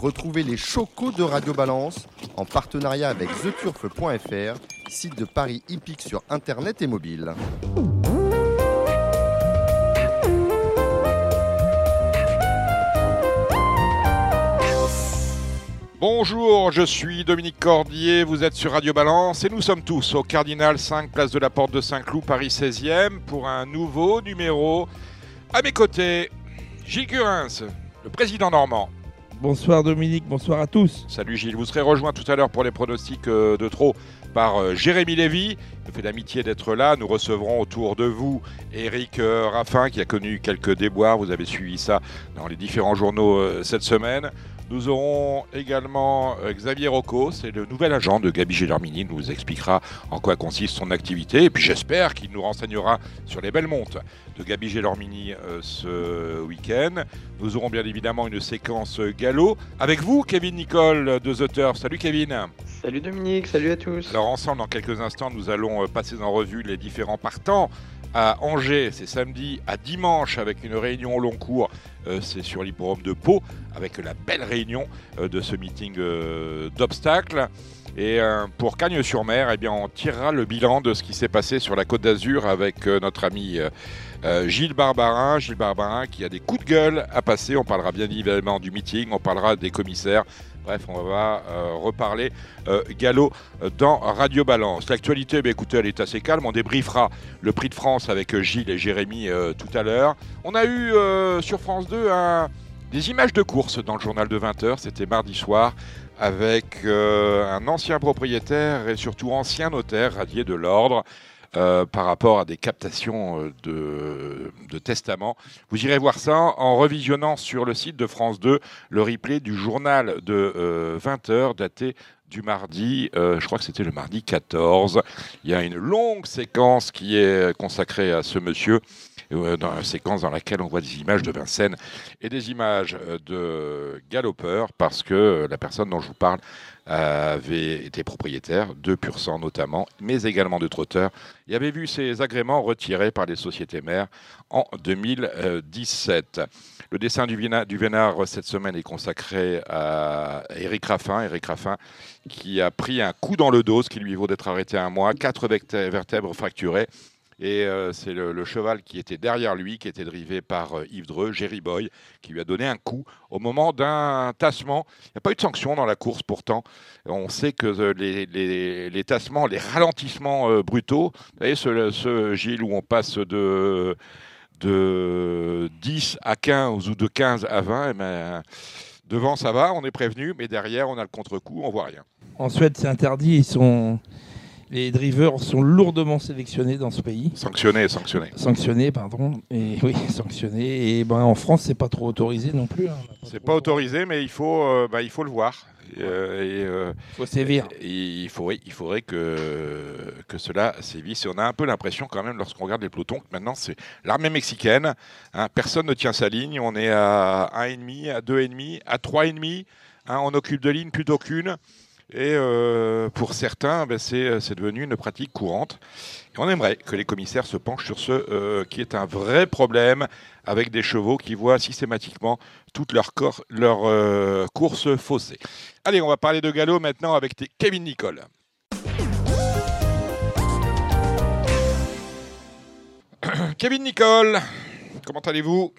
Retrouvez les chocos de Radio Balance en partenariat avec theturf.fr, site de Paris hippique sur internet et mobile. Bonjour, je suis Dominique Cordier, vous êtes sur Radio Balance et nous sommes tous au Cardinal 5, place de la Porte de Saint-Cloud, Paris 16e, pour un nouveau numéro. À mes côtés, Gilles Curins, le président normand. Bonsoir Dominique, bonsoir à tous. Salut Gilles, vous serez rejoint tout à l'heure pour les pronostics euh, de trop par euh, Jérémy Lévy. Il fait l'amitié d'être là. Nous recevrons autour de vous Eric euh, Raffin qui a connu quelques déboires. Vous avez suivi ça dans les différents journaux cette semaine. Nous aurons également euh, Xavier Rocco, c'est le nouvel agent de Gabi Gellermini. Il nous expliquera en quoi consiste son activité. Et puis j'espère qu'il nous renseignera sur les belles montes de Gabi Gellermini euh, ce week-end. Nous aurons bien évidemment une séquence galop. Avec vous, Kevin Nicole de The Turf. Salut Kevin. Salut Dominique, salut à tous. Alors ensemble, dans quelques instants, nous allons euh, passer en revue les différents partants à Angers, c'est samedi, à dimanche avec une réunion au long cours, euh, c'est sur l'hippodrome de Pau, avec la belle réunion euh, de ce meeting euh, d'obstacles. Et pour Cagnes-sur-Mer, eh on tirera le bilan de ce qui s'est passé sur la Côte d'Azur avec notre ami Gilles Barbarin. Gilles Barbarin qui a des coups de gueule à passer. On parlera bien évidemment du meeting, on parlera des commissaires, Bref, on va euh, reparler euh, galop euh, dans Radio Balance. L'actualité, bah, écoutez, elle est assez calme. On débriefera le prix de France avec Gilles et Jérémy tout à l'heure. On a eu sur France 2 des images de course dans le journal de 20h. C'était mardi soir avec un ancien propriétaire et surtout ancien notaire radié de l'ordre. Euh, par rapport à des captations euh, de, de testament. Vous irez voir ça en revisionnant sur le site de France 2 le replay du journal de 20h euh, daté du mardi, je crois que c'était le mardi 14. Il y a une longue séquence qui est consacrée à ce monsieur, dans une séquence dans laquelle on voit des images de Vincennes et des images de galopeurs, parce que la personne dont je vous parle avait été propriétaire de pur notamment, mais également de trotteurs, Il avait vu ses agréments retirés par les sociétés mères en 2017. Le dessin du, Vénard cette semaine est consacré à Eric Raffin. Eric Raffin qui a pris un coup dans le dos, ce qui lui vaut d'être arrêté un mois, quatre vertèbres fracturées et euh, c'est le, cheval qui était derrière lui, qui était drivé par euh, Yves Dreux, Jerry Boy, qui lui a donné un coup au moment d'un tassement. Il n'y a pas eu de sanction dans la course pourtant. On sait que euh, les, tassements, les ralentissements brutaux, vous voyez ce, Gilles où on passe de, de 10 à 15 ou de 15 à 20, eh ben, devant ça va, on est prévenu, mais derrière on a le contre-coup, on voit rien. En Suède c'est interdit, ils sont les drivers sont lourdement sélectionnés dans ce pays. Sanctionnés, sanctionnés. Sanctionnés, pardon. Et oui, sanctionnés. Et ben en France, c'est pas trop autorisé non plus. Hein. C'est pas autorisé, mais il faut, euh, bah, il faut le voir. Euh, et, euh, faut sévir. il, faudrait, il faudrait que, que cela sévisse. Et on a un peu l'impression quand même, lorsqu'on regarde les pelotons, que maintenant c'est l'armée mexicaine. Hein. personne ne tient sa ligne. On est à 1,5, à 2,5, à 3,5. Hein, on occupe de ligne plutôt qu'une. Et euh, pour certains, ben, euh, c'est devenu une pratique courante. Et on aimerait que les commissaires se penchent sur ce euh, qui est un vrai problème avec des chevaux qui voient systématiquement leurs leur, courses faussées. Allez, on va parler de galop maintenant avec Kevin Nicole. Kevin Nicole, comment allez-vous?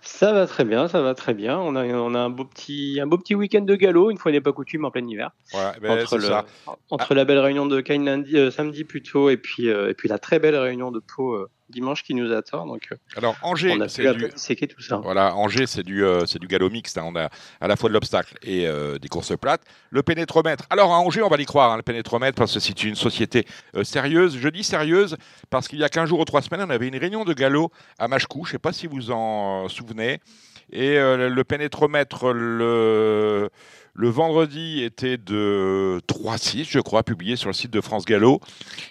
Ça va très bien, ça va très bien. On a, on a un beau petit, un beau petit week-end de galop, une fois n'est pas coutume en plein hiver. Ben, entre, entre la belle réunion de lundi, euh, samedi plutôt, et puis, euh, et puis la très belle réunion de Pau euh, dimanche qui nous attend. Donc, euh, Alors Angers, c'est du tout ça. Voilà, Angers, c'est du euh, c'est du galop mixte. Hein. On a à la fois de l'obstacle et euh, des courses plates. Le pénétromètre. Alors à Angers, on va y croire, hein, le pénétromètre, parce que c'est une société sérieuse. Je dis sérieuse parce qu'il y a 15 jours ou 3 semaines, on avait une réunion de galop à Machecou. Je ne sais pas si vous en souvenez. Et le pénétromètre, le le vendredi était de 3-6, je crois, publié sur le site de France Gallo.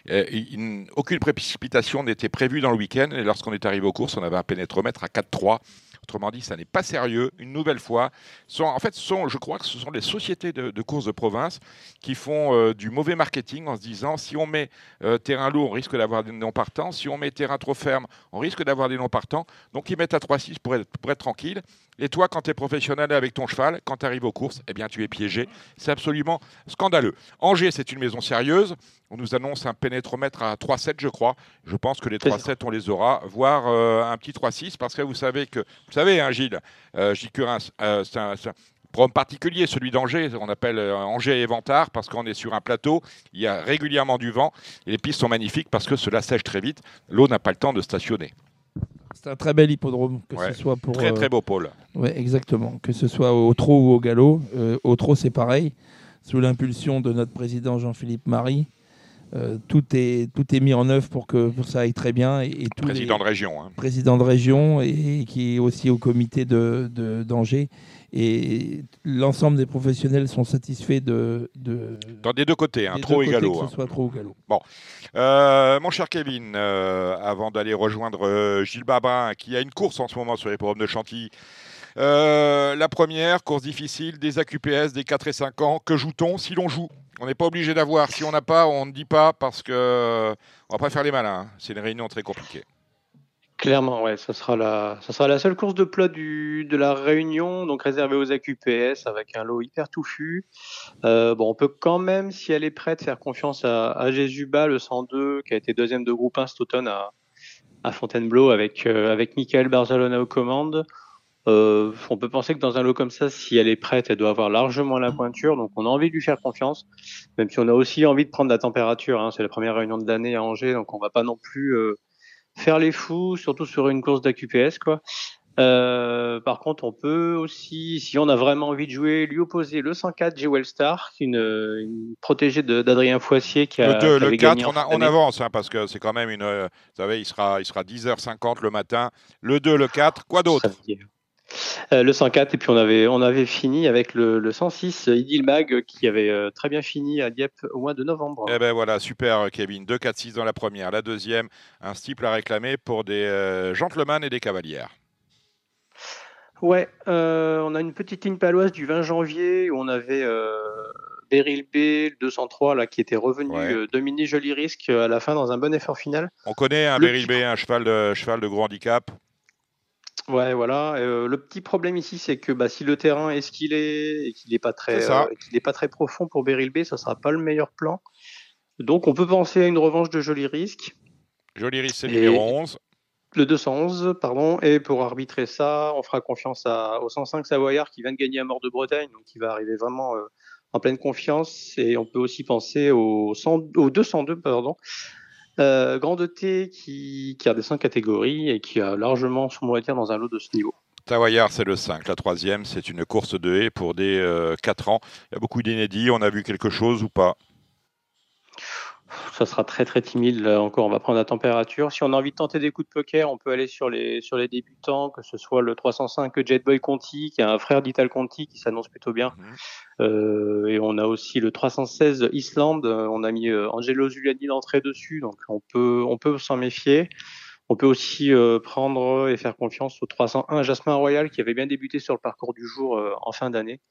Euh, aucune précipitation n'était prévue dans le week-end. Et lorsqu'on est arrivé aux courses, on avait un pénétromètre à 4-3. Autrement dit, ça n'est pas sérieux. Une nouvelle fois, en fait, sont, je crois que ce sont les sociétés de, courses de province qui font euh, du mauvais marketing en se disant si on met euh, terrain lourd, on risque d'avoir des non partants. Si on met terrain trop ferme, on risque d'avoir des non partants. Donc ils mettent à 3-6 pour être, pour être tranquille. Et toi, quand tu es professionnel avec ton cheval, quand tu arrives aux courses, eh bien, tu es piégé. C'est absolument scandaleux. Angers, c'est une maison sérieuse. On nous annonce un pénétromètre à 3,7, je crois. Je pense que les 3,7, on les aura, voire euh, un petit 3,6, parce que vous savez que, vous savez, hein, Gilles, euh, Gilles Curin, euh, c'est un, problème particulier, celui d'Angers. On appelle Angers et Ventard parce qu'on est sur un plateau. Il y a régulièrement du vent et les pistes sont magnifiques parce que cela sèche très vite. L'eau n'a pas le temps de stationner. C'est un très bel hippodrome, que ce soit pour. Très très beau pôle. Oui, exactement. Que ce soit au trot ou au galop. au trot, c'est pareil. Sous l'impulsion de notre président Jean-Philippe Marie, euh, tout, est, tout est mis en œuvre pour que ça aille très bien. Et, président de région. Hein. Président de région et, qui est aussi au comité de, d'Angers. Et l'ensemble des professionnels sont satisfaits de. de Dans des deux côtés, hein, trop et galop. Que ce hein. soit trop ou galop. Bon. Euh, mon cher Kevin, euh, avant d'aller rejoindre Gilles Babin, qui a une course en ce moment sur les programmes de Chantilly. la première, course difficile, des AQPS, des 4 et 5 ans. Que joue-t-on si l'on joue? On n'est pas obligé d'avoir. Si on n'a pas, on ne dit pas parce que on va pas faire les malins. C'est une réunion très compliquée. Clairement, ouais, ça sera la, ça sera la seule course de plat du, de la réunion, donc réservée aux AQPS avec un lot hyper touffu. Euh, bon, on peut quand même, si elle est prête, faire confiance à, à Jésuba, le 102, qui a été deuxième de groupe 1 cet automne à, à Fontainebleau avec, euh, avec Michael Barzalona aux commandes. Euh, on peut penser que dans un lot comme ça, si elle est prête, elle doit avoir largement la pointure. Donc on a envie de lui faire confiance, même si on a aussi envie de prendre la température. Hein. C'est la première réunion de l'année à Angers, donc on va pas non plus euh, faire les fous, surtout sur une course d'AQPS. quoi. Euh, par contre, on peut aussi, si on a vraiment envie de jouer, lui opposer le 104 Jewel Star, une, une protégée d'Adrien Foissier qui a. Le, 2, le 4, on, avance hein, parce que c'est quand même une. vous savez, il sera, il sera 10h50 le matin. Le 2, le 4, quoi d'autre? Euh, le 104 et puis on avait on avait fini avec le, 106 Idil Mag qui avait euh, très bien fini à Dieppe au mois de novembre. Eh ben voilà, super Kevin, 2 4 6 dans la première, la deuxième, un steeple à réclamer pour des euh, gentlemen et des cavalières. Ouais, on a une petite ligne paloise du 20 janvier où on avait Beryl B, le 203 là qui était revenu ouais. Dominique Joli Risque à la fin dans un bon effort final. On connaît un Beryl B, un cheval de cheval de gros handicap. Ouais, voilà. Euh, le petit problème ici, c'est que bah, si le terrain est ce qu'il est et qu'il n'est pas très, euh, qu'il pas très profond pour Beryl B, ça sera pas le meilleur plan. Donc, on peut penser à une revanche de Joli Risque. Joli Risque, c'est numéro 11. Le 211, pardon. Et pour arbitrer ça, on fera confiance à, au 105 Savoyard qui vient de gagner à Mort de Bretagne, donc qui va arriver vraiment euh, en pleine confiance. Et on peut aussi penser au, 100, au 202, pardon, euh, Grande T qui, qui redescend catégorie et qui a largement son mot à dire dans un lot de ce niveau. Tawayar, c'est le 5. La troisième, c'est une course de haie pour des 4 euh, ans. Il y a beaucoup d'inédits. On a vu quelque chose ou pas? Ça sera très très timide. encore, on va prendre la température. Si on a envie de tenter des coups de poker, on peut aller sur les, sur les débutants, que ce soit le 305 Jetboy Conti, qui est un frère d'Ital Conti, qui s'annonce plutôt bien. Mhm. Euh, et on a aussi le 316 Island. On a mis euh, Angelo Zuliani d'entrée dessus, donc on peut, on peut s'en méfier. On peut aussi euh, prendre et faire confiance au 301 Jasmin Royal, qui avait bien débuté sur le parcours du jour en fin d'année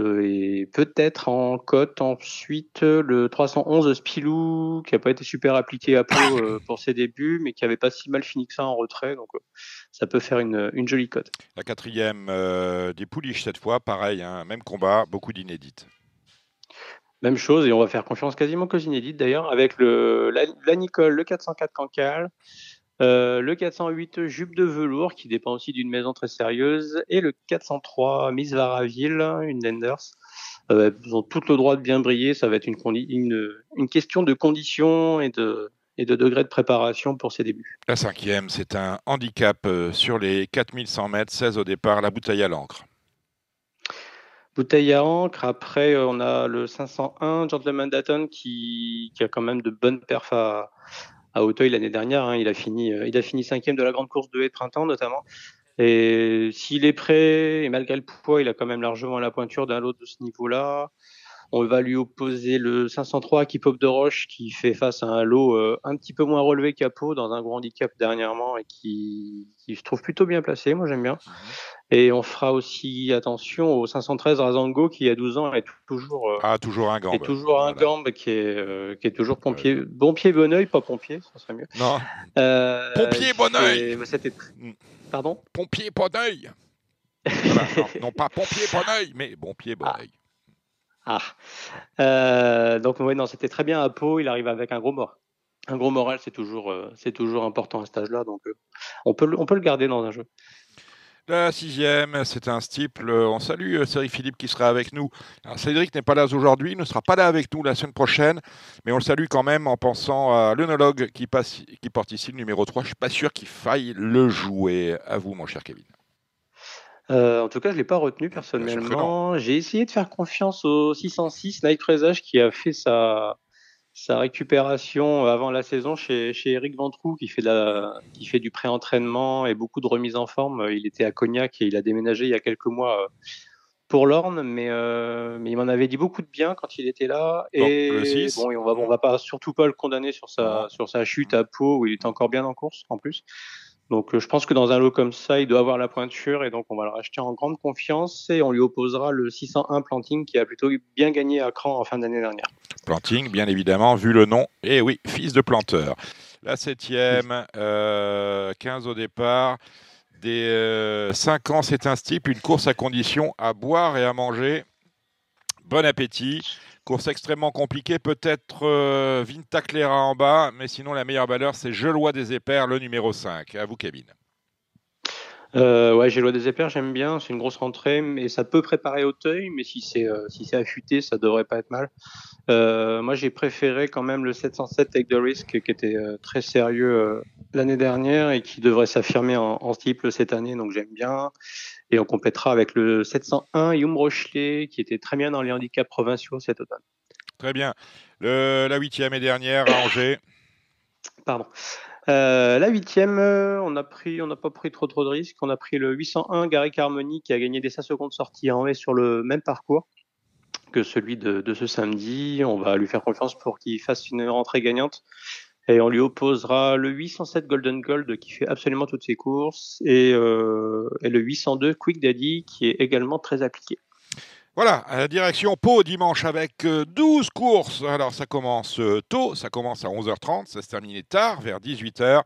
et peut-être en cote ensuite le 311 Spilou qui n'a pas été super appliqué à Pau euh, pour ses débuts mais qui avait pas si mal fini que ça en retrait donc euh, ça peut faire une, jolie cote. La quatrième euh, des Pouliches cette fois pareil hein, même combat beaucoup d'inédites. Même chose et on va faire confiance quasiment qu'aux inédites d'ailleurs avec le la, Nicole le 404 Cancale euh, le 408 Jupe de velours, qui dépend aussi d'une maison très sérieuse, et le 403 Miss Varaville, une Lenders. Euh, ils ont tout le droit de bien briller. Ça va être une, une, une question de conditions et de, et de degré de préparation pour ses débuts. La cinquième, c'est un handicap euh, sur les 4100 mètres, 16 au départ, la bouteille à l'encre. Bouteille à encre. Après, on a le 501 Gentleman Datton qui, qui a quand même de bonnes perfs à, à Auteuil l'année dernière. Hein. il a fini, euh, il a fini cinquième de la grande course de haie de printemps notamment. Et s'il est prêt, et malgré le poids, il a quand même largement la pointure d'un lot de ce niveau-là. On va lui opposer le 503 qui pop de Roche, qui fait face à un lot euh, un petit peu moins relevé qu'à Pau, dans un gros handicap dernièrement, et qui, qui se trouve plutôt bien placé. Moi, j'aime bien. Mhm. Et on fera aussi attention au 513 Razango qui, a 12 ans, est toujours, euh, ah, toujours un gambe. Est toujours un gambe qui est, euh, qui est toujours pompier. Bon pied, bon oeil, pas pompier, ça serait mieux. Non. Euh, pompier, bon oeil. Mm. Pardon? Pompier, bon oeil. non, pas pompier, bon oeil, mais bon pied, bon Ah. oeil. Ah. Euh, donc ouais, non, c'était très bien à Pau. Il arrive avec un gros moral. Un gros moral, c'est toujours, euh, c'est toujours important à cet âge-là. Donc euh, on peut, on peut le garder dans un jeu. La sixième, c'est un steeple. On salue Cédric Philippe qui sera avec nous. Cédric n'est pas là aujourd'hui, il ne sera pas là avec nous la semaine prochaine, mais on le salue quand même en pensant à l'œnologue qui, passe, qui porte ici le numéro 3. Je suis pas sûr qu'il faille le jouer. À vous, mon cher Kevin. Euh, en tout cas, je l'ai pas retenu sûr que personnellement. J'ai essayé de faire confiance au 606 Night Presage qui a fait sa, sa récupération avant la saison chez, chez Eric Ventroux qui fait, de la, qui fait du pré-entraînement et beaucoup de remise en forme. Il était à Cognac et il a déménagé il y a quelques mois euh, pour l'Orne, mais, euh, mais il m'en avait dit beaucoup de bien quand il était là. Donc, Et le 6. bon, et on va, on va pas surtout pas le condamner sur sa, sur sa chute à Pau où il était encore bien en course en plus. Donc euh, je pense que dans un lot comme ça, il doit avoir la pointure et donc on va le racheter en grande confiance et on lui opposera le 601 Planting qui a plutôt bien gagné à Cran en fin d'année dernière. Planting, bien évidemment, vu le nom. Et oui, fils de planteur. La septième, euh, 15 au départ. Des 5 ans, c'est un steeple, une course à condition à boire et à manger. Bon appétit. Course extrêmement compliquée, peut-être euh, Vintaclera en bas, mais sinon la meilleure valeur, c'est Gelois des Épères, le numéro 5. À vous, Kevin. Euh, ouais, loi des épères, j'aime bien, c'est une grosse rentrée, mais ça peut préparer Auteuil, mais si c'est euh, affûté, ça devrait pas être mal. Euh, moi, j'ai préféré quand même le 707 Take the Risk, qui était très sérieux l'année dernière et qui devrait s'affirmer en, en cette année, donc j'aime bien. Et on complétera avec le 701 Yum Rochelet, qui était très bien dans les handicaps provinciaux cet automne. Très bien. Le- la huitième et dernière à Angers. Pardon. Euh, la huitième, euh, on a pris, on n'a pas pris trop trop de risques. On a pris le 801 Garrick Harmony qui a gagné dès sa seconde sortie en mai sur le même parcours que celui de, de ce samedi. On va lui faire confiance pour qu'il fasse une rentrée gagnante. Et on lui opposera le 807 Golden Gold qui fait absolument toutes ses courses et, euh, le 802 Quick Daddy qui est également très appliqué. Voilà, à la direction Pau dimanche avec euh, 12 courses. Alors ça commence euh, tôt, ça commence à 11h30, ça se termine tard, vers 18h.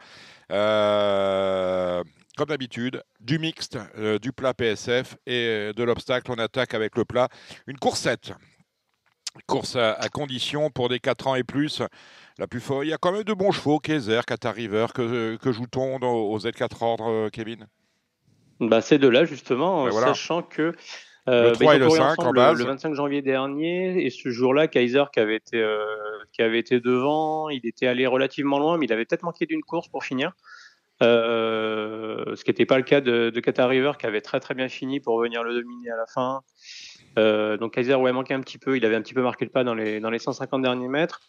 Euh, comme d'habitude, du mixte, euh, du plat PSF et euh, de l'obstacle. On attaque avec le plat. Une coursette. Course à, à condition pour des 4 ans et plus. La plus forte. Il y a quand même de bons chevaux, Kaiser, Qatar River. Que, que joue-t-on aux Z4 ordres, euh, Kevin? Bah, ces deux-là, justement, Ben voilà. sachant que euh, Le 3 ils et le couru 5 en base. Le 25 janvier dernier, et ce jour-là, Kaiser, qui avait, été, euh, qui avait été devant, il était allé relativement loin, mais il avait peut-être manqué d'une course pour finir. Euh, ce qui n'était pas le cas de, de Qatar River, qui avait très très bien fini pour venir le dominer à la fin. Euh, donc Kaiser, ouais, manqué un petit peu, il avait un petit peu marqué le pas dans les, dans les 150 derniers mètres.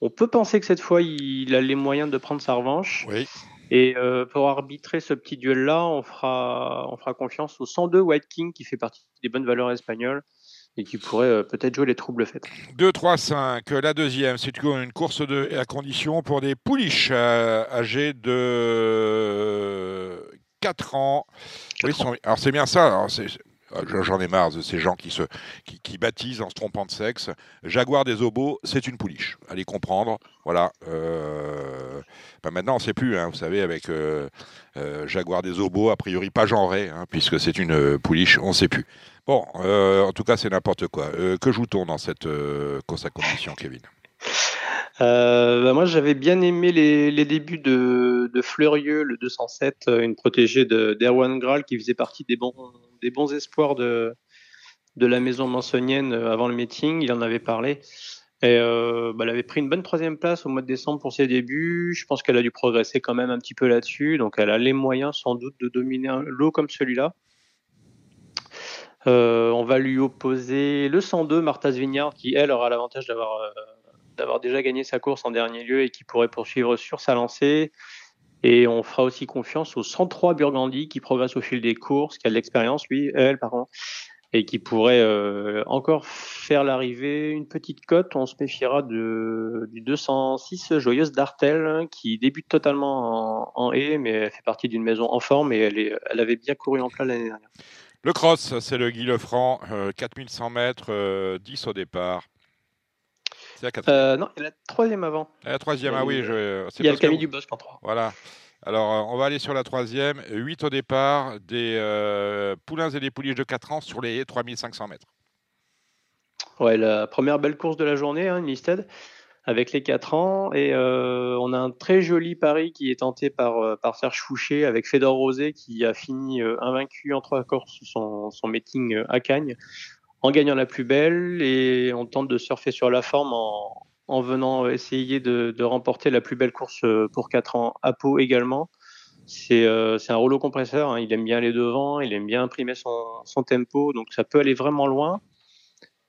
On peut penser que cette fois, il a les moyens de prendre sa revanche. Oui. Et euh, pour arbitrer ce petit duel-là, on fera, on fera confiance au 102 White King qui fait partie des bonnes valeurs espagnoles et qui pourrait euh, peut-être jouer les troubles faits. 2, 3, 5. La deuxième, c'est une course de, à condition pour des pouliches euh, âgés de 4 ans. Oui, sont- alors c'est bien ça. alors c'est- J'en ai marre de ces gens qui, se, qui, qui baptisent en se trompant de sexe. Jaguar des obos, c'est une pouliche. Allez comprendre. Voilà. Euh, bah maintenant, on ne sait plus. hein, vous savez, avec euh, euh, Jaguar des obos, a priori pas genré, hein, puisque c'est une euh, pouliche, on ne sait plus. Bon, euh, en tout cas, c'est n'importe quoi. Euh, que joue-t-on dans cette euh, à condition, Kevin? Euh, bah, moi, j'avais bien aimé les, débuts de, de Fleurieux, le 207, euh, une protégée de- d'Erwan Graal qui faisait partie des bons, espoirs de, la maison mansonienne euh, avant le meeting. Il en avait parlé. Et euh, bah, elle avait pris une bonne troisième place au mois de décembre pour ses débuts. Je pense qu'elle a dû progresser quand même un petit peu là-dessus. Donc, elle a les moyens sans doute de dominer un lot comme celui-là. On va lui opposer le 102, Martha Vignard, qui elle aura l'avantage d'avoir d'avoir déjà gagné sa course en dernier lieu et qui pourrait poursuivre sur sa lancée. Et on fera aussi confiance au 103 Burgundy qui progresse au fil des courses, qui a de l'expérience, lui, elle, pardon, et qui pourrait euh, encore faire l'arrivée. Une petite cote, on se méfiera de, du 206 Joyeuse d'Artel, hein, qui débute totalement en, haie, mais elle fait partie d'une maison en forme et elle, est, elle avait bien couru en plat l'année dernière. Le cross, c'est le Guy Lefranc, euh, 4100 mètres, euh, 10 au départ. C'est la quatrième. Euh, non, et la troisième avant. la troisième, ah oui, je, c'est Il y a le Camille Dubosc en 3. Voilà. Alors, on va aller sur la troisième. 8 au départ, des poulains et des pouliches de 4 ans sur les 3500 mètres. Ouais, la première belle course de la journée, hein, Nisted, avec les 4 ans. Et on a un très joli pari qui est tenté par, par Serge Fouché avec Fedor Rosé qui a fini invaincu en trois courses son, son meeting à Cagnes en gagnant la plus belle. Et on tente de surfer sur la forme en, en venant essayer de, remporter la plus belle course euh, pour 4 ans à Pau également. C'est euh, un rouleau compresseur, hein. il aime bien les devants, il aime bien imprimer son, tempo, donc ça peut aller vraiment loin,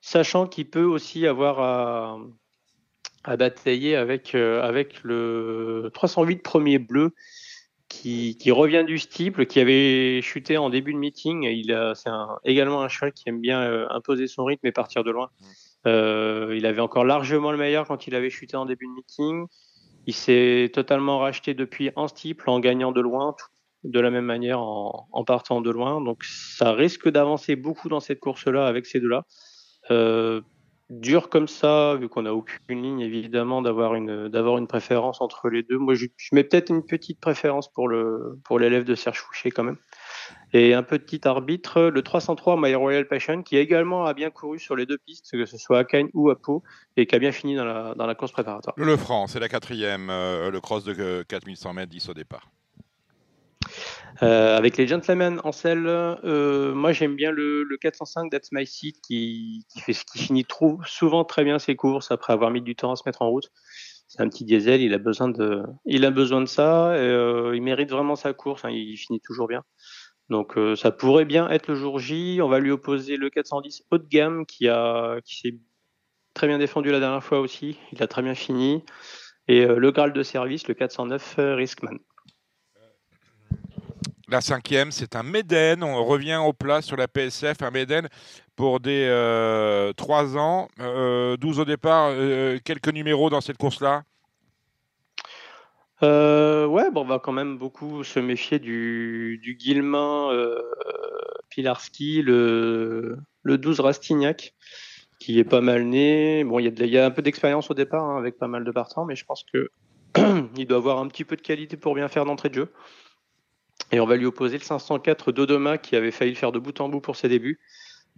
sachant qu'il peut aussi avoir à, à batailler avec, euh, avec le 308 premier bleu qui, revient du steeple, qui avait chuté en début de meeting. C'est également un cheval qui aime bien imposer son rythme et partir de loin. Mmh. Euh, il avait encore largement le meilleur quand il avait chuté en début de meeting. Il s'est totalement racheté depuis un steeple en gagnant de loin, de la même manière en, partant de loin. Donc ça risque d'avancer beaucoup dans cette course-là avec ces deux-là. Euh, dur comme ça, vu qu'on n'a aucune ligne évidemment d'avoir une d'avoir une préférence entre les deux. Moi, je, mets peut-être une petite préférence pour le pour l'élève de Serge Fouché quand même. Et un petit arbitre, le 303 My Royal Passion, qui également a bien couru sur les deux pistes, que ce soit à Cagnes ou à Pau, et qui a bien fini dans la, dans la course préparatoire. Le Franc, c'est la quatrième, euh, le cross de 4100 mètres, 10 au départ. Euh, avec les gentlemen en selle, euh, moi j'aime bien le, 405 That's My Seat qui, fait, qui finit trop, souvent très bien ses courses après avoir mis du temps à se mettre en route. C'est un petit diesel, il a besoin de, ça, et, il mérite vraiment sa course, hein, il finit toujours bien. Donc euh, ça pourrait bien être le jour J. On va lui opposer le 410 haut de gamme qui a qui s'est très bien défendu la dernière fois aussi. Il a très bien fini. Et euh, le Graal de service, le 409 euh, Riskman. La cinquième, c'est un Méden. On revient au plat sur la PSF. Un Méden pour des 3 ans. 12 au départ. quelques numéros dans cette course-là? Euh, ouais, bon, on va quand même beaucoup se méfier du, du Guilmin euh, Pilarski, le, le 12 Rastignac, qui est pas mal né. Bon, il y, a un peu d'expérience au départ hein, avec pas mal de partants, mais je pense que il doit avoir un petit peu de qualité pour bien faire d'entrée de jeu. Et on va lui opposer le 504 Dodoma qui avait failli le faire de bout en bout pour ses débuts.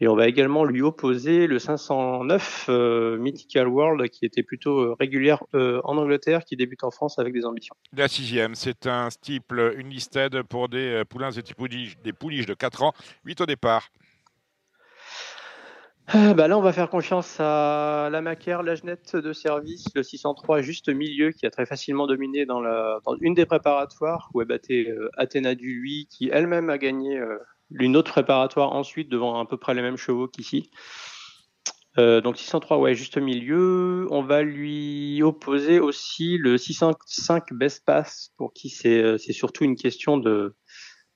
Et on va également lui opposer le 509 euh, Mythical World, qui était plutôt euh, régulière euh, en Angleterre, qui débute en France avec des ambitions. La sixième, c'est un steeple Unlisted pour des poulains et des pouliches de 4 ans, 8 au départ. Bah là, on va faire confiance à la Macaire, la Genette de service, le 603 juste milieu, qui a très facilement dominé dans, une des préparatoires, où est batté Athéna du lui, qui elle-même a gagné une autre préparatoire ensuite devant à peu près les mêmes chevaux qu'ici. Euh, donc 603, ouais, juste milieu. On va lui opposer aussi le 605 Best Pass, pour qui c'est euh, surtout une question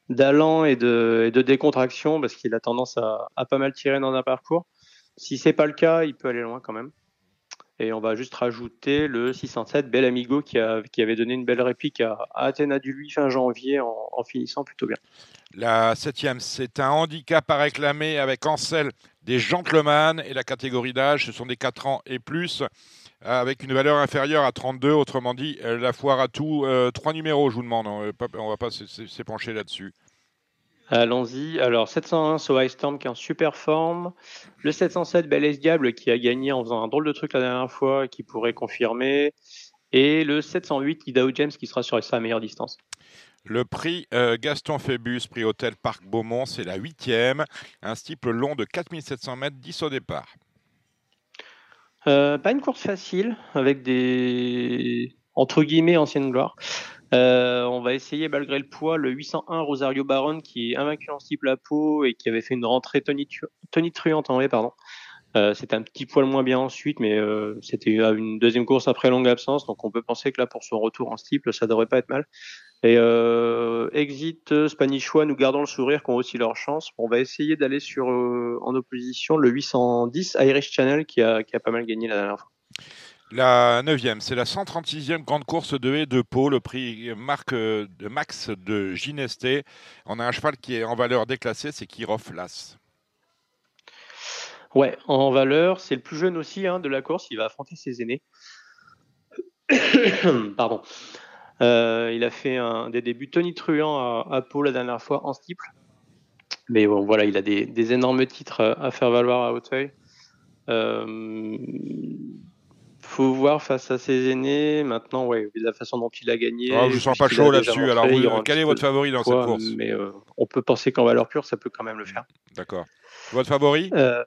d'allant et de, décontraction, parce qu'il a tendance à, pas mal tirer dans un parcours. Si c'est pas le cas, il peut aller loin quand même. Et on va juste rajouter le 607 Bel Amigo qui, avait donné une belle réplique à, Athéna du 8 fin janvier en, finissant plutôt bien. La septième, c'est un handicap à réclamer avec Ansel des gentlemen et la catégorie d'âge, ce sont des 4 ans et plus, avec une valeur inférieure à 32. Autrement dit, la foire à tout. Euh, trois numéros, je vous demande. On ne va pas s'épancher là-dessus. Allons-y. Alors, 701 So High Storm qui est en super forme. Le 707 Bel Diable qui a gagné en faisant un drôle de truc la dernière fois et qui pourrait confirmer. Et le 708 Idaho James qui sera sur sa meilleure distance. Le prix euh, Gaston Phébus, prix Hôtel Parc Beaumont, c'est la huitième. Un steeple long de 4700 mètres, 10 au départ. Euh, pas une course facile, avec des entre guillemets anciennes gloires. Euh, on va essayer malgré le poids le 801 Rosario Baron qui est invaincu en steeple à peau et qui avait fait une rentrée tonitruante en vrai, pardon. Euh, c'était un petit poil moins bien ensuite, mais euh, c'était une deuxième course après longue absence, donc on peut penser que là, pour son retour en steeple, ça devrait pas être mal. Et Exit, Spanish nous gardons le sourire, qui ont aussi leur chance. On va essayer d'aller sur en opposition le 810 Irish Channel, qui a, qui a pas mal gagné la dernière fois. La neuvième, c'est la 136e grande course de haie de Pau, le prix de Max de Ginesté. On a un cheval qui est en valeur déclassée, c'est Kirov Las. Ouais, en valeur, c'est le plus jeune aussi hein, de la course. Il va affronter ses aînés. Pardon. il a fait des débuts Tony Truant à, à Pau la dernière fois en steeple. Mais bon, voilà, il a des, des énormes titres à faire valoir à Hauteuil. Euh, faut voir face à ses aînés. Maintenant, ouais, la façon dont il a gagné. Je sens pas chaud là-dessus. Alors, quel est votre favori dans cette course? Mais euh, on peut penser qu'en valeur pure, ça peut quand même le faire. D'accord. Votre favori? Euh,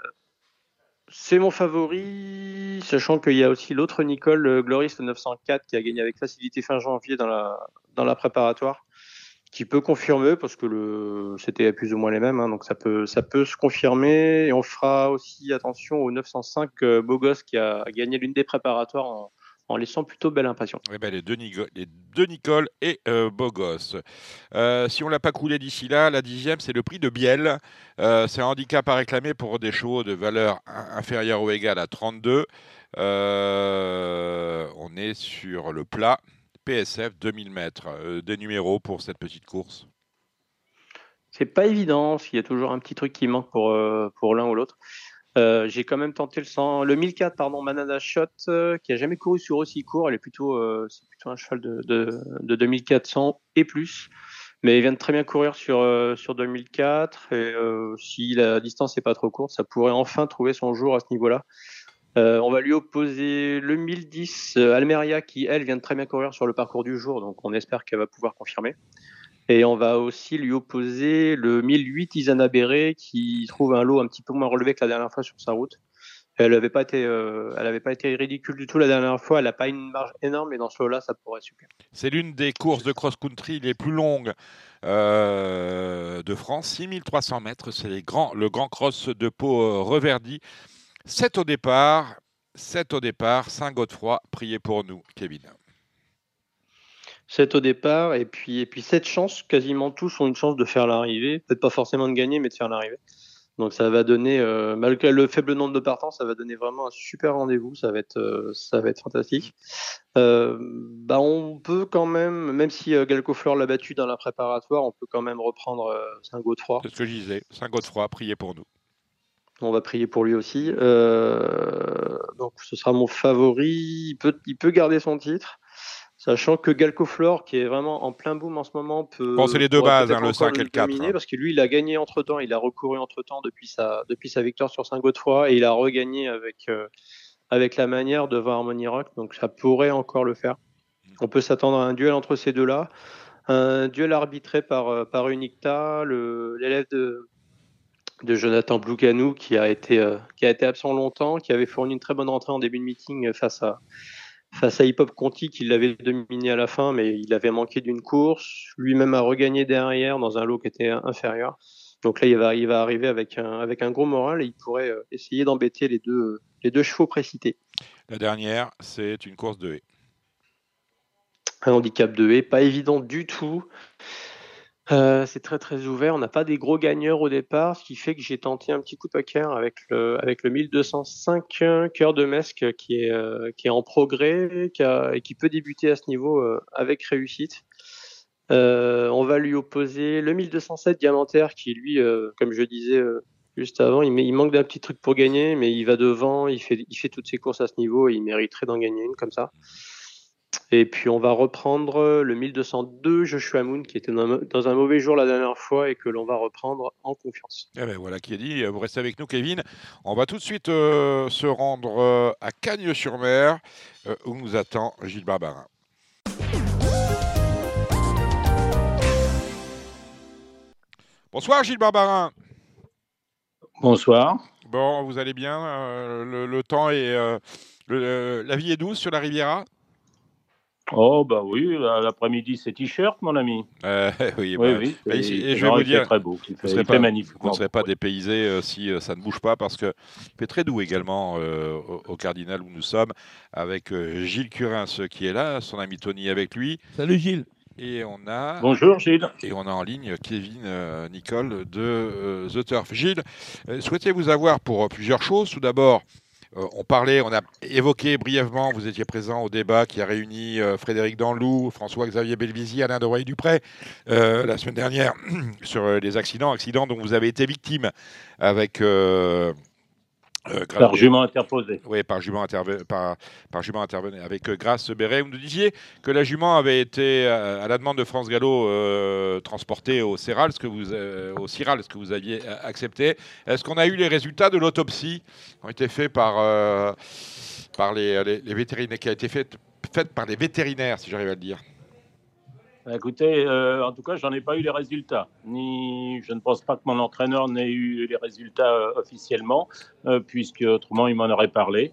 C'est mon favori, sachant qu'il y a aussi l'autre Nicole Gloris, le 904, qui a gagné avec facilité fin janvier dans la, dans la préparatoire qui peut confirmer parce que le c'était plus ou moins les mêmes, hein, donc ça peut ça peut se confirmer. Et on fera aussi attention au 905 euh, Bogos qui a gagné l'une des préparatoires en, laissant plutôt belle impression. Eh ben, les, deux Nicole, et euh, Bogos. Euh, si on l'a pas coulé d'ici là, la dixième c'est le prix de Biel. Euh, c'est un handicap à réclamer pour des chevaux de valeur inférieure ou égale à 32. Euh, on est sur le plat. PSF 2000 mètres. Euh, des numéros pour cette petite course? C'est pas évident, il y a toujours un petit truc qui manque pour, euh, l'un ou l'autre. Euh, j'ai quand même tenté le 100, le 1004, pardon, Manada Shot, qui a jamais couru sur aussi court. Elle est plutôt, c'est plutôt un cheval de, de, de, 2400 et plus. Mais il vient de très bien courir sur, sur 2004. Et si la distance n'est pas trop courte, ça pourrait enfin trouver son jour à ce niveau-là. Euh, on va lui opposer le 1010 euh, Almeria qui, elle, vient de très bien courir sur le parcours du jour, donc on espère qu'elle va pouvoir confirmer. Et on va aussi lui opposer le 1008 Isana Béré qui trouve un lot un petit peu moins relevé que la dernière fois sur sa route. Elle n'avait pas été, euh, pas été ridicule du tout la dernière fois. Elle n'a pas une marge énorme, mais dans ce lot-là, ça pourrait super. C'est l'une des courses de cross-country les plus longues de France, 6300 mètres. C'est le grand cross de Pau reverdi 7 au départ, 7 au départ, Saint-Godefroy, priez pour nous, Kevin. 7 au départ, et puis, et puis 7 chances, quasiment tous ont une chance de faire l'arrivée, peut-être pas forcément de gagner, mais de faire l'arrivée. Donc ça va donner, euh, malgré le faible nombre de partants, ça va donner vraiment un super rendez-vous, ça va être, euh, ça va être fantastique. Euh, bah on peut quand même, même si Galco Fleur l'a battu dans la préparatoire, on peut quand même reprendre Saint-Godefroy. C'est ce que je disais, Saint-Godefroy, priez pour nous. On va prier pour lui aussi. Euh, donc ce sera mon favori. Il peut, il peut garder son titre. Sachant que Galcoflor, qui est vraiment en plein boom en ce moment, peut. Bon, c'est les deux bases, hein, le 5 et le 4. Hein. Parce que lui, il a gagné entre temps, il a recouru entre temps depuis sa, depuis sa victoire sur Saint-Godefroy et il a regagné avec, euh, avec la manière devant Harmony Rock. Donc ça pourrait encore le faire. On peut s'attendre à un duel entre ces deux-là. Un duel arbitré par, euh, par Unicta, l'élève de, de Jonathan Blouganou qui a été euh, qui a été absent longtemps, qui avait fourni une très bonne rentrée en début de meeting face à face à Hip Hop Conti qui l'avait dominé à la fin, mais il avait manqué d'une course. Lui-même a regagné derrière dans un lot qui était inférieur. Donc là, il va, il va arriver avec un, avec un gros moral et il pourrait euh, essayer d'embêter les deux, les deux chevaux précités. La dernière, c'est une course de haie. Un handicap de haie, pas évident du tout. Euh, c'est très très ouvert. On n'a pas des gros gagneurs au départ, ce qui fait que j'ai tenté un petit coup de poker avec le avec le 1205 cœur de Mesque qui est euh, qui est en progrès qui et qui peut débuter à ce niveau euh, avec réussite. on va lui opposer le 1207 diamantaire qui lui, comme je disais juste avant, il, il manque d'un petit truc pour gagner, mais il va devant, il fait il fait toutes ses courses à ce niveau et il mériterait d'en gagner une comme ça. Et puis on va reprendre le 1202 Joshua Moon qui était dans un mauvais jour la dernière fois et que l'on va reprendre en confiance. Eh ben voilà qui est dit. Vous restez avec nous, Kevin. On va tout de suite euh, se rendre euh, à Cagnes-sur-Mer euh, où nous attend Gilles Barbarin. Bonsoir Gilles Barbarin. Bonsoir. Bon, vous allez bien le, temps est, la vie est douce sur la Riviera? Oh, bah oui, l'après-midi, c'est t-shirt, mon ami. Euh, oui, oui, bah, oui et, je vais vous dire, très beau, il fait, il pas, magnifique. Vous ne serez pas dépaysé euh, si euh, ça ne bouge pas, parce que il fait très doux également euh, au, Cardinal où nous sommes, avec Gilles Curin, qui est là, son ami Tony avec lui. Salut Gilles. Et on a. Bonjour Gilles. Et on a en ligne Kevin Nicole de The Turf. Gilles, souhaitez vous avoir pour plusieurs choses? Tout d'abord, on parlait, on a évoqué brièvement, vous étiez présent au débat qui a réuni euh, Frédéric Danlou, François-Xavier Belvisi, Alain de Roy-Dupré euh, la semaine dernière sur les accidents, accidents dont vous avez été victime avec Euh, Par jument interposé. Oui, par jument, interve- par, par jument intervenait. Avec euh, Grâce Béret, vous nous disiez que la jument avait été, euh, à la demande de France Gallo, transportée au Céral, ce que vous, au Ciral, ce que vous aviez accepté. Est-ce qu'on a eu les résultats de l'autopsie qui ont été faits par, par les, les- les vétérinaires, qui a été faite faite par les vétérinaires, si j'arrive à le dire? Bah, Écoutez, euh, en tout cas, j'en ai pas eu les résultats. Ni, je ne pense pas que mon entraîneur n'ait eu les résultats euh, officiellement, euh, puisque autrement il m'en aurait parlé.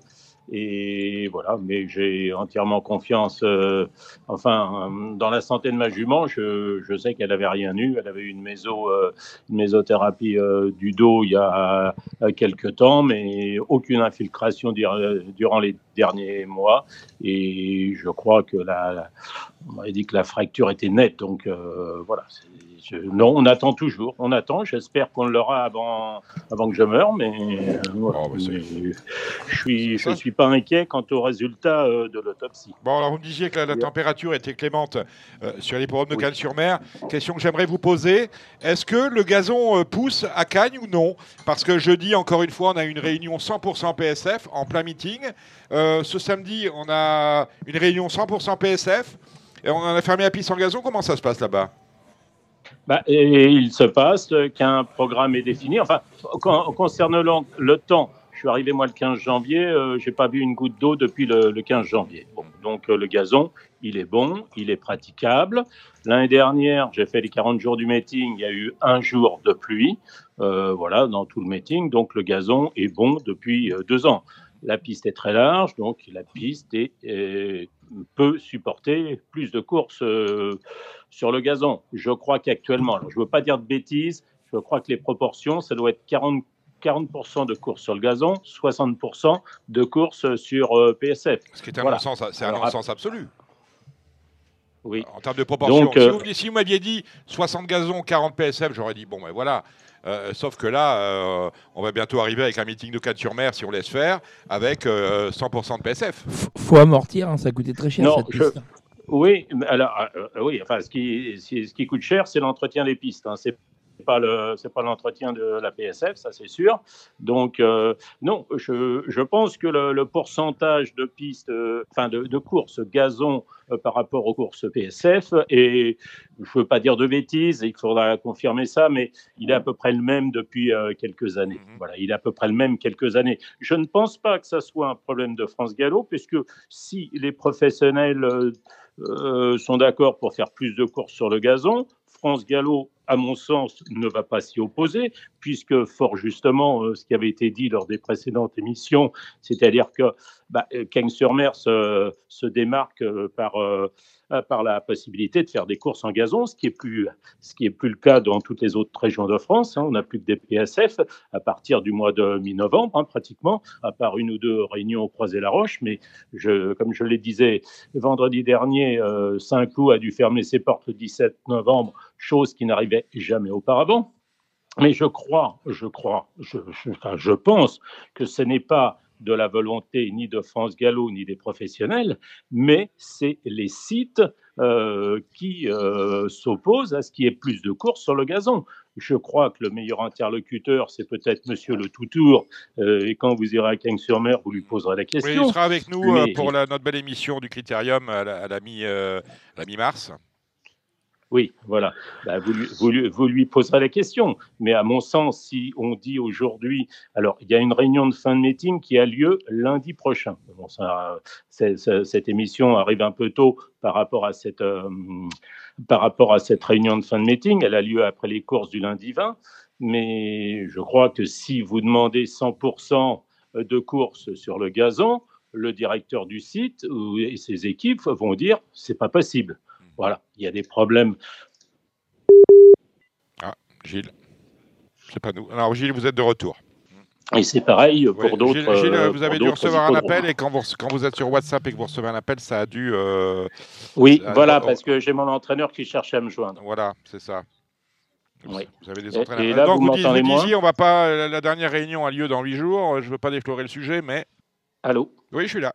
Et voilà, mais j'ai entièrement confiance. euh, enfin, dans la santé de ma jument, je, je sais qu'elle avait rien eu. Elle avait eu une méso, euh, une mésothérapie euh, du dos il y a quelques temps, mais aucune infiltration dur- durant les derniers mois. Et je crois que la, on dit que la fracture était nette, donc voilà. Non, on attend toujours, on attend. J'espère qu'on l'aura avant, avant que je meure, mais, euh, voilà. Oh, bah, Mais je suis, je suis pas inquiet quant au résultat euh, de l'autopsie. Bon, alors vous me disiez que la, température était clémente euh, sur les programmes de Oui. Cannes-sur-Mer. Question que j'aimerais vous poser est-ce que le gazon euh, pousse à Cagnes ou non? Parce que jeudi, encore une fois, on a une réunion 100% PSF en plein meeting. Euh, ce samedi, on a une réunion 100% PSF. Et on en a fermé la piste en gazon. Comment ça se passe là-bas? Bah, il se passe qu'un programme est défini. Enfin, con- concernant le, temps, je suis arrivé moi le 15 janvier, euh, j'ai pas bu une goutte d'eau depuis le, le 15 janvier. Donc euh, le gazon, il est bon, il est praticable. L'année dernière, j'ai fait les 40 jours du meeting, il y a eu un jour de pluie, euh, voilà, dans tout le meeting. Donc le gazon est bon depuis euh, deux ans. La piste est très large, donc la piste est, est- peut supporter plus de courses euh, sur le gazon. Je crois qu'actuellement, je ne veux pas dire de bêtises, je crois que les proportions, ça doit être 40, 40% de courses sur le gazon, 60% de courses sur euh, PSF. Ce qui est un Voilà. non-sens, c'est un Alors, non-sens absolu. Oui. En termes de proportion. Donc, si euh, vous, si vous m'aviez dit 60 gazons, 40 PSF, j'aurais dit bon, ben voilà. Euh, sauf que là, euh, on va bientôt arriver avec un meeting de Cannes-sur-Mer, si on laisse faire, avec euh, 100% de PSF. F- faut amortir, hein, ça coûtait très cher Non, cette je- piste. Oui, alors euh, euh, oui, enfin ce qui, ce qui coûte cher, c'est l'entretien des pistes. Hein. C'est pas le, c'est pas l'entretien de la PSF, ça c'est sûr. Donc euh, non, je, je pense que le, le pourcentage de pistes, euh, enfin de, de courses gazon euh, par rapport aux courses PSF, et je veux pas dire de bêtises, il faudra confirmer ça, mais il est à peu près le même depuis quelques années. Mhm. Voilà, il est à peu près le même quelques années. Je ne pense pas que ça soit un problème de France Gallo, puisque si les professionnels sont d'accord pour faire plus de courses sur le gazon. France Gallo, à mon sens, ne va pas s'y opposer, puisque fort justement, euh, ce qui avait été dit lors des précédentes émissions, c'est-à-dire que bah, euh, Cagnes-sur-Mer se, se démarque euh, par, par la possibilité de faire des courses en gazon, ce qui est plus, plus le cas dans toutes les autres régions de France. hein. On n'a plus que des PSF à partir du mois de mi-novembre, hein, pratiquement, à part une ou deux réunions au Croisé-la-Roche. Mais comme je le disais vendredi dernier, Saint-Cloud a dû fermer ses portes le 17 novembre, chose qui n'arrivait jamais auparavant. Mais je crois, je crois, je, je- enfin, je pense que ce n'est pas de la volonté ni de France Gallo ni des professionnels, mais c'est les sites euh, qui euh, s'opposent à ce qu'il y ait plus de courses sur le gazon. Je crois que le meilleur interlocuteur, c'est peut-être Monsieur Le Toutour, euh, et quand vous irez à Cagnes-sur-Mer, vous lui poserez la Oui, question. il sera avec nous Mais- pour la- notre belle émission du Critérium à la, à la mi, euh, à la mi-mars. Oui, voilà. Bah, vous, lui, poserez la question. Mais à mon sens, si on dit aujourd'hui, alors il y a une réunion de fin de meeting qui a lieu lundi prochain. Cette émission arrive un peu tôt par rapport à cette euh, par rapport à cette réunion de fin de meeting. Elle a lieu après les courses du lundi 20. Mais je crois que si vous demandez 100% de courses sur le gazon, le directeur du site et ses équipes vont dire c'est pas possible. Voilà, il y a des problèmes. Gilles, c'est pas nous. Alors Gilles, vous êtes de retour. Et c'est pareil Oui, pour d'autres. Gilles, Gilles, euh, vous avez dû recevoir un appel et quand vous, quand vous êtes sur WhatsApp et que vous recevez un appel, ça a dû. euh, Oui, Ah, voilà, parce que j'ai mon entraîneur qui cherche à me joindre. voilà, c'est ça. Oui. Vous avez des entraîneurs. et là, Donc vous vous, dis- m'entendez vous moins disiez, on va pas. La, dernière réunion a lieu dans huit jours. Je veux pas déflorer le sujet, mais Allô? Oui, je suis là.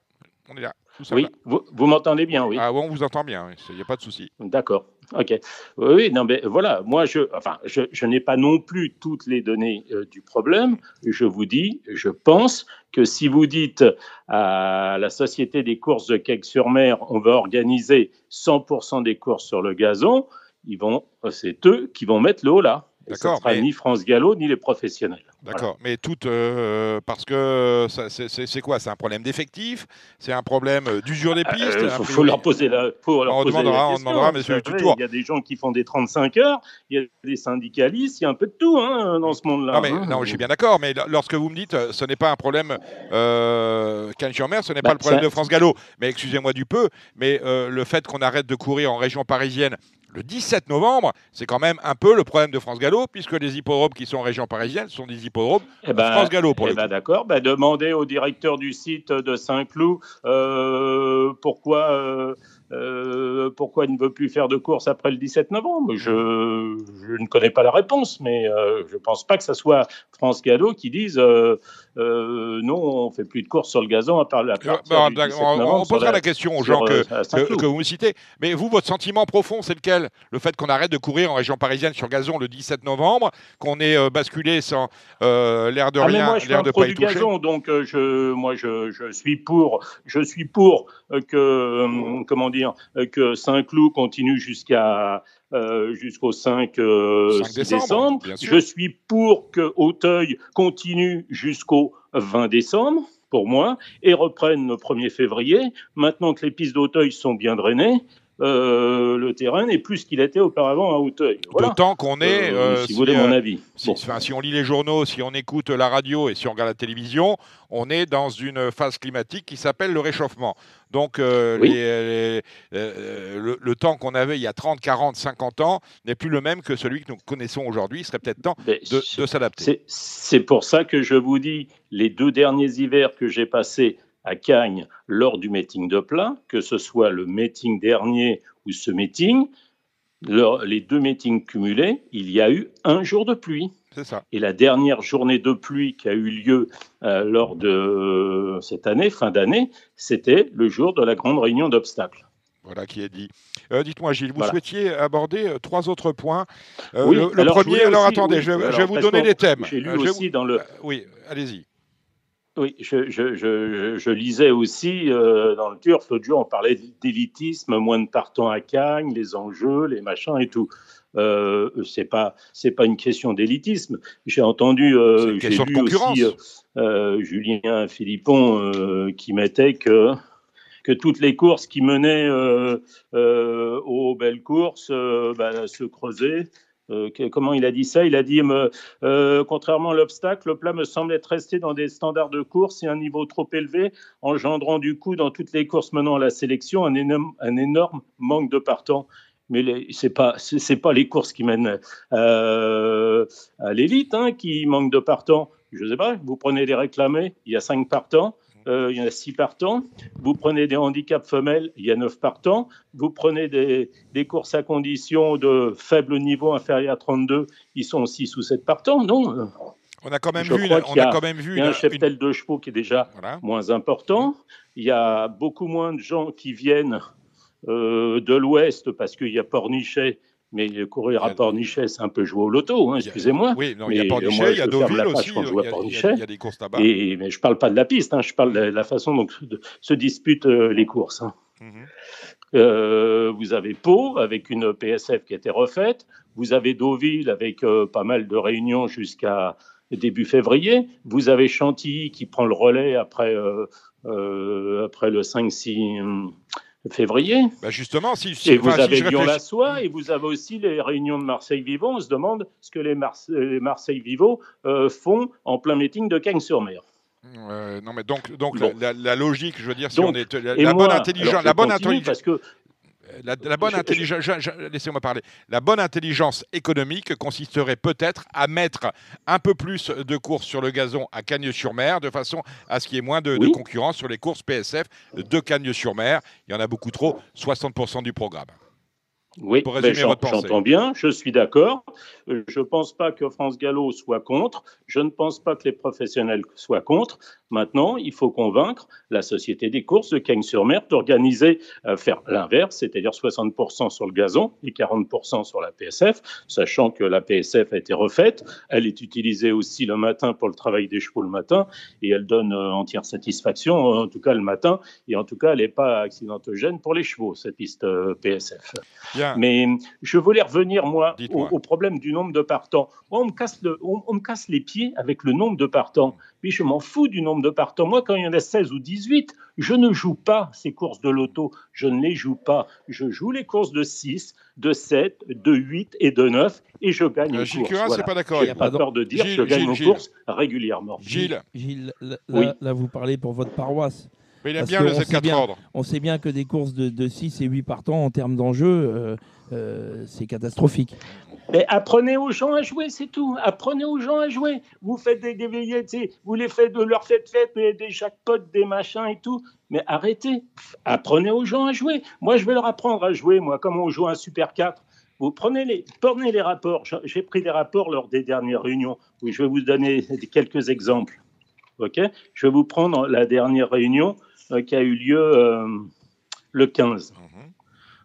On est là. Oui, vous, vous m'entendez bien, oui. Ah, on vous entend bien. Il n'y a pas de souci. D'accord. Ok. Oui, non, mais voilà, moi, je, enfin, je, je n'ai pas non plus toutes les données euh, du problème. Je vous dis, je pense que si vous dites à la Société des courses de Quai-sur-Mer, on va organiser 100% des courses sur le gazon, ils vont, c'est eux qui vont mettre le haut là. Et Ce D'accord, sera mais- ni France Gallo, ni les professionnels. D'accord, mais tout euh, parce que c'est- quoi? C'est un problème d'effectif? C'est un problème euh, d'usure des pistes? Il faut, leur poser la, faut leur On poser la demandera- on question. demandera à monsieur. Il y a des gens qui font des 35 heures, il y a des syndicalistes, il y a un peu de tout hein, dans ce monde-là. Non, mais hein. non, je suis bien d'accord, mais lo- lorsque vous me dites euh, ce n'est pas un problème euh, Cannes-sur-Mer, ce n'est Bah, pas le problème de France Gallo. Mais excusez-moi du peu, mais euh, le fait qu'on arrête de courir en région parisienne le 17 novembre, c'est quand même un peu le problème de France Gallo, puisque les hippodromes qui sont en région parisienne sont des hippodromes Eh ben, France Gallo pour eh ben, d'accord. Ben, demandez au directeur du site de Saint-Cloud euh, pourquoi, euh, euh, pourquoi il ne veut plus faire de course après le 17 novembre. Je, je ne connais pas la réponse, mais je ne pense pas que ce soit France Gallo qui dise euh, non, on ne fait plus de course sur le gazon à part la Euh, 17 on, on posera la- la question aux gens que, euh, que, que vous me citez. Mais vous, votre sentiment profond, c'est lequel? Le fait qu'on arrête de courir en région parisienne sur gazon le 17 novembre, qu'on ait euh, basculé sans euh, l'air de Ah, rien, l'air de pas y toucher? gazon, donc je, moi, je, je suis pour, je suis pour que, comment dire, que Saint-Cloud continue jusqu'à euh, jusqu'au 5, euh, 5 décembre. Je suis pour que Auteuil continue jusqu'au 20 décembre, pour moi, et reprenne le 1er février. Maintenant que les pistes d'Auteuil sont bien drainées, euh, le terrain n'est plus ce qu'il était auparavant à Auteuil. Voilà. D'autant qu'on est, Euh, euh, si si, vous voulez mon avis. si, Bon. enfin, si on lit les journaux, si on écoute la radio et si on regarde la télévision, on est dans une phase climatique qui s'appelle le réchauffement. Donc euh, Oui. les- les- euh, le, le temps qu'on avait il y a 30, 40, 50 ans n'est plus le même que celui que nous connaissons aujourd'hui. Il serait peut-être temps Mais de, s'adapter. C'est pour ça que je vous dis, les deux derniers hivers que j'ai passés à Cagnes lors du meeting de plat, que ce soit le meeting dernier ou ce meeting, lors- les deux meetings cumulés, il y a eu un jour de pluie. C'est ça. Et la dernière journée de pluie qui a eu lieu euh, lors de euh, cette année, fin d'année, c'était le jour de la grande réunion d'obstacles. Voilà qui est dit. Euh, Dites-moi, Gilles, vous Voilà. souhaitiez aborder trois autres points. Oui, le, le alors, je premier, alors aussi- attendez, oui, je, vais- alors, je vais vous donner les thèmes. J'ai lu je aussi vous- dans le, oui, allez-y. Oui, je, je, je, je lisais aussi euh, dans le Turf, l'autre jour, on parlait d'élitisme, moins de partants à Cagnes, les enjeux, les machins et tout. Euh, c'est pas c'est pas une question d'élitisme. J'ai entendu, euh, j'ai lu aussi euh, euh, Julien Philippon qui mettait que que toutes les courses qui menaient aux belles courses bah, se creusaient. Euh, comment il a dit ça? Il a dit euh, contrairement à l'obstacle, le plat me semble être resté dans des standards de course et un niveau trop élevé, engendrant du coup dans toutes les courses menant à la sélection un énorme, un énorme manque de partants. Mais les- c'est pas c'est pas les courses qui mènent euh, à l'élite hein, qui manquent de partants. Je sais pas. Vous prenez des réclamés, il y a cinq partants. Euh, il y en a six partants. Vous prenez des handicaps femelles, il y a neuf partants. Vous prenez des, des courses à conditions de faible niveau inférieur à 32, ils sont 6 ou 7 partants. Non, On a quand même Je vu, une- on y a a- quand même vu il y a un une- cheptel de chevaux qui est déjà Voilà. moins important. Il y a beaucoup moins de gens qui viennent euh, de l'Ouest parce qu'il y a Pornichet. Mais courir à Pornichet, c'est un peu jouer au loto, hein, excusez-moi. Oui, non, il y a Pornichet, il y a Deauville aussi. Il y, a, y y des courses là-bas. Et, mais je parle pas de la piste, hein, je parle de la façon dont se disputent euh, les courses. hein. Mhm. Euh, vous avez Pau avec une PSF qui a été refaite. Vous avez Deauville avec euh, pas mal de réunions jusqu'à début février. Vous avez Chantilly qui prend le relais après, euh, après le 5-6 hum, février. Bah, justement, si, si- Et vous si avez je réfléchis- Lyon-la-Soie et vous avez aussi les réunions de Marseille-Vivant. On se demande ce que les, Marse- les Marseille-Vivant euh, font en plein meeting de Cagnes-sur-Mer. Euh, non, mais donc, donc Bon. la, la- la logique, je veux dire, si Donc, on est la, la bonne intelligence, la bonne intelligence, parce que la, la bonne intelligence, je- je- laissez-moi parler. La bonne intelligence économique consisterait peut-être à mettre un peu plus de courses sur le gazon à Cagnes-sur-Mer, de façon à ce qu'il y ait moins de, concurrence sur les courses PSF de Cagnes-sur-Mer. Il y en a beaucoup trop, 60% du programme. Oui, ben, j'entends bien, je suis d'accord. Euh, je ne pense pas que France Gallo soit contre. Je ne pense pas que les professionnels soient contre. Maintenant, il faut convaincre la Société des courses de Cagnes-sur-Mer d'organiser, euh, faire l'inverse, c'est-à-dire 60% sur le gazon et 40% sur la PSF, sachant que la PSF a été refaite. Elle est utilisée aussi le matin pour le travail des chevaux le matin et elle donne euh, entière satisfaction, en tout cas le matin. Et en tout cas, elle n'est pas accidentogène pour les chevaux, cette piste PSF. Mais je voulais revenir, moi, au, problème du nombre de partants. on, me casse on, me casse les pieds avec le nombre de partants. Mais je m'en fous du nombre de partants. Moi, quand il y en a 16 ou 18, je ne joue pas ces courses de loto. Je ne les joue pas. Je joue les courses de 6, de 7, de 8 et de 9 et je gagne euh, Gilles Curin, c'est pas d'accord. J'ai pas peur de dire que je gagne Gilles, courses régulièrement. Gilles, Gilles là, vous parlez pour votre paroisse. Mais il bien le Z4 On sait bien que des courses de, 6 et 8 partants en termes d'enjeu, euh, euh, c'est catastrophique. Mais apprenez aux gens à jouer, c'est tout. Apprenez aux gens à jouer. Vous faites des, des vous les faites, de leur faites faites des, des jackpots, des machins et tout. Mais arrêtez. Apprenez aux gens à jouer. Moi, je vais leur apprendre à jouer, moi, comme on joue un Super 4. Vous prenez les, prenez les rapports. J'ai pris des rapports lors des dernières réunions. Oui, je vais vous donner quelques exemples. Ok? Je vais vous prendre la dernière réunion euh, qui a eu lieu euh, le 15.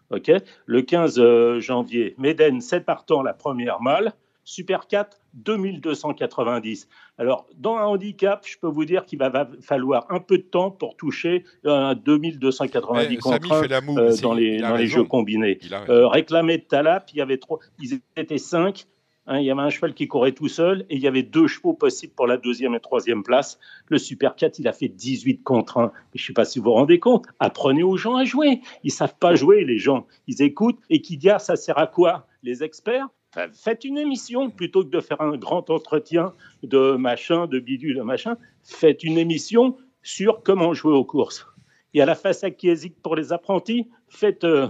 Ok, le 15 euh, janvier, Méden, 7 partants la première malle, Super 4, 2290. Alors, dans un handicap, je peux vous dire qu'il va falloir un peu de temps pour toucher un 2290 contre euh, dans les, dans les jeux combinés. Euh, réclamé de Talap, il y avait trop, ils étaient 5. Hein, il y avait un cheval qui courait tout seul et il y avait deux chevaux possibles pour la deuxième et troisième place. Le Super 4, il a fait 18 contre 1. je ne sais pas si vous vous rendez compte. Apprenez aux gens à jouer. Ils savent pas jouer, les gens. Ils écoutent. Et qui dit, ça sert à quoi? Les experts? Faites une émission plutôt que de faire un grand entretien de machin, de bidule, de machin. Faites une émission sur comment jouer aux courses. Et à la face acquiesique pour les apprentis, faites euh,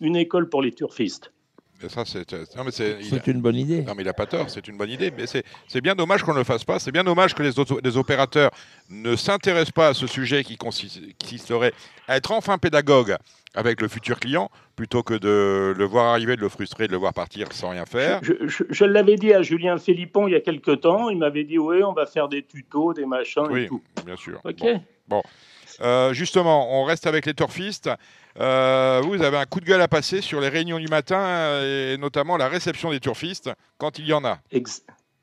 une école pour les turfistes. C'est une bonne idée. Non, mais il n'a pas tort, c'est une bonne idée. Mais c'est bien dommage qu'on ne le fasse pas. C'est bien dommage que les, les opérateurs ne s'intéressent pas à ce sujet qui consisterait à être enfin pédagogue avec le futur client plutôt que de le voir arriver, de le frustrer, de le voir partir sans rien faire. Je, l'avais dit à Julien Philippon il y a quelques temps. Il m'avait dit Oui, on va faire des tutos, des machins et tout. bien sûr. Ok. Bon. Euh, justement, on reste avec les turfistes. Euh, vous avez un coup de gueule à passer sur les réunions du matin euh, et notamment la réception des turfistes quand il y en a.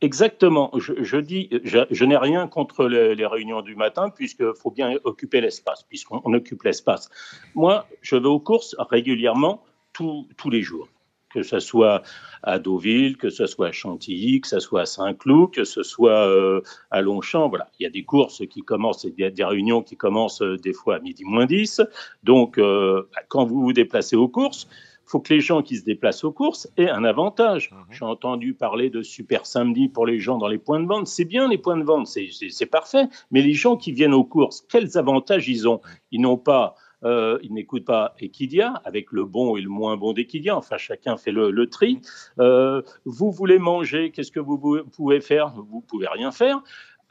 Exactement. Je, dis, je, n'ai rien contre les, réunions du matin puisqu'il faut bien occuper l'espace, puisqu'on occupe l'espace. Moi, je vais aux courses régulièrement tous les jours que ce soit à Deauville, que ce soit à Chantilly, que ce soit à Saint-Cloud, que ce soit euh, à Longchamp. Voilà, il y a des courses qui commencent, il y a des réunions qui commencent euh, des fois à midi moins 10. Donc, euh, quand vous vous déplacez aux courses, il faut que les gens qui se déplacent aux courses aient un avantage. Mhm. J'ai entendu parler de super samedi pour les gens dans les points de vente. C'est bien les points de vente, c'est parfait. Mais les gens qui viennent aux courses, quels avantages ils ont? Ils n'ont pas euh, ils n'écoutent pas Equidia, avec le bon et le moins bon d'Equidia. Enfin, chacun fait le, tri. Euh, vous voulez manger, qu'est-ce que vous pouvez faire? Vous pouvez rien faire.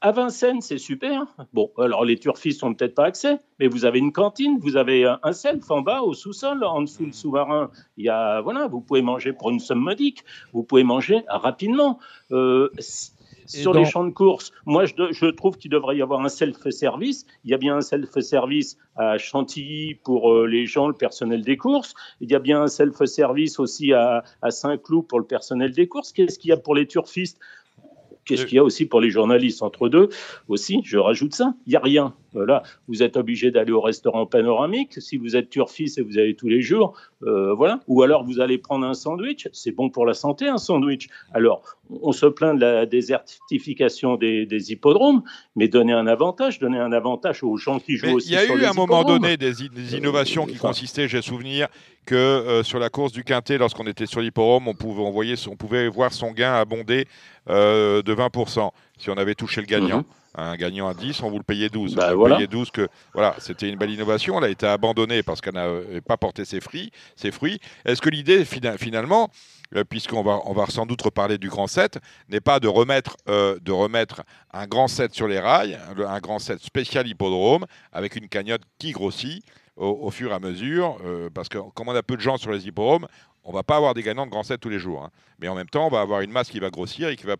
À Vincennes, c'est super. Bon, alors les turfistes n'ont peut-être pas accès, mais vous avez une cantine, vous avez un self en bas au sous-sol, en dessous le sous-marin. Il y a, voilà, vous pouvez manger pour une somme modique. Vous pouvez manger rapidement. Euh, sur les champs de course, moi, je, trouve qu'il devrait y avoir un self-service. Il y a bien un self-service à Chantilly pour euh, les gens, le personnel des courses. Il y a bien un self-service aussi à, à Saint-Cloud pour le personnel des courses. Qu'est-ce qu'il y a pour les turfistes? Qu'est-ce qu'il y a aussi pour les journalistes entre deux Aussi, je rajoute ça, il n'y a rien. Voilà, vous êtes obligé d'aller au restaurant panoramique. Si vous êtes turfiste et vous allez tous les jours, euh, voilà. Ou alors vous allez prendre un sandwich. C'est bon pour la santé, un sandwich. Alors, on se plaint de la désertification des, hippodromes, mais donner un avantage, donner un avantage aux gens qui jouent aussi. Il y a eu à un moment donné des, innovations qui consistaient, j'ai souvenir, que euh, sur la course du Quintet, lorsqu'on était sur l'hippodrome, on pouvait, on, pouvait voir son gain abonder euh, de 20% si on avait touché le gagnant. Mhm. Un gagnant à 10, on vous le payait 12. Bah, voilà. 12 que voilà, c'était une belle innovation. Elle a été abandonnée parce qu'elle n'avait pas porté ses fruits. Ses fruits. Est-ce que l'idée, finalement, euh, puisqu'on va, on va sans doute reparler du grand 7, n'est pas de remettre, euh, de remettre un grand 7 sur les rails, un, grand 7 spécial hippodrome, avec une cagnotte qui grossit au, fur et à mesure, euh, parce que comme on a peu de gens sur les hippodromes, On va pas avoir des gagnants de grand 7 tous les jours. Hein. Mais en même temps, on va avoir une masse qui va grossir et qui va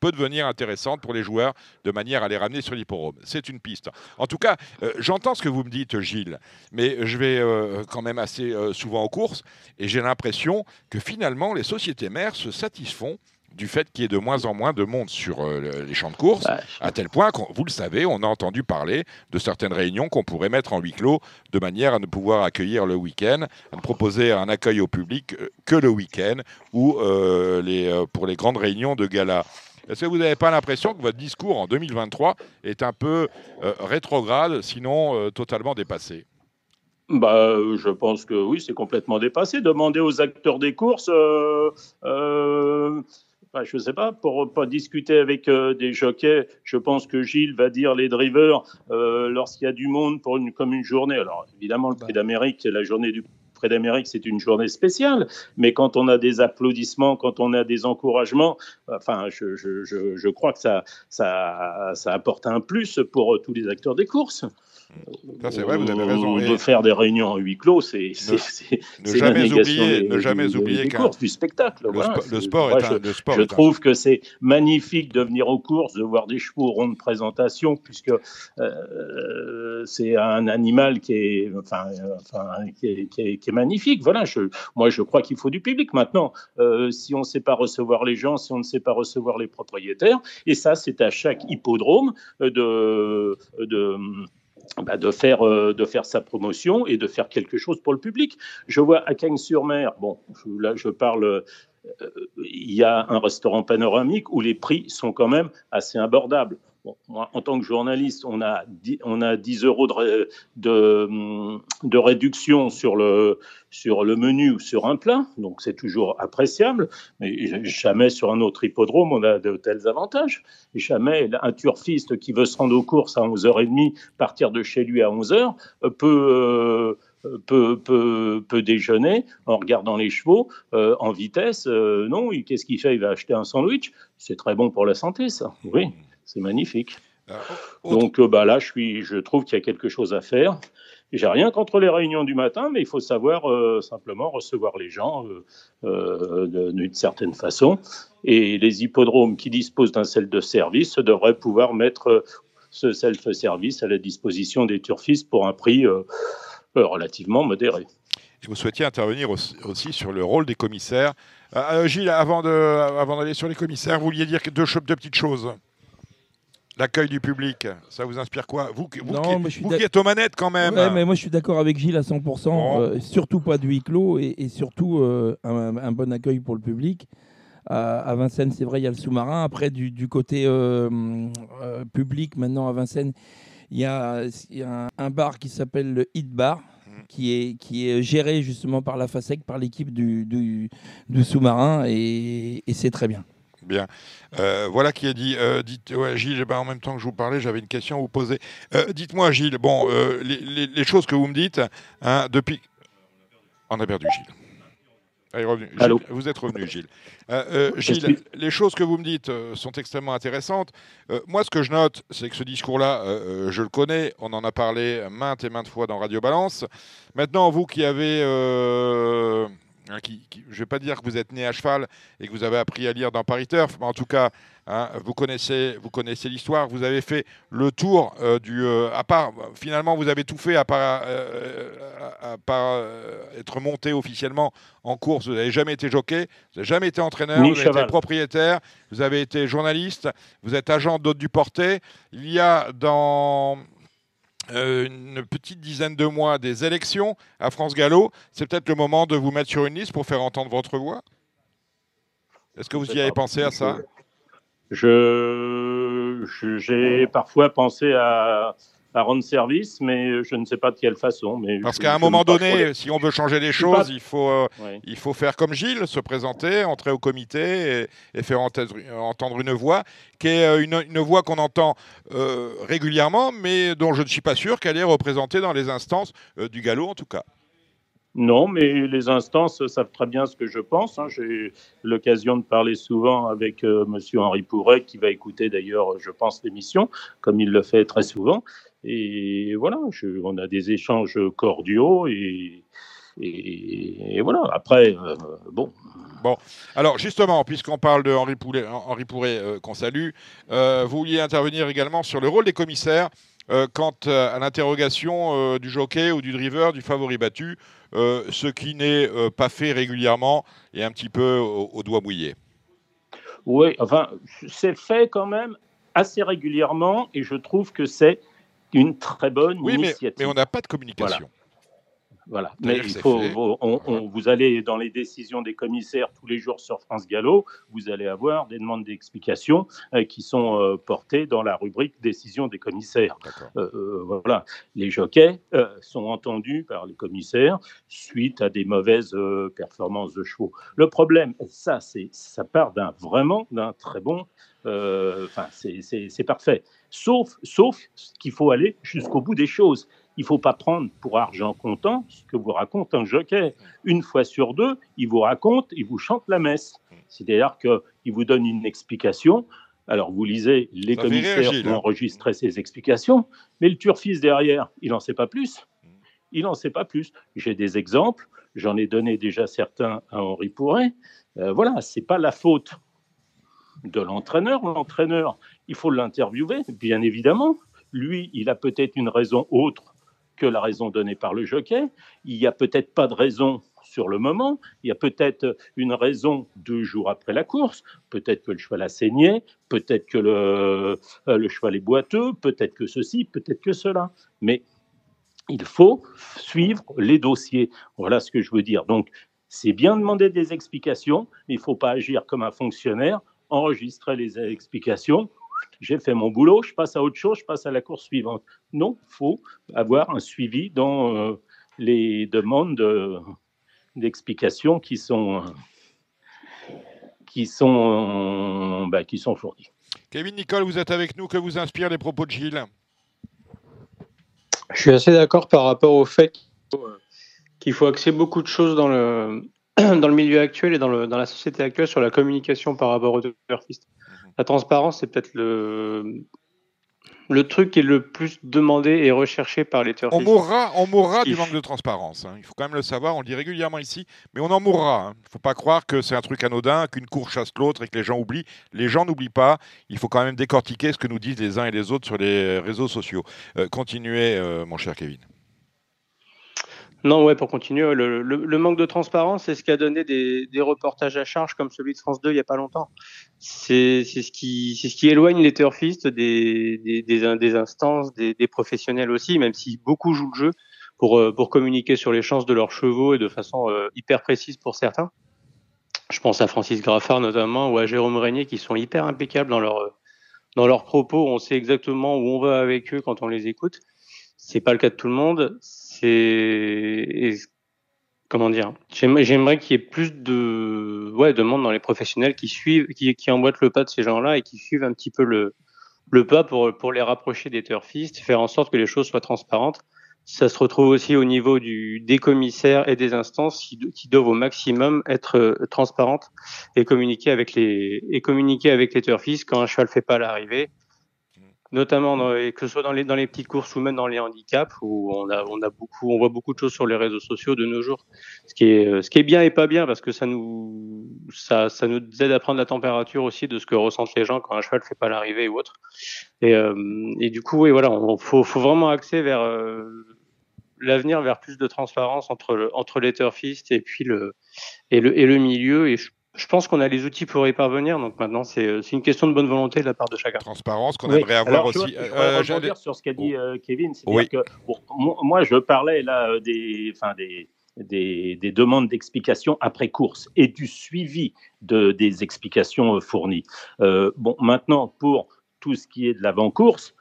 peut, devenir intéressante pour les joueurs de manière à les ramener sur l'hipporome. C'est une piste. En tout cas, euh, j'entends ce que vous me dites, Gilles, mais je vais euh, quand même assez euh, souvent aux courses et j'ai l'impression que finalement, les sociétés mères se satisfont du fait qu'il y ait de moins en moins de monde sur euh, les champs de course, bah, à tel point que, vous le savez, on a entendu parler de certaines réunions qu'on pourrait mettre en huis clos de manière à ne pouvoir accueillir le week-end, à ne proposer un accueil au public que le week-end ou euh, les, pour les grandes réunions de gala. Est-ce que vous n'avez pas l'impression que votre discours en 2023 est un peu rétrograde, sinon totalement dépassé? Bah, je pense que oui, c'est complètement dépassé. Demander aux acteurs des courses, je ne sais pas, pour pas discuter avec euh, des jockeys, je pense que Gilles va dire les drivers euh, lorsqu'il y a du monde pour une, comme une journée. Alors évidemment, le Prix d'Amérique, la journée du Prix d'Amérique, c'est une journée spéciale, mais quand on a des applaudissements, quand on a des encouragements, enfin, je, crois que ça, ça apporte un plus pour tous les acteurs des courses c'est vrai, vous avez raison. De faire des réunions en huis clos, c'est ne, jamais oublier, ne jamais oublier du spectacle. Le, sport est un, je, je trouve que c'est magnifique de venir aux courses, de voir des chevaux ronds de présentation, puisque euh, c'est un animal qui est, enfin, qui est, qui est, qui est magnifique. Voilà, je, moi je crois qu'il faut du public. Maintenant, euh, si on ne sait pas recevoir les gens, si on ne sait pas recevoir les propriétaires, et ça c'est à chaque hippodrome de, de bah, de, faire, euh, de faire sa promotion et de faire quelque chose pour le public. Je vois à Cagnes-sur-Mer, bon, là je parle, euh, il y a un restaurant panoramique où les prix sont quand même assez abordables en tant que journaliste, on a 10, on a 10 euros de, de, réduction sur le, sur le menu ou sur un plat, donc c'est toujours appréciable, mais jamais sur un autre hippodrome on a de tels avantages. Jamais un turfiste qui veut se rendre aux courses à 11h30, partir de chez lui à 11h, peut... Peut, peut, peut, déjeuner en regardant les chevaux euh, en vitesse. Euh, non, qu'est-ce qu'il fait? Il va acheter un sandwich. C'est très bon pour la santé, ça. Oui. C'est magnifique. Euh, Donc euh, bah, là, je, suis, je trouve qu'il y a quelque chose à faire. J'ai rien contre les réunions du matin, mais il faut savoir euh, simplement recevoir les gens d'une certaine façon. Et les hippodromes qui disposent d'un self-service devraient pouvoir mettre ce self-service à la disposition des turfistes pour un prix relativement modéré. Et vous souhaitiez intervenir aussi, sur le rôle des commissaires. Gilles, avant d'aller avant sur les commissaires, vous vouliez dire deux, deux petites choses L'accueil du public, ça vous inspire quoi Vous, vous, qui, êtes aux manettes quand même. mais moi je suis d'accord avec Gilles à 100%. Euh, surtout pas de huis clos et, surtout euh, un, bon accueil pour le public. À, Vincennes, c'est vrai, il y a le sous-marin. Après, du, côté euh, public, maintenant à Vincennes, il y a, un, bar qui s'appelle le Hit Bar. Mmh. Qui est, qui est géré justement par la FASEC, par l'équipe du, du, sous-marin, et c'est très bien. Bien. Euh, voilà qui est dit. Euh, dites, Gilles, eh ben, en même temps que je vous parlais, j'avais une question à vous poser. Euh, dites-moi, Gilles, bon, les, choses que vous me dites, hein, depuis. On a perdu Gilles. vous êtes revenu, Gilles. Gilles, les choses que vous me dites sont extrêmement intéressantes. moi, ce que je note, c'est que ce discours-là, je le connais. On en a parlé maintes et maintes fois dans Radio Balance. Maintenant, vous qui avez Hein, je ne vais pas dire que vous êtes né à cheval et que vous avez appris à lire dans Paris Turf, mais en tout cas, hein, vous connaissez, vous connaissez l'histoire. Vous avez fait le tour euh, du. Euh, à part, finalement, vous avez tout fait à part, euh, à part être monté officiellement en course. Vous n'avez jamais été jockey, vous n'avez jamais été entraîneur, vous avez été propriétaire, vous avez été journaliste, vous êtes agent d'hôte du porté. Il y a dans euh, une petite dizaine de mois des élections à France Gallo, c'est peut-être le moment de vous mettre sur une liste pour faire entendre votre voix. Est-ce que vous y avez pensé à ça? J'ai parfois pensé à à rendre service, mais je ne sais pas de quelle façon. Mais Parce qu'à un moment donné, si on veut changer les choses, il, faut, euh, il faut faire comme Gilles, se présenter, entrer au comité et, faire entendre une voix, qui est euh, une, une voix qu'on entend euh, régulièrement, mais dont je ne suis pas sûr qu'elle est représentée dans les instances du galop, en tout cas. Non, mais les instances savent très bien ce que je pense. Hein. J'ai l'occasion de parler souvent avec Monsieur Henri Pourret, qui va écouter d'ailleurs, je pense, l'émission, comme il le fait très souvent. Et voilà, on a des échanges cordiaux et, Et, voilà, après, bon. Bon, alors justement, puisqu'on parle de Henri, Poulet, Henri Pourret, qu'on salue, vous vouliez intervenir également sur le rôle des commissaires quant à l'interrogation du jockey ou du driver du favori battu, ce qui n'est pas fait régulièrement et un petit peu au doigt mouillé. Oui, enfin, c'est fait quand même assez régulièrement et je trouve que c'est une très bonne initiative. Mais, mais on n'a pas de communication. Voilà. Mais il faut, on, vous allez dans les décisions des commissaires tous les jours sur France Gallo, vous allez avoir des demandes d'explications euh, qui sont euh, portées dans la rubrique décision des commissaires. Euh, voilà. Les jockeys sont entendus par les commissaires suite à des mauvaises performances de chevaux. Le problème, ça, c'est ça part d'un vraiment d'un très bon. Enfin, c'est parfait. Sauf, sauf qu'il faut aller jusqu'au bout des choses il ne faut pas prendre pour argent comptant ce que vous raconte un jockey. Une fois sur deux, il vous raconte, il vous chante la messe. C'est-à-dire qu'il vous donne une explication. Alors, vous lisez, les commissaires ont enregistré ces explications, mais le turfiste derrière, il n'en sait pas plus. Il n'en sait pas plus. J'ai des exemples, j'en ai donné déjà certains à Henri Pourret. Euh, voilà, ce n'est pas la faute de l'entraîneur. L'entraîneur, il faut l'interviewer, bien évidemment. Lui, il a peut-être une raison autre que la raison donnée par le jockey. Il n'y a peut-être pas de raison sur le moment. Il y a peut-être une raison deux jours après la course. Peut-être que le cheval a saigné, peut-être que le, euh, le cheval est boiteux, peut-être que ceci, peut-être que cela. Mais il faut suivre les dossiers. Voilà ce que je veux dire. Donc, c'est bien demander des explications, mais il ne faut pas agir comme un fonctionnaire, enregistrer les explications, j'ai fait mon boulot, je passe à autre chose, je passe à la course suivante. Non, il faut avoir un suivi dans euh, les demandes d'explications qui sont, qui, sont, bah, qui sont fournies. Kevin Nicole, vous êtes avec nous. Que vous inspirent les propos de Gilles? Je suis assez d'accord par rapport au fait qu'il faut axer beaucoup de choses dans le, dans le milieu actuel et dans, le, dans la société actuelle sur la communication par rapport aux turfistes la transparence, c'est peut-être le, le truc qui est le plus demandé et recherché par les turfistes. On mourra, on mourra du manque de transparence. Hein. Il faut quand même le savoir, on le dit régulièrement ici, mais on en mourra. Hein. Il ne faut pas croire que c'est un truc anodin, qu'une cour chasse l'autre et que les gens oublient. Les gens n'oublient pas. Il faut quand même décortiquer ce que nous disent les uns et les autres sur les réseaux sociaux. Euh, continuez, euh, mon cher Kevin. Non, ouais, pour continuer, le, manque de transparence, c'est ce qui a donné des, reportages à charge comme celui de France 2 il n'y a pas longtemps. C'est ce, qui, ce qui éloigne les turfistes des, des, des, instances, des, professionnels aussi, même si beaucoup jouent le jeu pour, euh, pour communiquer sur les chances de leurs chevaux et de façon euh, hyper précise pour certains. Je pense à Francis Graffard notamment ou à Jérôme Régnier qui sont hyper impeccables dans, leur, dans leurs propos. On sait exactement où on va avec eux quand on les écoute. C'est pas le cas de tout le monde comment dire J'aimerais qu'il y ait plus de ouais de monde dans les professionnels qui suivent, qui, qui emboîtent le pas de ces gens-là et qui suivent un petit peu le pas pour les rapprocher des turfistes, faire en sorte que les choses soient transparentes. Ça se retrouve aussi au niveau des commissaires et des instances qui, qui doivent au maximum être euh, transparentes et communiquer avec les et communiquer avec les turfistes quand un cheval fait pas l'arrivée notamment que ce soit dans les, dans les petites courses ou même dans les handicaps où on a, on a beaucoup, on voit beaucoup de choses sur les réseaux sociaux de nos jours. Ce qui est, ce qui est bien et pas bien parce que ça nous, ça, ça nous aide à prendre la température aussi de ce que ressentent les gens quand un cheval fait pas l'arrivée ou autre. Et, euh, et du coup, oui, voilà, on faut, faut vraiment axer vers euh, l'avenir, vers plus de transparence entre, le, entre les turfistes et puis le, et le, et le milieu. Et je pense qu'on a les outils pour y parvenir. Donc maintenant, c'est euh, une question de bonne volonté de la part de chacun. Transparence qu'on aimerait avoir aussi. Je, je euh, sur ce qu'a dit euh, Kevin. Oui. Que, moi, je parlais là des, enfin, des, des, des demandes d'explications après course et du suivi de, des explications fournies. bon, maintenant, pour tout ce qui est de l'avant-course,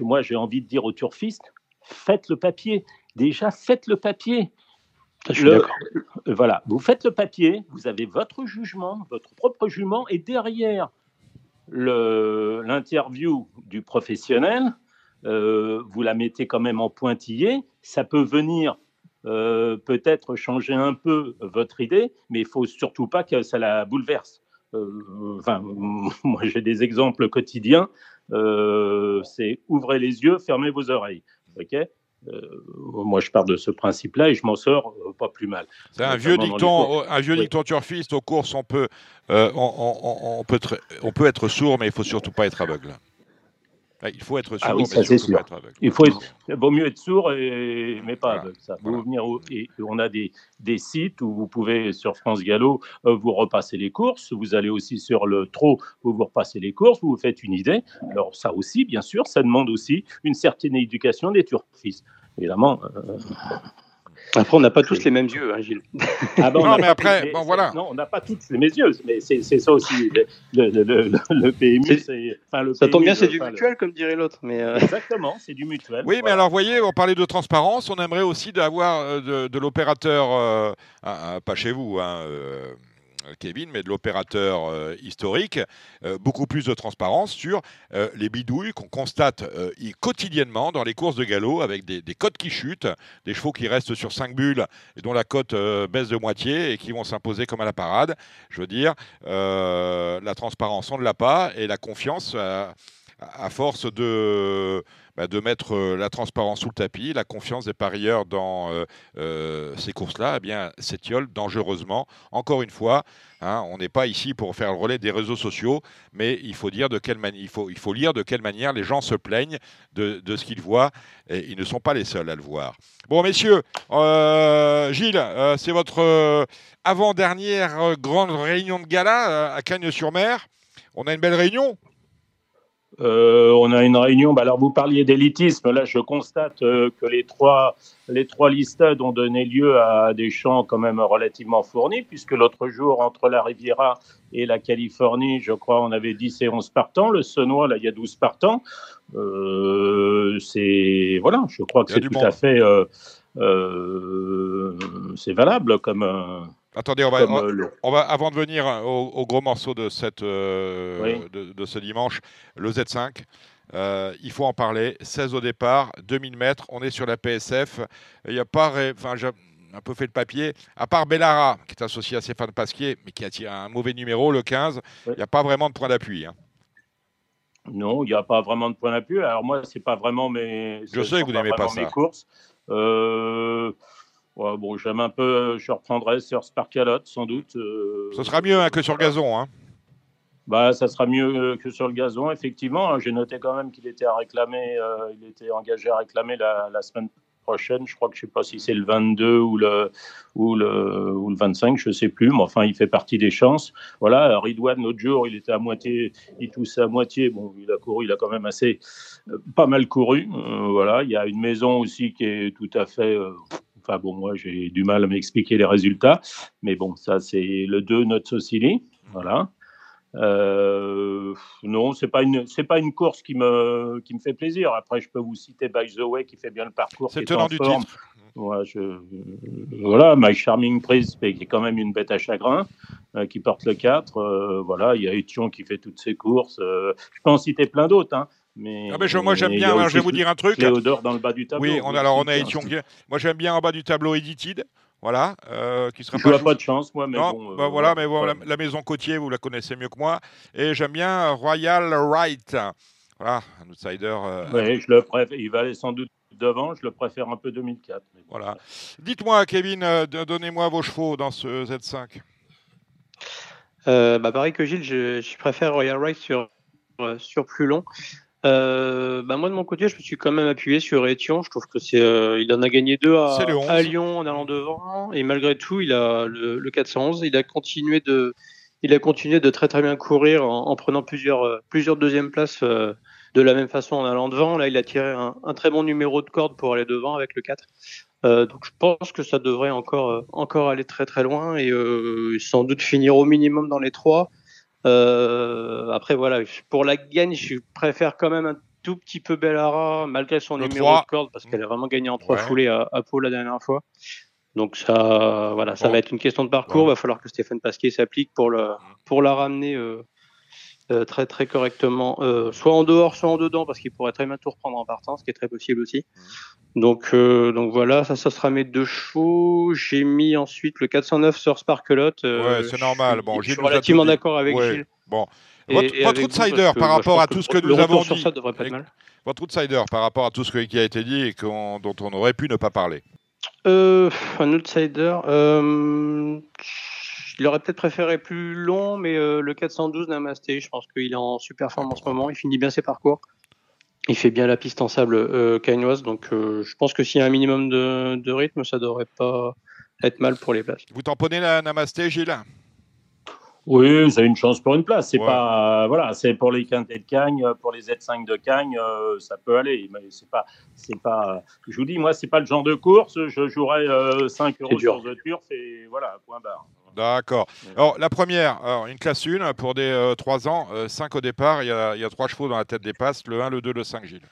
moi, j'ai envie de dire aux turfistes, faites le papier. Déjà, faites le papier. Voilà, vous faites le papier, vous avez votre jugement, votre propre jugement, et derrière l'interview du professionnel, euh, vous la mettez quand même en pointillé. Ça peut venir euh, peut-être changer un peu votre idée, mais il faut surtout pas que ça la bouleverse. Euh, enfin, moi j'ai des exemples quotidiens. c'est ouvrez les yeux, fermez vos oreilles. Ok moi, je pars de ce principe-là et je m'en sors pas plus mal. C'est un vieux dicton, un vieux dicton turfiste. Aux courses, on peut, on, peut être, on peut être sourd, mais il faut surtout pas être aveugle. Il faut être ah sourd, ça c'est sûr. Il faut vaut mieux être sourd, et, mais pas aveugle. Ça. venir et on a des, des, sites où vous pouvez, sur France Gallo, euh, vous repasser les courses. Vous allez aussi sur le trot, où vous repassez les courses, vous vous faites une idée. Alors ça aussi, bien sûr, ça demande aussi une certaine éducation des turfistes. Évidemment, euh, après, on n'a pas tous les mêmes yeux, hein, Gilles. Ah non, mais après, bon, voilà. Non, on n'a pas tous les mêmes yeux, mais c'est ça aussi. Le, le, le, PMU, enfin, ça tombe bien, c'est du mutuel, comme dirait l'autre. Mais euh. Exactement, c'est du mutuel. Oui, mais alors, vous voyez, on parlait de transparence, on aimerait aussi d'avoir euh, de, l'opérateur, euh, pas chez vous, hein, euh, Kevin, mais de l'opérateur euh, historique, euh, beaucoup plus de transparence sur les bidouilles qu'on constate quotidiennement dans les courses de galop avec des, des, cotes qui chutent, des chevaux qui restent sur 5 bulles et dont la cote baisse de moitié et qui vont s'imposer comme à la parade. Je veux dire, la transparence, on ne l'a pas et la confiance à force de, bah, mettre euh, la transparence sous le tapis, la confiance des parieurs dans euh, euh, ces courses-là, eh bien, s'étiole dangereusement. Encore une fois, hein, on n'est pas ici pour faire le relais des réseaux sociaux, mais il faut, dire de quelle il faut lire de quelle manière les gens se plaignent de, ce qu'ils voient, et ils ne sont pas les seuls à le voir. Bon, messieurs, Gilles, c'est votre avant-dernière grande réunion de gala à Cagnes-sur-Mer. On a une belle réunion euh, on a une réunion. Bah alors, vous parliez d'élitisme. Là, je constate euh, que les trois, les trois listades ont donné lieu à des champs quand même relativement fournis, puisque l'autre jour, entre la Riviera et la Californie, je crois, on avait 10 et 11 partants. Le Senois, là, il y a 12 partants. Euh, c'est voilà, je crois que c'est tout à fait, c'est valable comme. Attendez, on va, on, va, avant de venir au, gros morceau de, cette, euh, de, ce dimanche, le Z5. Euh, il faut en parler. 16 au départ, 2000 mètres. On est sur la PSF. Il n'y a pas. Enfin, j'ai un peu fait le papier. À part Bellara, qui est associé à Stéphane Pasquier, mais qui a tiré un mauvais numéro, le 15, il n'y a pas vraiment de point d'appui. Hein. Non, il n'y a pas vraiment de point d'appui. Alors, moi, c'est pas vraiment mes. Je sais que vous n'aimez pas ça. Mes courses. Euh, bon, j'aime un peu, euh, je reprendrai sur Sparkalot sans doute. Euh, ça sera mieux hein, que sur gazon, hein bah, ça sera mieux euh, que sur le gazon, effectivement. J'ai noté quand même qu'il était à réclamer, il était engagé à réclamer la, semaine prochaine. Je crois que je ne sais pas si c'est le 22 ou le, ou le, ou le 25, je ne sais plus. Mais enfin, il fait partie des chances. Voilà, Ridwan, l'autre jour, il était à moitié, il toussait à moitié. Bon, il a couru, il a quand même assez, pas mal couru. voilà, il y a une maison aussi qui est tout à fait bon, moi, j'ai du mal à m'expliquer les résultats. Mais bon, ça, c'est le 2 notre Socili. Voilà. Euh, non, c'est pas une c'est pas une course qui me qui me fait plaisir. Après, je peux vous citer By the Way qui fait bien le parcours. C'est tenant du titre. je, voilà, My Charming Prince qui est quand même une bête à chagrin, euh, qui porte le 4. Euh, voilà, il y a Etion qui fait toutes ses courses. je peux en citer plein d'autres. Hein. Mais, ah moi j'aime bien, je vais vous dire un truc. Théodore dans le bas du tableau. Oui, on, alors on a Etiongien. Moi j'aime bien en bas du tableau Edited. Voilà, euh, qui sera pas, pas de chance, moi, mais bon. Bah, voilà, mais la, maison côtier, vous la connaissez mieux que moi. Et j'aime bien Royal Wright. Voilà, un outsider. Euh, oui, je le préfère. Il va aller sans doute devant. Je le préfère un peu 2004. Voilà. Dites-moi, Kevin, euh, donnez-moi vos chevaux dans ce Z5. bah pareil que Gilles, je, je préfère Royal Wright sur, sur plus long. Euh, bah moi de mon côté, je me suis quand même appuyé sur Etienne. Je trouve que c'est, euh, il en a gagné deux à, à, Lyon en allant devant, et malgré tout, il a le, le, 411. Il a continué de, il a continué de très très bien courir en, en prenant plusieurs euh, plusieurs deuxièmes places euh, de la même façon en allant devant. Là, il a tiré un, un, très bon numéro de corde pour aller devant avec le 4. Euh, donc je pense que ça devrait encore encore aller très très loin et sans doute finir au minimum dans les trois. Euh, après, voilà, pour la gagne, je préfère quand même un tout petit peu Bellara, malgré son numéro de corde, parce qu'elle a vraiment gagné en trois foulées à, à Pau la dernière fois. Donc ça, voilà, ça va être une question de parcours. Il va falloir que Stéphane Pasquier s'applique pour, le, pour la ramener euh, euh, très très correctement, euh, soit en dehors, soit en dedans, parce qu'il pourrait très bien tout reprendre en partant, ce qui est très possible aussi. Mmh. Donc, euh, donc voilà, ça, ça sera mes deux chevaux. J'ai mis ensuite le 409 sur Sparkelot. ouais, c'est normal. Bon, je suis relativement d'accord avec Gilles. Bon, votre, outsider par rapport à tout ce que nous avons dit. Ça devrait pas être mal. Votre outsider par rapport à tout ce qui a été dit et dont on aurait pu ne pas parler Un outsider. Euh, il aurait peut-être préféré plus long, mais euh, le 412 Namasté, je pense qu'il est en super forme en ce moment. Il finit bien ses parcours. Il fait bien la piste en sable euh, donc je pense que s'il y a un minimum de, de rythme, ça devrait pas être mal pour les places. Vous tamponnez la Namasté, Gilles? Oui, a une chance pour une place. C'est pas, voilà, c'est pour les quintés de Cagne, pour les Z5 de Cagne, euh, ça peut aller. Mais c'est pas, c'est pas. Je vous dis, moi, c'est pas le genre de course. Je jouerais 5 euh, euros sur The Turf et voilà, point barre. D'accord. Alors la première, alors, une classe 1 pour des 3 euh, ans, 5 au départ. Il y, a, il y a 3 chevaux dans la tête des passes, le 1, le 2, le 5, Gilles.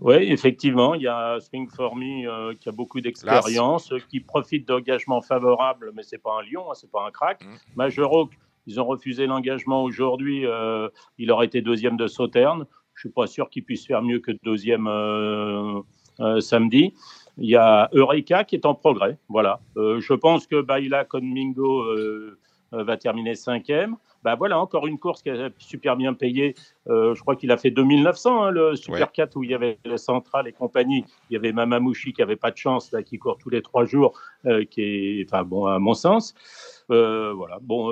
Oui, effectivement, il y a Swing for Me euh, qui a beaucoup d'expérience, qui profite d'engagements favorables, mais c'est pas un lion, hein, c'est pas un crack. Mmh. Majoro, ils ont refusé l'engagement aujourd'hui, euh, il aurait été deuxième de Sauterne. Je suis pas sûr qu'il puisse faire mieux que deuxième euh, samedi. Il y a Eureka qui est en progrès. Voilà. je pense que Baila Conmingo va terminer cinquième bah voilà, encore une course qui a super bien payé. Euh, je crois qu'il a fait 2900, hein, le Super 4, où il y avait le Central et compagnie. Il y avait Mamamouchi qui avait pas de chance, là, qui court tous les trois jours, euh, qui est, enfin bon, à mon sens. Euh, voilà. Bon,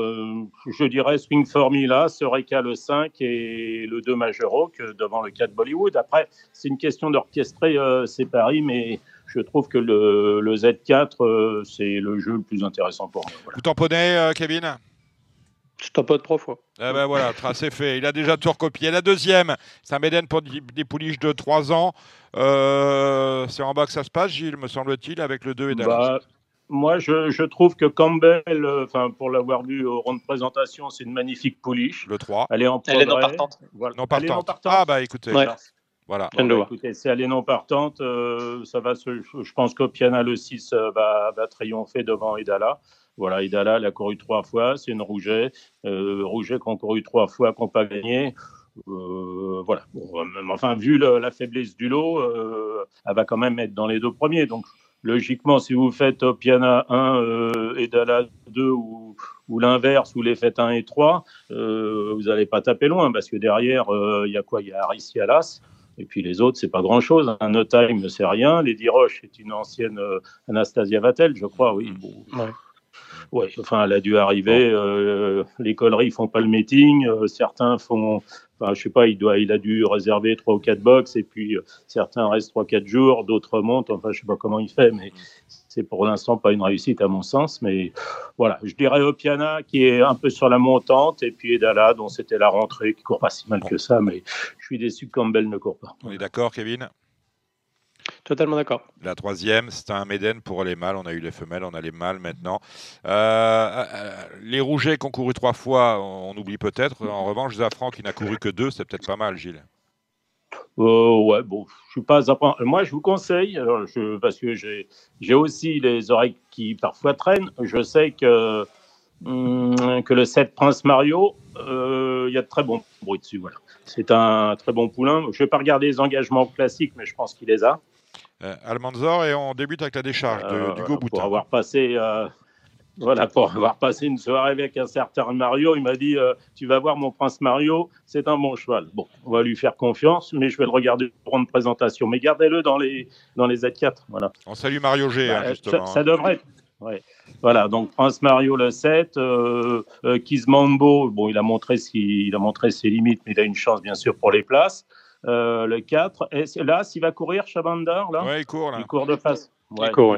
je dirais Swing Formula, Sereca le 5 et le 2 Major que devant le 4 Bollywood. Après, c'est une question d'orchestrer ces paris, mais je trouve que le, le Z4, c'est le jeu le plus intéressant pour moi. Vous tamponnez, Kevin? Je tapote trois fois. Eh ben voilà, c'est fait. Il a déjà tout recopié. La deuxième, c'est un Méden pour des pouliches de 3 ans. Euh, c'est en bas que ça se passe, Gilles, me semble-t-il, avec le 2 et. Bah, moi, je, trouve que Campbell, euh, enfin, pour l'avoir vu au rond de présentation, c'est une magnifique pouliche. Le 3. Elle est en Elle est non partante. Non partante. Ah, bah écoutez. Voilà. écoutez, c'est elle est non partante. Euh, ça va je pense qu'Opiana, le 6, va, va triompher devant Idala. Voilà, Idala, elle a couru trois fois, c'est une Rouget. Euh, Rouget qui a couru trois fois, qui n'a pas gagné. Euh, voilà. enfin, vu la faiblesse du lot, euh, elle va quand même être dans les deux premiers. Donc, logiquement, si vous faites Piana 1 euh, et Dala 2 ou, ou l'inverse, vous les faites 1 et 3, euh, vous n'allez pas taper loin parce que derrière, il y a quoi? Il y a Aris Alas. Et puis les autres, c'est pas grand-chose. Un No Time ne sait rien. Lady Roche est une ancienne Anastasia Vatel, je crois, oui. Bon, oui, enfin, elle a dû arriver. Euh, les colleries font pas le meeting. Euh, certains font, enfin, je sais pas, il doit, il a dû réserver trois ou quatre box et puis euh, certains restent trois quatre jours, d'autres montent. Enfin, je sais pas comment il fait, mais c'est pour l'instant pas une réussite à mon sens. Mais voilà, je dirais Opiana qui est un peu sur la montante et puis Edala dont c'était la rentrée qui court pas si mal que ça, mais je suis déçu que Campbell ne court pas. On est d'accord, Kevin? Totalement d'accord. La troisième, c'est un Méden pour les mâles. On a eu les femelles, on a les mâles maintenant. Euh, euh, les rougets qui ont couru trois fois, on, oublie peut-être. En revanche, Zafran qui n'a couru que deux, c'est peut-être pas mal, Gilles. Euh, ouais, bon, je suis pas. Moi, je vous conseille, je, parce que j'ai aussi les oreilles qui parfois traînent. Je sais que, hum, que le 7 Prince Mario, il y a de très bons bruits dessus. Voilà. C'est un très bon poulain. Je ne vais pas regarder les engagements classiques, mais je pense qu'il les a. Euh, Almanzor et on débute avec la décharge de, du Go Pour avoir passé, euh, voilà, pour avoir passé une soirée avec un certain Mario, il m'a dit euh, Tu vas voir mon prince Mario, c'est un bon cheval. Bon, on va lui faire confiance, mais je vais le regarder pour une présentation. Mais gardez-le dans les, dans les Z4. Voilà. On salue Mario G, hein, justement. Ça, devrait Ouais. Voilà, donc Prince Mario le 7, euh, Kizmambo, bon, il a, montré il a montré ses limites, mais il a une chance bien sûr pour les places. Euh, le 4. Et là, s'il va courir, Chabandar là Ouais, il court. Là. Il court de face. il, court,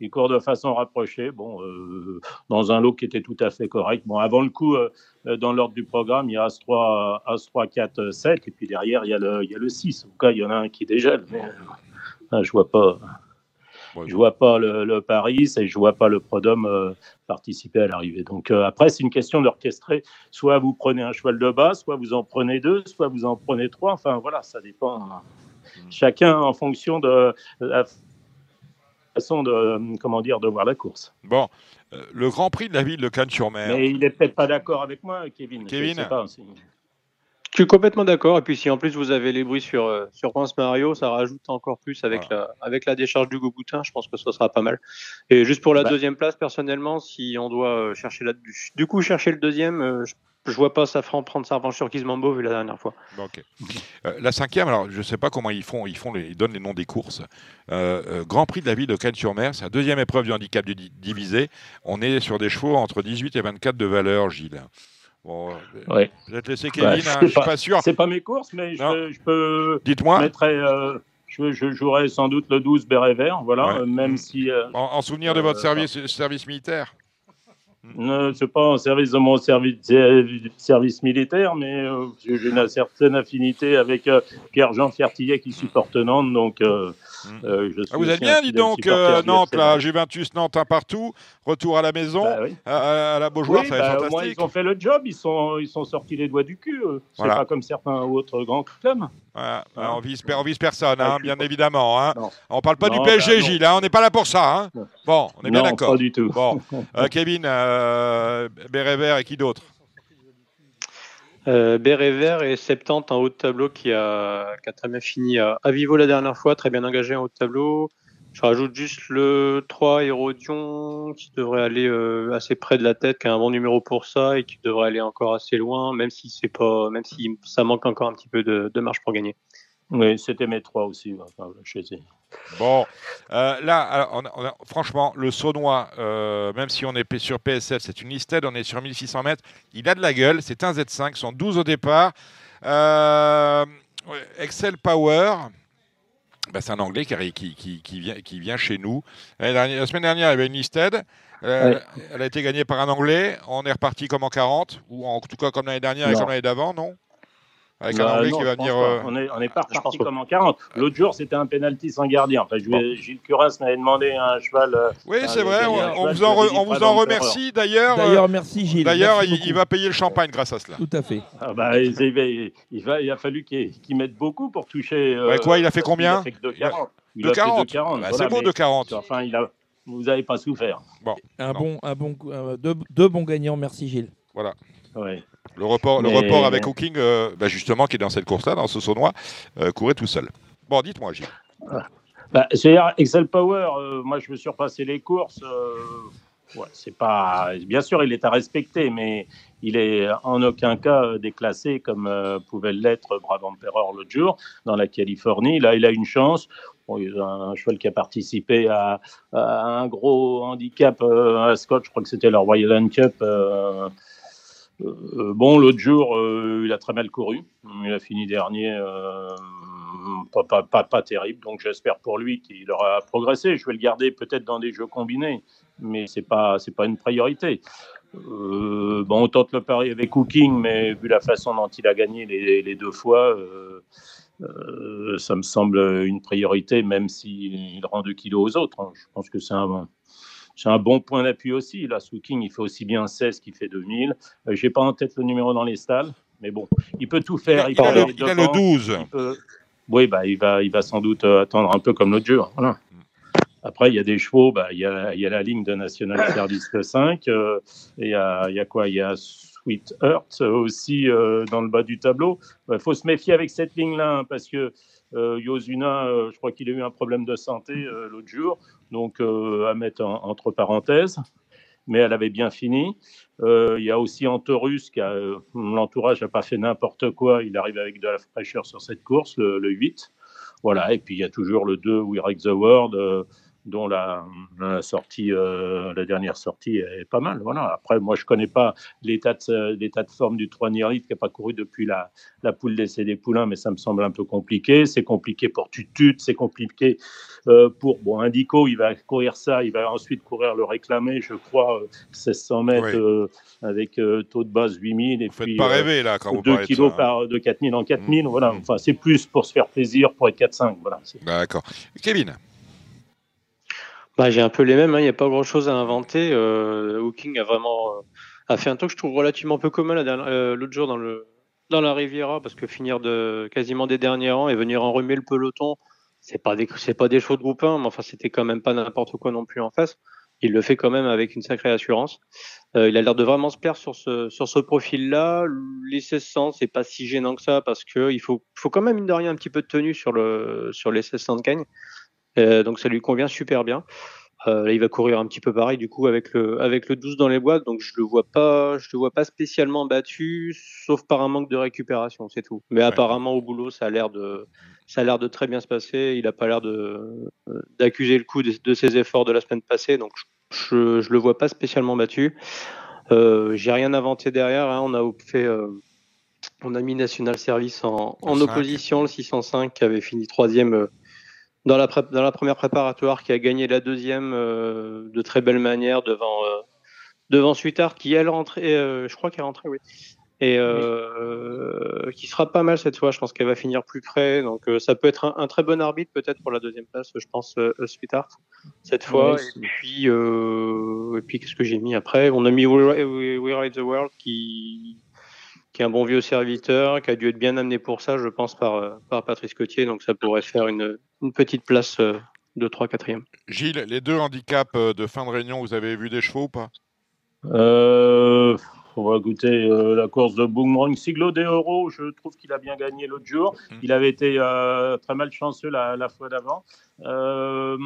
il, court, de façon rapprochée, bon, euh, dans un lot qui était tout à fait correct. Bon, avant le coup, euh, dans l'ordre du programme, il y a As-3, As-3, 4, 7, et puis derrière, il y a le, il y a le 6. En tout cas, il y en a un qui dégèle, mais je vois pas. Je je vois pas le, Paris et je vois pas le Prodome euh, participer à l'arrivée. Donc euh, après, c'est une question d'orchestrer. Soit vous prenez un cheval de base, soit vous en prenez deux, soit vous en prenez trois. Enfin voilà, ça dépend. Hein. Hmm. Chacun en fonction de la façon de comment dire de voir la course. Bon, euh, le Grand Prix de la ville de Cannes-sur-Mer. Mais il n'est peut-être pas d'accord avec moi, Kevin. Kevin. Je suis complètement d'accord. Et puis si en plus vous avez les bruits sur, euh, sur Prince Mario, ça rajoute encore plus avec, la, avec la décharge du Goboutin. Je pense que ça sera pas mal. Et juste pour la bah. deuxième place, personnellement, si on doit euh, chercher la, du coup chercher le deuxième, euh, je vois pas Safran prendre sa revanche sur Kizmambo vu la dernière fois. Euh, la cinquième, alors je ne sais pas comment ils font, ils, font les, ils donnent les noms des courses. Grand Prix de la ville de Cannes-sur-Mer, c'est la deuxième épreuve du handicap divisé. On est sur des chevaux entre 18 et 24 de valeur, Gilles. Bon, ouais. Je vais te laisser Kevin, bah, hein, je, ne suis pas sûr. C'est pas mes courses, mais je, peux. Dites-moi. Je, je, jouerai sans doute le 12 béret vert, voilà, même si. en, souvenir de votre service, service militaire ne c'est pas en service de mon service, service militaire, mais euh, j'ai une certaine affinité avec euh, Pierre-Jean Fertillet qui supporte Nantes, donc euh, mm. je suis ah, Vous êtes bien, dis donc, Nantes, là, Juventus Nantes un partout, retour à la maison, bah à, la Beaujoire, ça être bah, fantastique. ils ont fait le job, ils sont, ils sont sortis les doigts du cul, c'est pas comme certains autres grands clubs. Voilà. On, vise, on vise personne, hein, bien évidemment. Hein. On parle pas du PSG, bah, Gilles, hein, on n'est pas là pour ça. Hein. Bon, on est bien d'accord. Pas du tout. Bon, Kevin, euh, Béret Vert et qui d'autre? Euh, Béret Vert et 70 en haut de tableau qui a, qui a très bien fini à, Vivo la dernière fois, très bien engagé en haut de tableau. Je rajoute juste le 3 Hérodion qui devrait aller euh, assez près de la tête, qui a un bon numéro pour ça et qui devrait aller encore assez loin, même si c'est pas, même si ça manque encore un petit peu de, de marge pour gagner. Oui, c'était mes trois aussi. Enfin, bon, euh, là, franchement, le Saunois, euh, même si on est sur PSF, c'est une listed, on est sur 1600 mètres, il a de la gueule, c'est un Z5, sont 12 au départ. Euh, Excel Power, bah, c'est un Anglais qui, qui, vient, qui vient chez nous. La, semaine dernière, il y avait une listed. Elle a été gagnée par un Anglais. On est reparti comme en 40, ou en tout cas comme l'année dernière et comme l'année d'avant, non? Avec un bah, Anglais qui va venir. Euh, on n'est on est pas reparti comme en 40. L'autre jour, c'était un penalty sans gardien. Enfin, Gilles Curas m'avait demandé un cheval. Euh, oui, c'est vrai. On, vous en, on vous en remercie d'ailleurs. D'ailleurs, merci Gilles. D'ailleurs, il, va payer le champagne grâce à cela. Tout à fait. Ah bah, il, va, il, a fallu qu'il mette beaucoup pour toucher. Euh, quoi Il a fait combien Il a fait que 2,40. Il 40. Bah, c'est beau de 40. Enfin, il a, vous n'avez pas souffert. Bon, un bon, un bon, deux, deux bons gagnants. Merci Gilles. Voilà. Ouais. Le report, le report avec Hooking, euh, bah, justement, qui est dans cette course-là, dans ce saunois, euh, courait tout seul. Bon, dites-moi, Gilles. Bah, Excel Power, euh, moi je me suis repassé les courses. Ouais, c'est pas. Bien sûr, il est à respecter, mais il est en aucun cas déclassé comme pouvait l'être Brabant Emperor l'autre jour dans la Californie. Là, il a une chance. Bon, il a un cheval qui a participé à, un gros handicap à Scott, je crois que c'était le Royal Cup euh, bon, l'autre jour, euh, il a très mal couru. Il a fini dernier, euh, pas, terrible. Donc j'espère pour lui qu'il aura progressé. Je vais le garder peut-être dans des jeux combinés, mais c'est pas c'est pas une priorité. bon, on tente le pari avec Cooking, mais vu la façon dont il a gagné les, deux fois, ça me semble une priorité, même s'il rend 2 kilos aux autres. Je pense que c'est un, c'est un bon point d'appui aussi. Là, King, il fait aussi bien 16 qu'il fait 2000. Euh, Je n'ai pas en tête le numéro dans les stalles, mais bon, il peut tout faire. Il, a, le, 12. Oui, bah, il, va, il va sans doute euh, attendre un peu comme l'autre jour. Voilà. Après, il y a des chevaux, bah, il, y a, il y a la ligne de National Service 5, euh, et il y, a, il y a quoi? Il y a Sweet Earth aussi dans le bas du tableau. Il faut se méfier avec cette ligne-là, hein, parce que euh, Yosuna, je crois qu'il a eu un problème de santé l'autre jour donc euh, à mettre entre parenthèses, mais elle avait bien fini. Euh, il y a aussi Antorus, qui euh, l'entourage n'a pas fait n'importe quoi, il arrive avec de la fraîcheur sur cette course, le, 8. Voilà, et puis il y a toujours le 2, We the World, dont la, sortie, euh, la dernière sortie est pas mal. Voilà. Après, moi, je connais pas l'état de, l'état de forme du 3 Nierlit qui n'a pas couru depuis la, la poule d'essai des poulains, mais ça me semble un peu compliqué. C'est compliqué pour Tutut, c'est compliqué euh, pour bon, Indico, il va courir ça, il va ensuite courir le réclamer, je crois, 1600 euh, mètres avec taux de base 8000 et vous puis pas rêver, là, quand 2 kilos hein. par, de 4000 en 4000. Mmh. Voilà. Mmh. Enfin, c'est plus pour se faire plaisir, pour être 4-5. Voilà. D'accord. Kevin bah, j'ai un peu les mêmes, hein. il n'y a pas grand chose à inventer. Euh, Hooking a vraiment euh, a fait un truc que je trouve relativement peu commun euh, l'autre jour dans, le, dans la Riviera, parce que finir de quasiment des derniers rangs et venir enrhumer le peloton, c'est pas des c'est pas des chevaux de groupe 1, mais enfin c'était quand même pas n'importe quoi non plus en face. Il le fait quand même avec une sacrée assurance. Euh, il a l'air de vraiment se perdre sur ce sur ce profil-là. Les 1600, c'est pas si gênant que ça parce que il faut faut quand même une de rien un petit peu de tenue sur le sur les 1600 de Cagne. Euh, donc ça lui convient super bien. là, il va courir un petit peu pareil du coup avec le avec le 12 dans les boîtes, donc je le vois pas, je le vois pas spécialement battu, sauf par un manque de récupération, c'est tout. Mais apparemment au boulot, ça a l'air de ça a l'air de très bien se passer. Il a pas l'air de d'accuser le coup de, ses efforts de la semaine passée, donc je, je, le vois pas spécialement battu. Euh, J'ai rien inventé derrière. Hein. On a fait, euh, on a mis National Service en, en opposition, le 605 qui avait fini troisième euh, dans la, dans la première préparatoire, qui a gagné la deuxième euh, de très belle manière devant euh, devant Suitard, qui elle rentrait, je crois qu'elle est rentrée, oui, et euh, qui sera pas mal cette fois. Je pense qu'elle va finir plus près, donc euh, ça peut être un, un, très bon arbitre peut-être pour la deuxième place. Je pense euh, Sweetheart cette fois. et puis euh, et puis qu'est-ce que j'ai mis après? On a mis We, We, Ride the World qui qui est un bon vieux serviteur, qui a dû être bien amené pour ça, je pense, par, par Patrice Cotier. Donc ça pourrait faire une, une petite place de 3 4 Gilles, les deux handicaps de fin de réunion, vous avez vu des chevaux ou pas? Euh, on va goûter euh, la course de Boomerang. Siglo de Euro, je trouve qu'il a bien gagné l'autre jour. Mmh. Il avait été euh, très malchanceux la, la fois d'avant. Euh,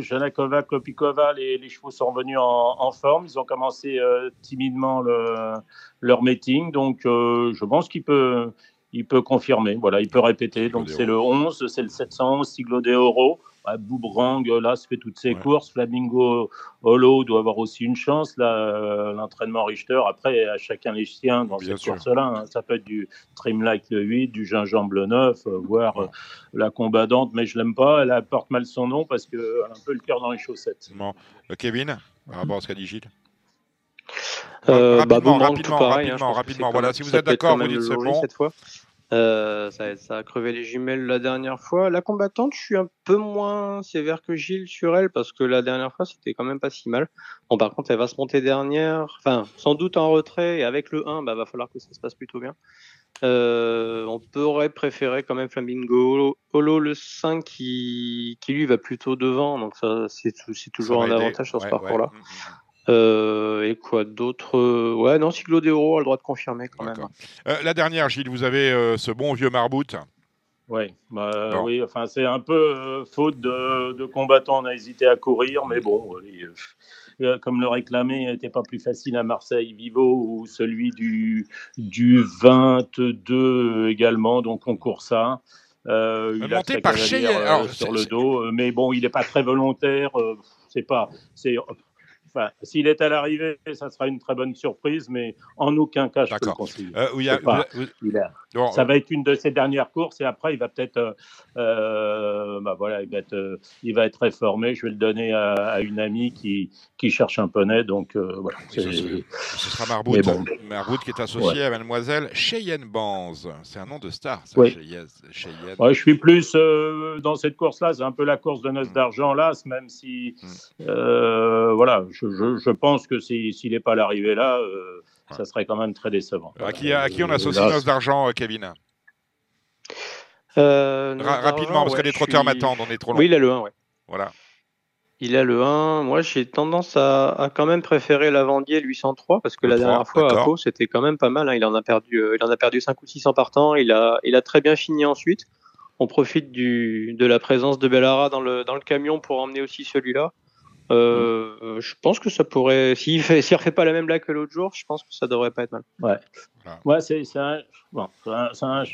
Janakova, Klopikova, les, les, chevaux sont revenus en, en forme. Ils ont commencé euh, timidement le, leur meeting. Donc, je pense qu'il peut, il peut confirmer. Voilà, il peut répéter. Donc, c'est le 11, c'est le 711, Siglo de Euro. Ouais, là, se fait toutes ses ouais. courses. Flamingo Holo doit avoir aussi une chance. Là, euh, l'entraînement Richter, après, à chacun les siens dans Bien cette course-là. Hein. Ça peut être du Trimlight le 8, du gingembre le 9, euh, voire ouais. euh, la combattante, mais je l'aime pas. Elle porte mal son nom parce qu'elle a un peu le cœur dans les chaussettes. Bon. Euh, Kevin, par rapport à ce qu'a dit Gilles? Euh, rapidement, bah, rapidement, pareil, rapidement, hein, rapidement. Voilà, si vous êtes d'accord, vous dites c'est bon. Cette fois. Euh, ça, ça, a crevé les jumelles la dernière fois. La combattante, je suis un peu moins sévère que Gilles sur elle parce que la dernière fois, c'était quand même pas si mal. Bon, par contre, elle va se monter dernière, enfin, sans doute en retrait et avec le 1, bah, va falloir que ça se passe plutôt bien. Euh, on pourrait préférer quand même Flamingo Holo, le 5 qui, qui lui va plutôt devant, donc ça, c'est toujours un avantage sur ce parcours-là. Ouais. Euh, et quoi d'autre Ouais, non, Cyclo d'Euro a le droit de confirmer quand même. Euh, la dernière, Gilles, vous avez euh, ce bon vieux Marbout. Ouais, bah, bon. oui, enfin c'est un peu euh, faute de, de, combattants, on a hésité à courir, mais bon, euh, comme le réclamé n'était pas plus facile à Marseille Vivo ou celui du, du 22 également, donc on court ça. Euh, il monté par Cheyenne sur le dos, mais bon, il n'est pas très volontaire. c'est pas, c'est Enfin, s'il est à l'arrivée, ça sera une très bonne surprise, mais en aucun cas, je peux le conseiller. Euh, oui, pas, a, bon, ça va être une de ses dernières courses et après, il va peut-être, euh, euh, bah voilà, il va être, euh, il va être réformé. Je vais le donner à, à une amie qui, qui cherche un poney, donc euh, voilà. Ce, sera Marbout, bon. Marbout qui est associé ouais. à Mademoiselle Cheyenne Banz. C'est un nom de star, ça, oui. Cheyenne. Cheyenne. Ouais, je suis plus euh, dans cette course-là. C'est un peu la course de noces mmh. d'argent là, même si, mmh. voilà. Je, je, je, pense que s'il si, n'est pas à l'arrivée là, euh, ouais. ça serait quand même très décevant. À qui, à qui on associe Noce d'argent, euh, Kevin? Euh, Ra Rapidement, parce ouais, que les trotteurs suis... m'attendent, on est trop long. Oui, il a le 1, ouais. Voilà. Il a le 1. Moi, j'ai tendance à, à, quand même préférer Lavandier 803 parce que le la 3, dernière fois à Pau, c'était quand même pas mal. Hein. Il en a perdu, euh, il en a perdu 5 ou 600 par temps. Il a, il a très bien fini ensuite. On profite du, de la présence de Bellara dans le, dans le camion pour emmener aussi celui-là. Euh, je pense que ça pourrait. S'il ne si refait pas la même blague que l'autre jour, je pense que ça devrait pas être mal. Ouais. Ouais, c'est un. Bon, un, un,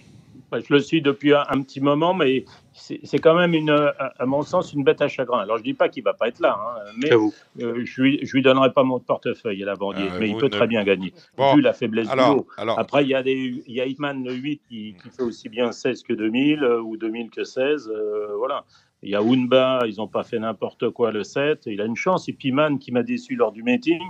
je le suis depuis un, un petit moment, mais c'est quand même, une, à mon sens, une bête à chagrin. Alors, je dis pas qu'il va pas être là, hein, mais euh, je, lui, je lui donnerai pas mon portefeuille à la bandier, euh, mais il peut ne... très bien gagner, bon, vu la faiblesse alors, du lot. Alors... Après, il y a, des, il y a Hitman le 8 qui, qui, fait aussi bien 16 que 2000, euh, ou 2000 que 16, euh, voilà. Il y a Unba, ils n'ont pas fait n'importe quoi le 7, il a une chance. Et Piman qui m'a déçu lors du meeting,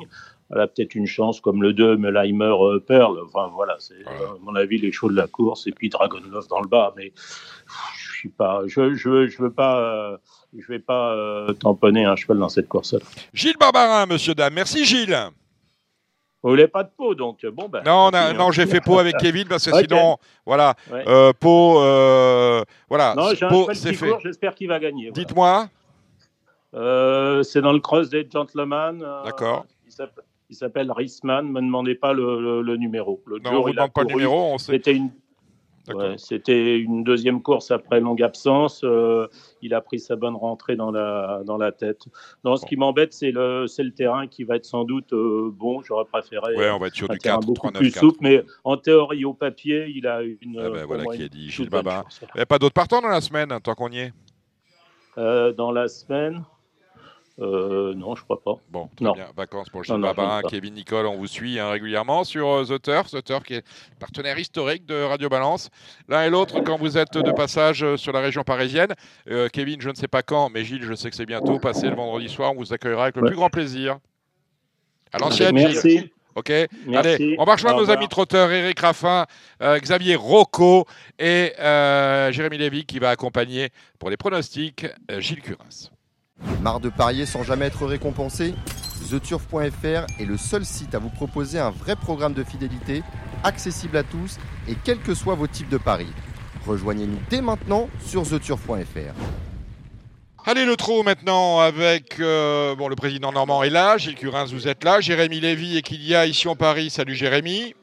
elle a peut-être une chance comme le 2, Melheimer euh, Pearl. Enfin voilà, c'est à mon avis les chauds de la course. Et puis Dragonlove dans le bas. Mais je suis pas, je, je, je veux pas. Euh, je vais pas euh, tamponner un cheval dans cette course-là. Gilles Barbarin, monsieur, dame. Merci Gilles. Vous voulez pas de peau, donc bon ben. Non, non, non j'ai fait peau avec Kevin parce que okay. sinon, voilà, ouais. euh, peau, euh, voilà. Non, j'ai un fait. j'espère qu'il va gagner. Dites-moi. Voilà. Euh, c'est dans le cross des gentlemen. D'accord. Il s'appelle Rissman. Me demandez pas le, le, le numéro. Le non, on ne demande pas le numéro. On sait. C'était une C'était une deuxième course après longue absence. Euh, il a pris sa bonne rentrée dans la, dans la tête. Non, ce qui m'embête, c'est le, le terrain qui va être sans doute euh, bon. J'aurais préféré ouais, on va être sur du 4, beaucoup 3, plus souple, mais en théorie, au papier, il a une. Ah ben, voilà qui est dit, Gilles Babin. Il n'y a pas d'autres partants dans la semaine, tant qu'on y est? Euh, Dans la semaine euh, non, je crois pas. Bon, très bien. Vacances pour Gilles Babin, Kevin Nicole, on vous suit hein, régulièrement sur euh, The Turf, The Turf qui est partenaire historique de Radio Balance. L'un et l'autre, quand vous êtes de passage euh, sur la région parisienne, Kevin, je ne sais pas quand, mais Gilles, je sais que c'est bientôt. Passé le vendredi soir, on vous accueillera avec le plus grand plaisir. À l'ancienne, Merci. Ok, allez, on va rejoindre nos amis trotteurs, Eric Raffin, Xavier Rocco et Jérémy Lévy qui va accompagner pour les pronostics Gilles Curins. Marre de parier sans jamais être récompensé TheTurf.fr est le seul site à vous proposer un vrai programme de fidélité, accessible à tous et quels que soient vos types de paris. Rejoignez-nous dès maintenant sur TheTurf.fr. Allez le trot maintenant avec euh, bon, le président Normand est là, Gilles Curins vous êtes là, Jérémy Lévy et qu'il y a ici en Paris. Salut Jérémy.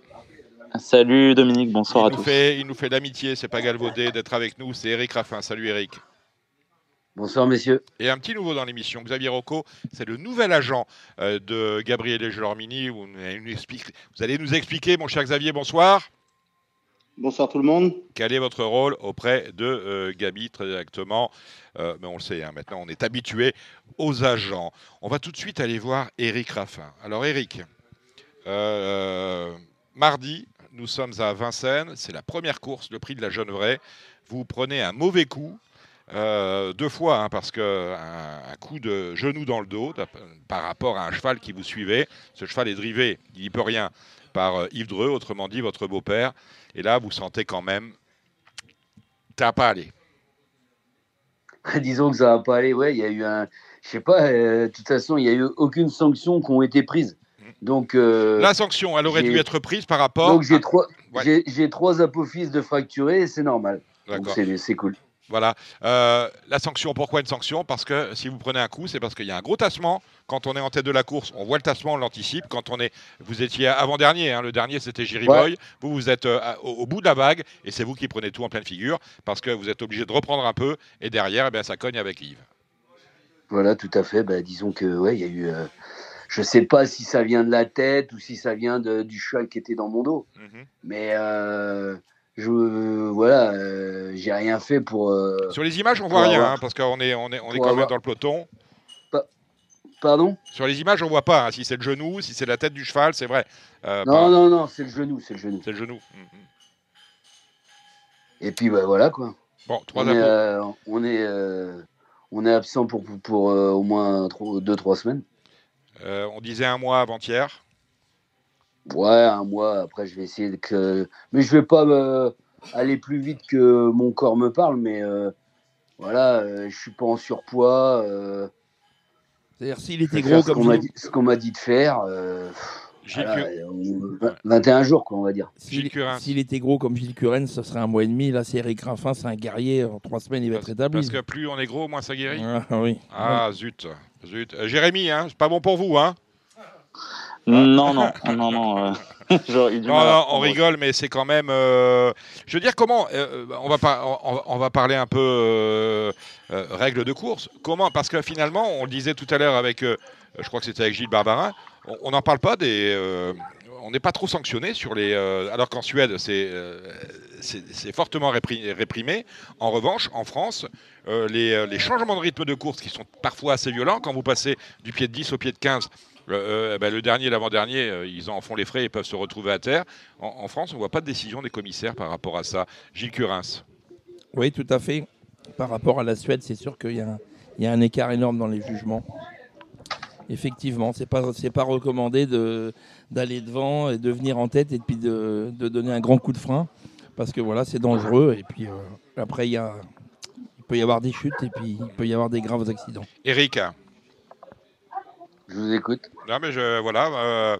Salut Dominique, bonsoir à tous. il nous fait l'amitié, c'est pas galvaudé d'être avec nous, c'est Eric Raffin. Salut Eric. Bonsoir messieurs. Et un petit nouveau dans l'émission, Xavier Rocco, c'est le nouvel agent euh, de Gabriel Gelormini. Vous, vous allez nous expliquer, mon cher Xavier, bonsoir. Bonsoir tout le monde. Quel est votre rôle auprès de euh, Gabi très directement? Euh, Mais on le sait, hein, maintenant on est habitué aux agents. On va tout de suite aller voir Eric Raffin. Alors Eric, mardi, nous sommes à Vincennes, c'est la première course, le prix de la Jeune Vraie. Vous prenez un mauvais coup, euh, deux fois, hein, parce que un, coup de genou dans le dos par rapport à un cheval qui vous suivait. Ce cheval est drivé, il n'y peut rien, par euh, Yves Dreux, autrement dit votre beau-père. Et là, vous sentez quand même, n'a pas allé. Disons que ça va pas aller. Ouais, il y a eu un, je sais pas. Euh, de toute façon, il n'y a eu aucune sanction qui ont été prises. Donc la sanction, elle aurait dû être prise par rapport. Donc j'ai trois, j'ai trois apophyses de fracturés, c'est normal. C'est cool. Voilà. Euh, la sanction, pourquoi une sanction? Parce que si vous prenez un coup, c'est parce qu'il y a un gros tassement. Quand on est en tête de la course, on voit le tassement, on l'anticipe. Quand on est, vous étiez avant-dernier, hein, le dernier c'était Jerry Boy. Vous, vous êtes euh, au, bout de la vague et c'est vous qui prenez tout en pleine figure parce que vous êtes obligé de reprendre un peu et derrière, eh bien, ça cogne avec Yves. Voilà, tout à fait. Bah, disons que, ouais, il y a eu. Euh, je sais pas si ça vient de la tête ou si ça vient du cheval qui était dans mon dos. Mhm. Mais je voilà, euh, j'ai rien fait pour. Euh, Sur les images, on voit rien, hein, parce qu'on est, on est, on est quand même dans le peloton. pardon? Sur les images, on voit pas hein, si c'est le genou, si c'est la tête du cheval, c'est vrai. Euh, non, non, non, c'est le genou, c'est le genou. C'est le genou. Mm, mm. Et puis bah, voilà quoi. Bon, trois on, est, on est, on est absent pour, pour, au moins 2-3 semaines. on disait un mois avant-hier. Ouais, un mois. Après, je vais essayer de que. Mais je vais pas euh, aller plus vite que mon corps me parle. Mais euh, voilà, euh, je suis pas en surpoids. C'est-à-dire s'il était gros comme ce qu'on m'a dit de faire. 21 jours, quoi, on va dire. S'il était gros comme Gilles Curren, ce serait un mois et demi. Là, c'est Eric Raffin, c'est un guerrier. En trois semaines, il va être établi. Parce que plus on est gros, moins ça guérit. Ah, oui. Ah, zut. zut. Jérémy, hein, c'est pas bon pour vous, hein non, non, non, non. Euh, non, on rigole, mais c'est quand même. Euh, je veux dire, comment. Euh, on, va on, va parler un peu règles de course. Comment Parce que finalement, on le disait tout à l'heure avec. je crois que c'était avec Gilles Barbarin. On n'en parle pas des. on n'est pas trop sanctionné sur les. alors qu'en Suède, c'est c'est fortement réprimé. En revanche, en France, les, les, changements de rythme de course qui sont parfois assez violents, quand vous passez du pied de 10 au pied de 15, euh, ben, le dernier et l'avant-dernier, euh, ils en font les frais et peuvent se retrouver à terre. En, France, on ne voit pas de décision des commissaires par rapport à ça. Gilles Curins. Oui, tout à fait. Par rapport à la Suède, c'est sûr qu'il y, y, a un écart énorme dans les jugements. Effectivement, ce n'est pas, pas recommandé d'aller devant et de venir en tête et puis de, de, donner un grand coup de frein parce que voilà, c'est dangereux. Et puis euh, après, il, y a, il peut y avoir des chutes et puis il peut y avoir des graves accidents. Eric je vous écoute. Non, mais je, voilà. Euh,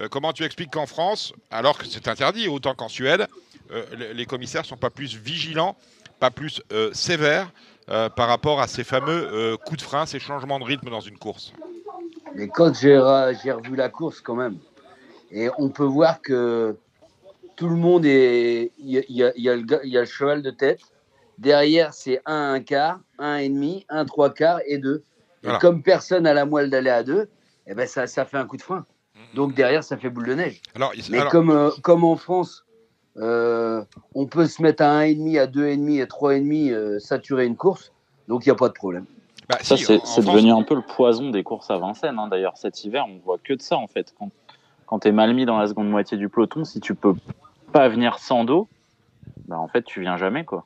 euh, comment tu expliques qu'en France, alors que c'est interdit autant qu'en Suède, euh, les commissaires sont pas plus vigilants, pas plus sévères par rapport à ces fameux coups de frein, ces changements de rythme dans une course? Mais quand j'ai revu la course quand même, et on peut voir que tout le monde est. Il y a, y y le gars- il y a le cheval de tête. Derrière, c'est un un quart, un et demi, un trois quarts et Et comme personne n'a la moelle d'aller à deux, eh ben ça, ça fait un coup de frein. Donc derrière, ça fait boule de neige. Alors, il- Mais alors- comme, euh, comme en France, euh, on peut se mettre à 1,5, à 2,5 et 3,5, euh, saturer une course, donc il n'y a pas de problème. bah, Ça, si, c'est France- devenu un peu le poison des courses à Vincennes. hein. D'ailleurs, cet hiver, on voit que de ça, en fait. Quand, quand tu es mal mis dans la seconde moitié du peloton, si tu peux pas venir sans dos, bah, en fait, tu viens jamais, quoi.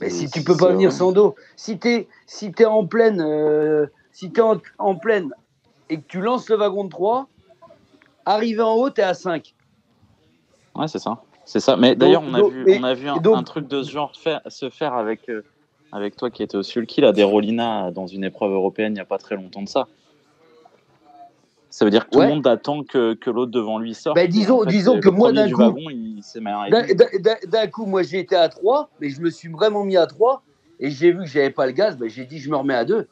Mais si tu peux pas venir sans dos, si tu es, si t'es en pleine, euh, si t'es en, en pleine et que tu lances le wagon de 3, arrivé en haut, tu es à 5. Ouais, c'est ça. C'est ça. Mais d'ailleurs, on a donc- vu, mais- on a vu un, et donc- un truc de ce genre faire- se faire avec, euh, avec toi qui étais au sulky, là, des Rolina dans une épreuve européenne il n'y a pas très longtemps de ça. Ça veut dire que tout Ouais. le monde attend que, que l'autre devant lui sorte. Bah, disons- en fait, disons que moi, d'un du coup- D'un- coup, moi j'ai été à 3, mais je me suis vraiment mis à 3 et j'ai vu que j'avais pas le gaz, ben, j'ai dit je me remets à 2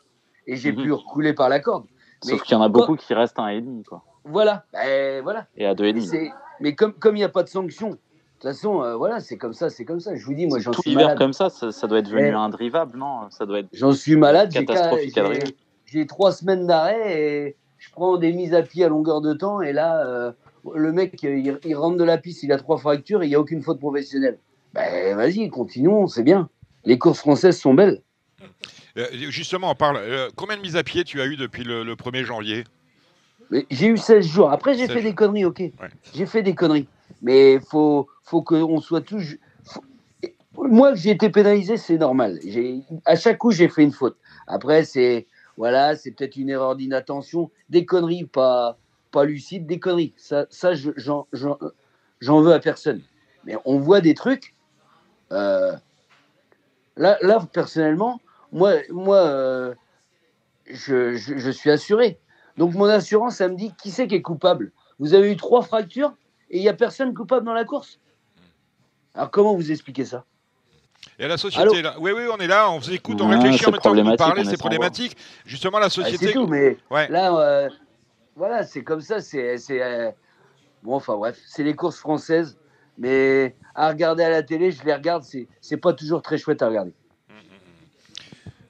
et j'ai Mhm. pu recouler par la corde. Sauf qu'il y en a quand- beaucoup qui restent à un et demi, quoi. Voilà, ben, voilà. Et à deux et demi. C'est- Mais comme comme il n'y a pas de sanction, de toute façon, euh, voilà, c'est comme ça, c'est comme ça. Je vous dis, moi j'en Tout suis l'hiver malade. comme ça, ça, ça doit être devenu Eh. indrivable, non? Ça doit être J'en suis malade. J'ai catastrophique. J'ai trois semaines d'arrêt et je prends des mises à pied à longueur de temps. Et là, euh, le mec, il, il rentre de la piste, il a trois fractures et il n'y a aucune faute professionnelle. Ben vas-y, continuons, c'est bien. Les courses françaises sont belles. Euh, justement, on parle. euh, combien de mises à pied tu as eu depuis le, le 1er janvier? J'ai eu 16 jours. Après, j'ai 16 fait jours. des conneries, ok. J'ai fait des conneries. Mais faut, faut qu'on soit tous. faut- Moi, que j'ai été pénalisé, c'est normal. À chaque coup, j'ai fait une faute. Après, c'est voilà, c'est peut-être une erreur d'inattention, des conneries pas, lucides, des conneries. Ça, ça je- j'en veux à personne. Mais on voit des trucs. euh, là, personnellement, moi, euh, je, je- je suis assuré. Donc mon assurance, ça me dit qui c'est qui est coupable? Vous avez eu trois fractures et il n'y a personne coupable dans la course? Alors comment vous expliquez ça? Et la société, là. Oui, oui, on est là, on vous écoute, on Ouais, réfléchit en même temps que vous parlez, c'est problématique. Justement, la Ah, société. C'est tout, mais Ouais. là, euh, voilà, c'est comme ça. C'est, euh, bon, enfin bref, c'est les courses françaises. Mais à regarder à la télé, je les regarde, c'est pas toujours très chouette à regarder.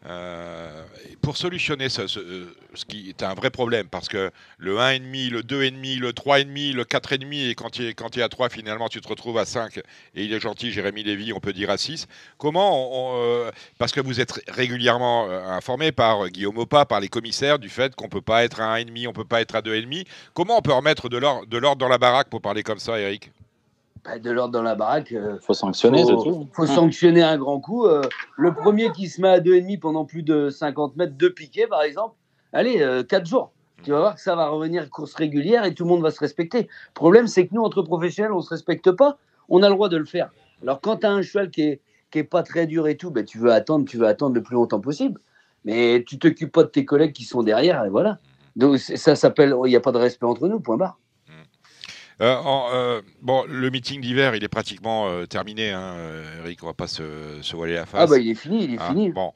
Euh, pour solutionner ce, ce- euh, ce qui est un vrai problème, parce que le 1,5, le 2,5, le 3,5, le 4,5, et quand il est à 3, finalement, tu te retrouves à 5, et il est gentil, Jérémy Lévy, on peut dire à 6. Comment, euh, parce que vous êtes régulièrement informé par Guillaume Opa, par les commissaires, du fait qu'on ne peut pas être à 1,5, on ne peut pas être à 2,5. Comment on peut remettre de l'ordre dans la baraque, pour parler comme ça, Eric Bah, de l'ordre dans la baraque. euh, faut sanctionner, faut, tout. faut sanctionner un grand coup. euh, le premier qui se met à 2,5 pendant plus de 50 mètres de piqué, par exemple, allez, 4 jours. Tu vas voir que ça va revenir course régulière et tout le monde va se respecter. Le problème, c'est que nous, entre professionnels, on ne se respecte pas. On a le droit de le faire. Alors, quand tu as un cheval qui est, qui est pas très dur et tout, ben, tu veux attendre, tu veux attendre le plus longtemps possible. Mais tu t'occupes pas de tes collègues qui sont derrière, et voilà. Donc, ça s'appelle, il n'y a pas de respect entre nous, point barre. Euh, en, euh, bon, le meeting d'hiver, il est pratiquement euh, terminé, hein, Eric, on va pas se, se voiler la face. Ah, bah, il est fini, il est Ah, fini. Bon,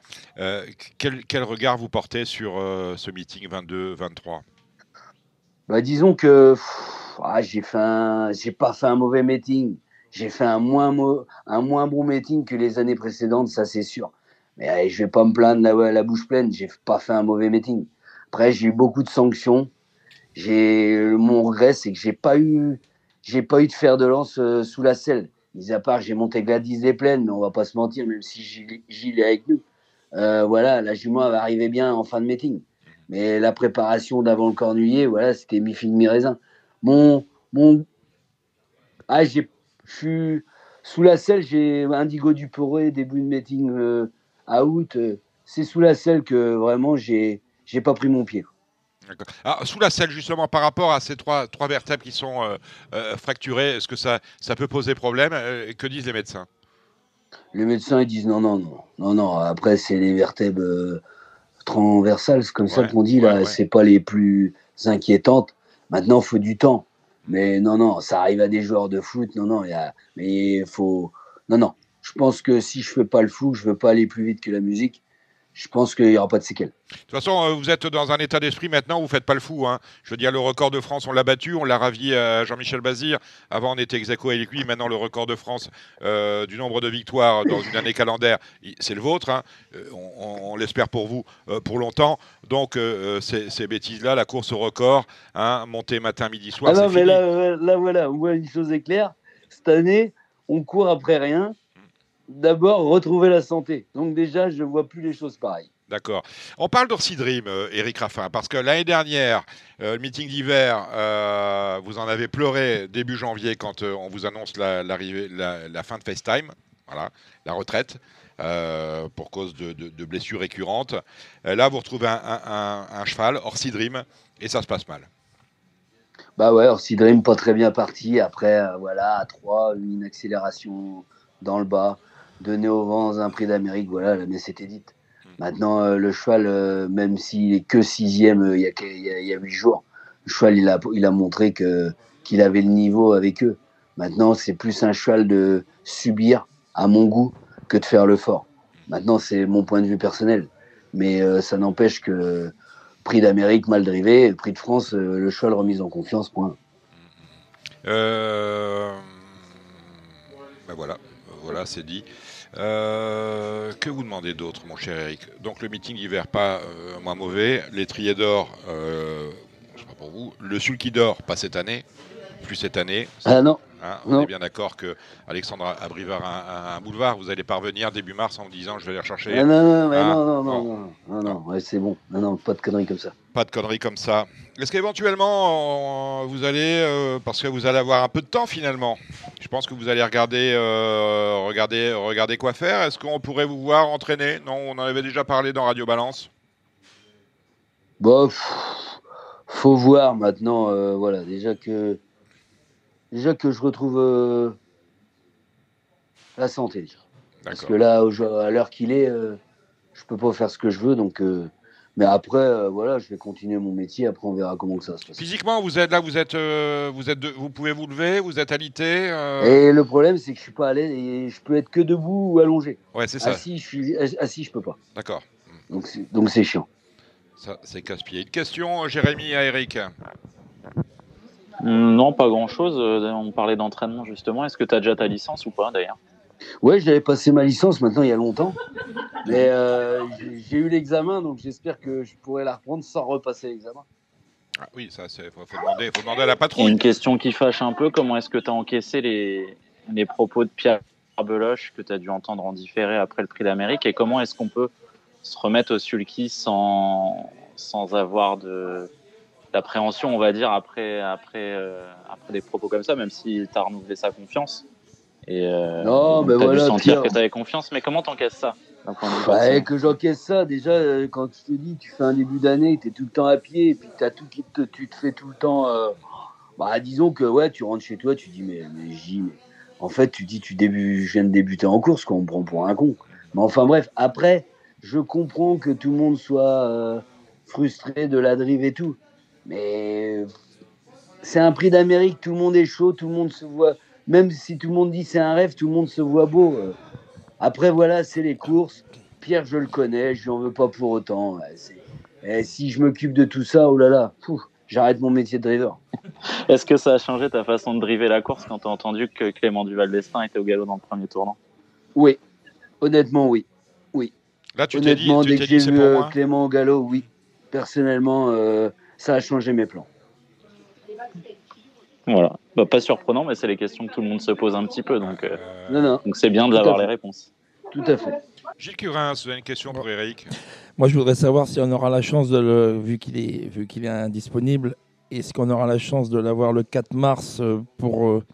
quel, quel regard vous portez sur ce meeting 22-23 Bah, disons que pff, ah, j'ai pas fait un mauvais meeting. J'ai fait un moins, un moins bon meeting que les années précédentes, ça c'est sûr. Mais allez, je vais pas me plaindre la, la bouche pleine. J'ai pas fait un mauvais meeting. Après, j'ai eu beaucoup de sanctions. J'ai mon regret, c'est que j'ai pas eu, j'ai pas eu de fer de lance euh, sous la selle. Mis à part, j'ai monté Gladys des Plaines, mais on va pas se mentir, même si Gilles, est avec nous. Euh, voilà, la jument va arriver bien en fin de meeting. Mais la préparation d'avant le cornulier, voilà, c'était mi figue mi raisin. Mon, mon, ah, j'ai, je suis sous la selle, j'ai Indigo du Poré, début de meeting euh, à août. euh, c'est sous la selle que vraiment j'ai, j'ai pas pris mon pied. Ah, sous la selle, justement, par rapport à ces trois, trois vertèbres qui sont euh, euh, fracturées, est-ce que ça, ça peut poser problème Euh, Que disent les médecins? Les médecins ils disent non, non, non, non, non. Après, c'est les vertèbres transversales, c'est comme ça qu'on dit ouais, là. ouais. C'est pas les plus inquiétantes. Maintenant, il faut du temps. Mais non, non, ça arrive à des joueurs de foot. Non, non, il y a, mais il faut. Non, non. Je pense que si je fais pas le fou, je veux pas aller plus vite que la musique. Je pense qu'il n'y aura pas de séquelles. De toute façon, euh, vous êtes dans un état d'esprit maintenant, vous ne faites pas le fou. Hein. Je veux dire, le record de France, on l'a battu, on l'a ravi à Jean-Michel Bazir. Avant, on était ex avec lui. Maintenant, le record de France euh, du nombre de victoires dans une année calendaire, c'est le vôtre. Hein. Euh, on, l'espère pour vous pour longtemps. Donc, ces, bêtises-là, la course au record, hein, montée matin, midi, soir. Ah non, mais là, là, voilà, on voit une chose est claire. Cette année, on court après rien d'abord retrouver la santé. Donc déjà, je ne vois plus les choses pareilles. D'accord. On parle d'Orsi Dream, euh, Eric Raffin, parce que l'année dernière, euh, le meeting d'hiver, euh, vous en avez pleuré début janvier quand on vous annonce la, la, fin de FaceTime, voilà, la retraite, pour cause de, blessures récurrentes. là, vous retrouvez un, cheval, Orsi Dream, et ça se passe mal. Bah ouais, Orsi Dream, pas très bien parti. Après, voilà, à 3, une accélération dans le bas donner au vent un prix d'Amérique, voilà, la messe était dite. Hmm. Maintenant, euh, le cheval, euh, même s'il est que sixième euh, il y, a huit jours, le cheval, il a, il a montré que qu'il avait le niveau avec eux. Maintenant, c'est plus un cheval de subir, à mon goût, que de faire le fort. Maintenant, c'est mon point de vue personnel. Mais ça n'empêche que prix d'Amérique mal drivé, prix de France, le cheval remis en confiance, point. Ben voilà, voilà, c'est dit. Euh, que vous demandez d'autre, mon cher Eric? Donc le meeting d'hiver, pas euh, moins mauvais. Les d'or, euh, sais pas pour vous. Le sulky d'or, pas cette année, plus cette année. Ah non. Hein, on est bien d'accord que Alexandre Abrivard a un, boulevard. Vous allez parvenir début mars en me disant je vais aller rechercher. Ah non, non, hein non, non, non, non, c'est bon. Non, non, pas de conneries comme ça. Pas de conneries comme ça. Est-ce qu'éventuellement vous allez, euh, parce que vous allez avoir un peu de temps finalement, je pense que vous allez regarder, euh, regarder, regarder quoi faire. Est-ce qu'on pourrait vous voir entraîner? Non, on en avait déjà parlé dans Radio Balance. Bon, faut voir maintenant. Euh, voilà, déjà que déjà que je retrouve euh, la santé. Parce que là, à l'heure qu'il est, euh, je peux pas faire ce que je veux. Donc, euh, mais après, voilà, je vais continuer mon métier. Après, on verra comment ça se passe. Physiquement, vous êtes là, vous êtes, vous êtes, vous pouvez vous lever, vous êtes alité. Et le problème, c'est que je suis pas allé et je peux être que debout ou allongé. Ouais, c'est ça. Assis, je suis, assis, je peux pas. D'accord. Donc, donc c'est chiant. Ça, c'est casse-pied. Une question, Jérémy à Eric. Non, pas grand-chose. Euh, on parlait d'entraînement justement. Est-ce que tu as déjà ta licence ou pas d'ailleurs? Ouais, j'avais passé ma licence maintenant il y a longtemps. Mais euh, j'ai eu l'examen, donc j'espère que je pourrai la reprendre sans repasser l'examen. Ah oui, ça, il faut, demander, faut demander à la patrouille. Une question qui fâche un peu, comment est-ce que tu as encaissé les, les propos de Pierre Beloche que tu as dû entendre en différé après le prix d'Amérique et comment est-ce qu'on peut se remettre au sulky sans, sans avoir de, d'appréhension, on va dire, après, après, euh, après des propos comme ça, même si tu as renouvelé sa confiance. Et euh, non, mais voilà, dû sentir que tu avais confiance. Mais comment t'encaisses ça bah, Que j'encaisse ça, déjà, euh, quand tu te dis, tu fais un début d'année, tu es tout le temps à pied, et puis as tout qui te, tu te fais tout le temps. Euh, bah, disons que ouais, tu rentres chez toi, tu dis, mais, mais, mais en fait, tu dis, tu début, je viens de débuter en course, qu'on me prend pour un con. Mais enfin, bref, après, je comprends que tout le monde soit frustré de la drive et tout. Mais c'est un prix d'Amérique, tout le monde est chaud, tout le monde se voit. Même si tout le monde dit c'est un rêve, tout le monde se voit beau. Après, voilà, c'est les courses. Pierre, je le connais, je n'en veux pas pour autant. Et si je m'occupe de tout ça, oh là là, j'arrête mon métier de driver. Est-ce que ça a changé ta façon de driver la course quand tu as entendu que Clément Duval d'Estaing était au galop dans le premier tournant? Oui, honnêtement, oui. oui. Là, tu t'es dit, dès que j'ai vu euh, Clément au galop, oui. Personnellement, euh, ça a changé mes plans. Voilà, bah, pas surprenant, mais c'est les questions que tout le monde se pose un petit peu, donc euh, donc c'est bien d'avoir les réponses. Tout à fait. Gilles Curin, vous avez une question pour Eric Moi, je voudrais savoir si on aura la chance de le, vu qu'il est, vu qu'il est indisponible, est-ce qu'on aura la chance de l'avoir le 4 mars euh, pour euh,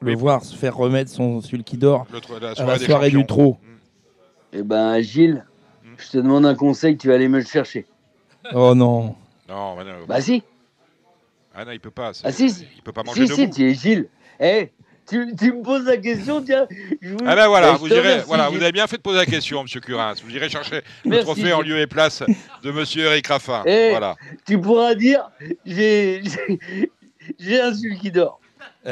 le voir se faire remettre son sulky d'or à la soirée du trot? Eh ben, Gilles, hmm. je te demande un conseil, tu vas aller me le chercher. Oh non. Non, Bah si. Ah non, il peut pas. Ah si, il peut pas manger si, si, tu es Gilles. Eh, tu, tu, me poses la question, tiens. Je Ah ben voilà, vous, irez, voilà vous avez bien fait de poser la question, Monsieur Curins. Vous irez chercher le trophée en lieu et place de Monsieur Eric Raffin. Eh, voilà. Tu pourras dire, j'ai un sulky d'or.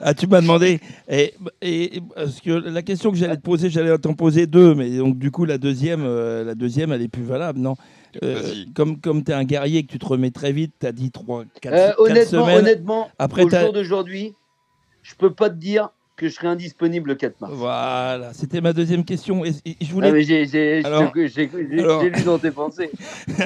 ah, tu m'as demandé. Et, et, parce que la question que j'allais te poser, j'allais t'en poser deux, mais donc du coup la deuxième, euh, la deuxième, elle est plus valable, non? Euh, Comme comme tu es un guerrier que tu te remets très vite, tu as dit 3 4 euh, honnêtement, semaines. Honnêtement, après au jour d'aujourd'hui, je peux pas te dire que je serai indisponible le 4 mars. Voilà, c'était ma deuxième question. Et, je voulais... Ah, j'ai lu dans tes pensées.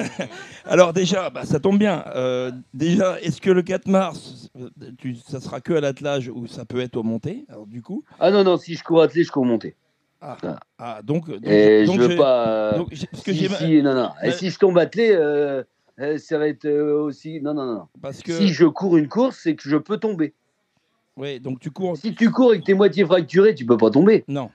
Alors déjà, bah, ça tombe bien. Euh, déjà, est-ce que le 4 mars, tu, ça sera que à l'attelage ou ça peut être au monté Alors du coup? Ah non, non, si je cours attelé, je cours monté. Ah, ah donc, donc, Et je veux pas... Donc, que si, si, non, non. Et si je tombe attelé... Euh, euh, ça va être aussi. Non, non, non. Parce que... Si je cours une course, c'est que je peux tomber. Oui, donc tu cours. Si tu cours et que tu es moitié fracturé, tu peux pas tomber. Non.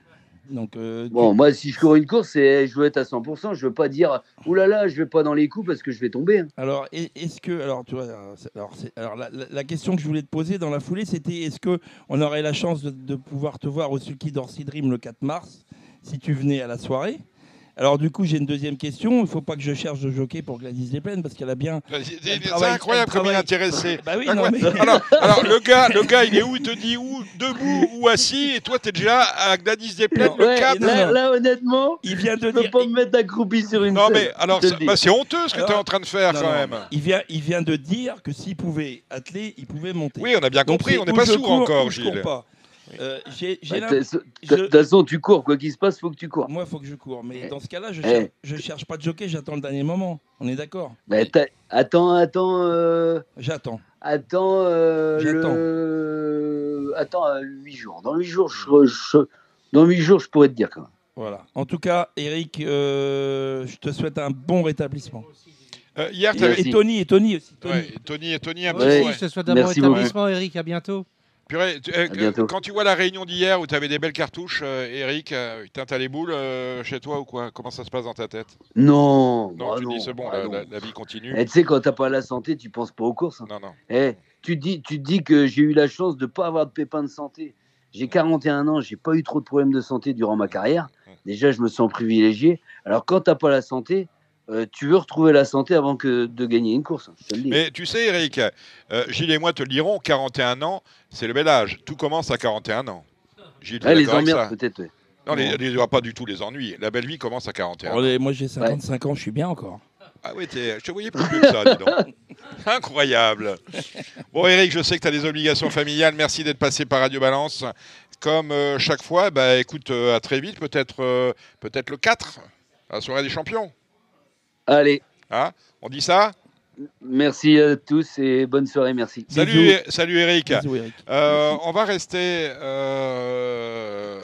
Donc, euh, bon, moi, si je cours une course, je veux être à 100%. Je veux pas dire, oulala, là là, je vais pas dans les coups parce que je vais tomber. Hein. Alors, est-ce que, alors, tu vois, alors, alors la, question que je voulais te poser dans la foulée, c'était, est-ce que on aurait la chance de, pouvoir te voir au Sulky d'Orsi Dream le 4 mars, si tu venais à la soirée? Alors du coup, j'ai une deuxième question. Il ne faut pas que je cherche de jockey pour Gladys Desplaines parce qu'elle a bien. C'est incroyable comme il est intéressé. Bah oui, non, mais... alors, le gars, le gars, il est où? Il te dit où? Debout ou assis? Et toi, tu es déjà à Gladys Desplaines le cap. Là, honnêtement, il vient de peux pas me mettre accroupi sur une. Non mais alors, bah, c'est honteux ce que tu es en train de faire quand même. Il vient, il vient de dire que s'il pouvait atteler, il pouvait monter. Oui, on a bien compris. On n'est pas sourd encore, Gilles. Euh, bah, de toute façon, tu cours, quoi qu'il se passe, faut que tu cours. Moi, il faut que je cours. Mais dans ce cas-là, je, ne eh. cherche pas de jockey, j'attends le dernier moment. On est d'accord Attends, attends. Euh, j'attends. Attends. Euh, le... Attends, 8 jours. Dans 8 jours, je, dans 8 jours, je pourrais te dire quand même. Voilà. En tout cas, Eric, je te souhaite un bon rétablissement. hier, et, Tony, et Tony aussi. Tony, et Tony, un peu. Je te souhaite un bon rétablissement, Eric. À bientôt. Euh, quand tu vois la réunion d'hier où tu avais des belles cartouches, euh, Eric, euh, t'as les boules chez toi ou quoi? Comment ça se passe dans ta tête? Non. Non, tu dis c'est bon, ah la, vie continue. Et tu sais, quand t'as pas la santé, tu penses pas aux courses. Hein. Non, non. Eh, tu dis, tu dis que j'ai eu la chance de pas avoir de pépins de santé. J'ai 41 ans, j'ai pas eu trop de problèmes de santé durant ma carrière. Déjà, je me sens privilégié. Alors, quand t'as pas la santé, euh, tu veux retrouver la santé avant que de gagner une course. Mais tu sais, Eric, euh, Gilles et moi te le dirons, 41 ans, c'est le bel âge. Tout commence à 41 ans. Gilles, les emmerdes peut-être. Non, les, les, pas du tout les ennuis. La belle vie commence à 41 ans. Moi, j'ai 55 ans, je suis bien encore. Ah oui, je te voyais plus que ça, dis donc. Incroyable. Bon, Eric, je sais que tu as des obligations familiales. Merci d'être passé par Radio Balance. Comme euh, chaque fois, bah, écoute, à très vite, peut-être peut-être le 4, à la soirée des champions. Allez. Hein on dit ça Merci à tous et bonne soirée, merci. Salut, salut Eric. Euh, on va rester euh,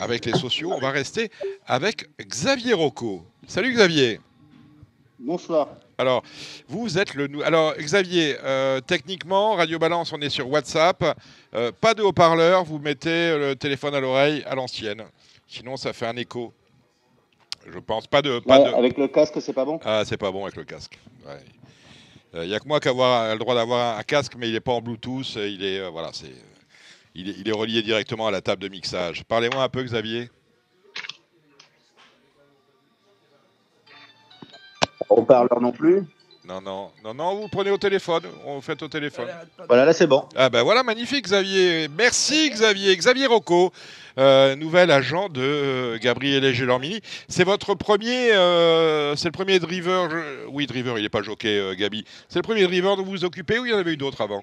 avec les sociaux, on va rester avec Xavier Rocco. Salut Xavier. Bonsoir. Alors, vous êtes le. Alors, Xavier, euh, techniquement, Radio Balance, on est sur WhatsApp. pas de haut-parleur, vous mettez le téléphone à l'oreille à l'ancienne. Sinon, ça fait un écho. Je pense pas de. Pas de... Avec le casque, c'est pas bon? Ah, c'est pas bon avec le casque. Il n'y euh, a que moi qui a le droit d'avoir un casque, mais il n'est pas en Bluetooth. Il est, euh, voilà, il est, il est relié directement à la table de mixage. Parlez-moi un peu, Xavier. On parleur non plus? Non, non, non, non, vous prenez au téléphone, on fait au téléphone. Voilà, là c'est bon. Ah ben voilà, magnifique Xavier. Merci Xavier. Xavier Rocco, euh, nouvel agent de euh, Gabriel Gelormini. C'est votre premier, euh, c'est le premier driver, oui driver, il n'est pas jockey Gabi. C'est le premier driver dont vous vous occupez ou il y en avait eu d'autres avant?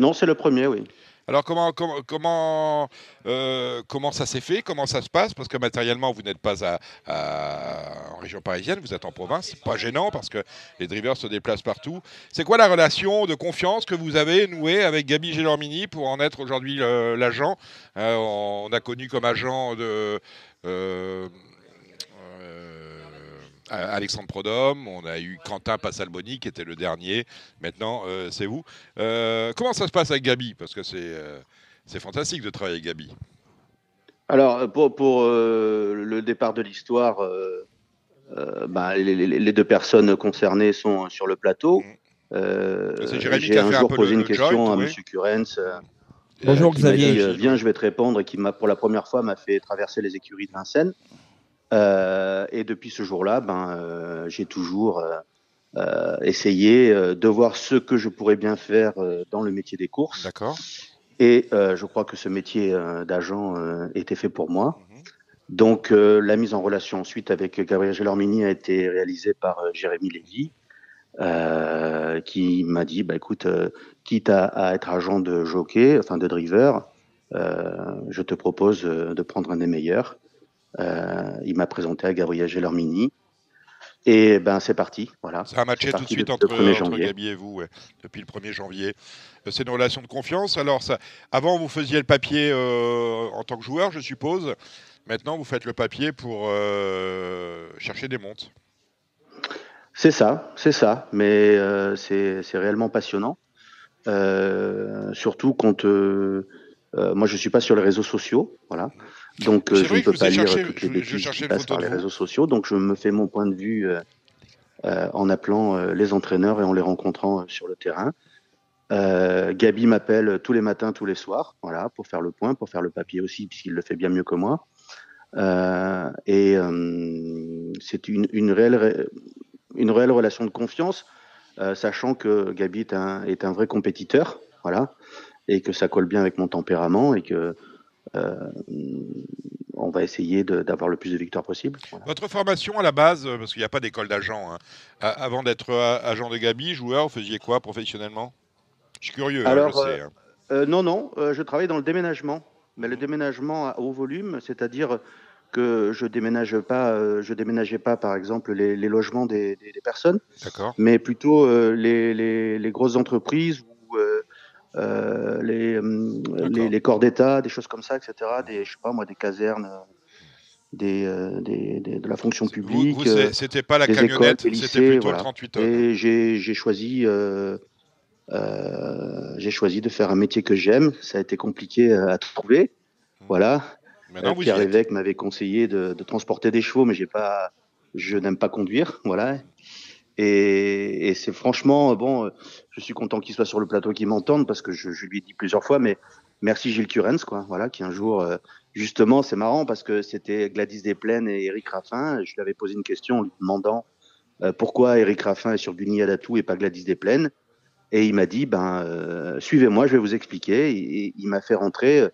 Non, c'est le premier, oui. Alors comment comment comment, euh, comment ça s'est fait? Comment ça se passe? Parce que matériellement vous n'êtes pas en région parisienne, vous êtes en province. Pas gênant parce que les drivers se déplacent partout. C'est quoi la relation de confiance que vous avez nouée avec Gabi Gelormini pour en être aujourd'hui l'agent? Euh, On a connu comme agent de euh, Alexandre Prodhomme, on a eu Quentin Passalboni qui était le dernier. Maintenant, euh, c'est vous. Euh, comment ça se passe avec Gabi? Parce que c'est euh, c'est fantastique de travailler avec Gabi. Alors, pour, pour le départ de l'histoire, bah, les, deux personnes concernées sont sur le plateau. Mmh. J'ai un jour posé une question à M. Curens. Bonjour Xavier. Viens, je vais te répondre, et qui m'a pour la première fois m'a fait traverser les écuries de Vincennes. Euh, et depuis ce jour-là, ben, euh, j'ai toujours essayer de voir ce que je pourrais bien faire dans le métier des courses. D'accord. Et je crois que ce métier d'agent était fait pour moi. Mhm. Donc la mise en relation ensuite avec Gabriel Gelormini a été réalisée par Jérémy Lévy, qui m'a dit, bah écoute, quitte à, à, être agent de jockey, enfin de driver, je te propose de prendre un des meilleurs. Euh, il m'a présenté à Gabriel Gelormini. Et ben c'est parti, voilà. Ça a matché tout de suite entre, entre, Gabi et vous, depuis le 1er janvier. Euh, c'est une relation de confiance. Alors, ça, avant, vous faisiez le papier euh, en tant que joueur, je suppose. Maintenant, vous faites le papier pour chercher des montes. C'est ça, c'est ça. Mais c'est réellement passionnant. surtout quand moi, je ne suis pas sur les réseaux sociaux. Voilà. Donc, euh, je ne peux pas lire toutes les bêtises qui passent par les réseaux sociaux. Donc, je me fais mon point de vue euh, euh, en appelant les entraîneurs et en les rencontrant sur le terrain. Gabi m'appelle tous les matins, tous les soirs, voilà, pour faire le point, pour faire le papier aussi, puisqu'il le fait bien mieux que moi. et c'est une, une, réelle, une réelle relation de confiance, sachant que Gabi est un, est un vrai compétiteur, voilà, et que ça colle bien avec mon tempérament et que euh, on va essayer d'avoir le plus de victoires possible. Votre formation à la base, euh, parce qu'il n'y a pas d'école d'agent, hein, avant d'être euh, agent de Gabi, joueur, vous faisiez quoi professionnellement? Je suis curieux, hein, Alors, je sais. non, non, je travaille dans le déménagement, mais le déménagement à haut volume, c'est-à-dire que je déménage pas, je déménageais pas par exemple les, logements des, personnes, mais plutôt les, les, grosses entreprises euh, les, euh, les, les, corps d'État, des choses comme ça, etc. Des, je sais pas moi, des casernes, euh, des, des, de la fonction publique. C'était pas la camionnette, c'était plutôt le 38 heures. Et j'ai choisi, euh, j'ai choisi de faire un métier que j'aime. Ça a été compliqué à trouver. Mmh. Voilà. Pierre Lévesque m'avait conseillé de, de, transporter des chevaux, mais j'ai pas, je n'aime pas conduire. Voilà. Et, et c'est franchement, bon, je suis content qu'il soit sur le plateau, qu'il m'entende, parce que je, je, lui ai dit plusieurs fois, mais merci Gilles Curens, quoi, voilà, qui un jour, euh, justement, c'est marrant, parce que c'était Gladys Desplaines et Eric Raffin, je lui avais posé une question en lui demandant euh, pourquoi Eric Raffin est sur Guni Adatou et pas Gladys Desplaines, et il m'a dit, ben, euh, suivez-moi, je vais vous expliquer, et, il m'a fait rentrer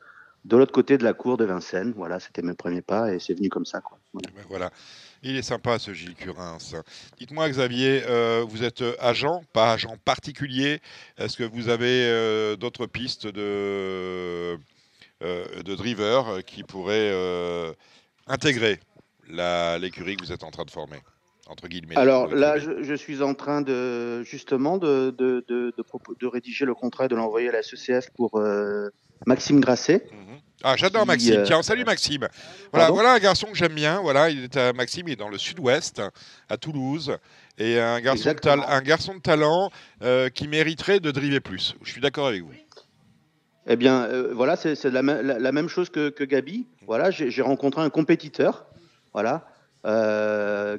de l'autre côté de la cour de Vincennes, voilà, c'était mes premiers pas, et c'est venu comme ça, quoi. voilà. Il est sympa ce Gilles Curins. Dites-moi Xavier, euh, vous êtes agent, pas agent particulier. Est-ce que vous avez euh, d'autres pistes de, euh, de driver qui pourraient intégrer l'écurie que vous êtes en train de former entre guillemets, Alors là, je, suis en train de justement de, de, de, de, rédiger le contrat et de l'envoyer à la SECF pour Maxime Grasset. Mhm. Ah, j'adore Maxime. Euh, Tiens, salut Maxime. Voilà, voilà un garçon que j'aime bien. Voilà, il est à, Maxime, il est dans le sud-ouest, à Toulouse. Et un garçon, de, un garçon de talent euh, qui mériterait de driver plus. Je suis d'accord avec vous. Eh bien, euh, voilà, c'est la, la, même chose que, que Gabi. Voilà, j'ai rencontré un compétiteur. Voilà,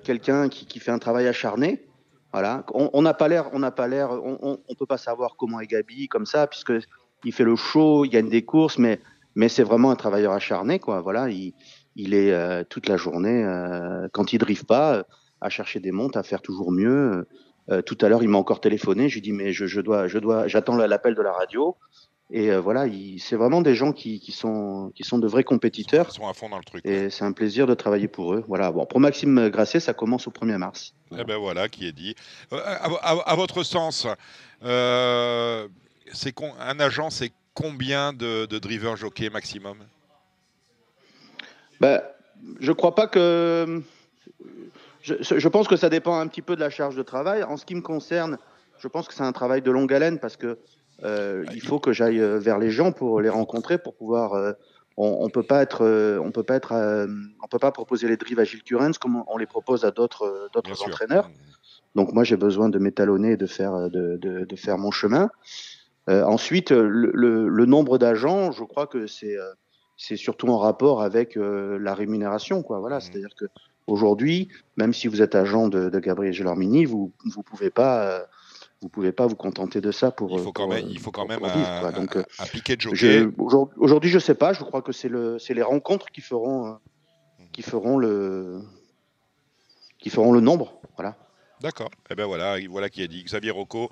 quelqu'un qui, qui, fait un travail acharné. Voilà, on n'a pas l'air, on n'a pas l'air, on, on, peut pas savoir comment est Gabi comme ça, puisque il fait le show, il gagne des courses, mais mais c'est vraiment un travailleur acharné, quoi. Voilà, il, il est euh, toute la journée, euh, quand il drive pas, à chercher des montes, à faire toujours mieux. Euh, tout à l'heure, il m'a encore téléphoné. Je lui dis mais je, je dois, je dois, j'attends l'appel de la radio. Et voilà, c'est vraiment des gens qui, qui, sont, qui sont de vrais compétiteurs. Ils sont à fond dans le truc. Et c'est un plaisir de travailler pour eux. Voilà. Bon, pour Maxime Grasset, ça commence au 1er mars. Eh ben voilà, qui est dit. À, à, votre sens, c'est un agent, c'est combien de, de drivers jockey maximum ben, Je ne crois pas que. Je, je, pense que ça dépend un petit peu de la charge de travail. En ce qui me concerne, je pense que c'est un travail de longue haleine parce que euh, il faut que j'aille euh, vers les gens pour les rencontrer, pour pouvoir. Euh, on, ne peut pas être, on peut pas être, on peut pas proposer les drives à Gilles Curens comme on les propose à d'autres, d'autres entraîneurs. Donc moi j'ai besoin de m'étalonner et de faire, de, de, de faire mon chemin. Euh, ensuite, le, le, nombre d'agents, je crois que c'est euh, c'est surtout en rapport avec euh, la rémunération, quoi. Voilà, mmh. c'est-à-dire que aujourd'hui, même si vous êtes agent de, de Gabriel Gelormini, vous vous pouvez pas vous pouvez pas vous contenter de ça pour. Il faut quand même, il faut quand même un, Donc, un, piquet de jockey. Aujourd'hui, je sais pas. Je crois que c'est le, c'est les rencontres qui feront, qui feront le, qui feront le nombre. Voilà. D'accord. Et eh ben voilà, voilà qui a dit. Xavier Rocco,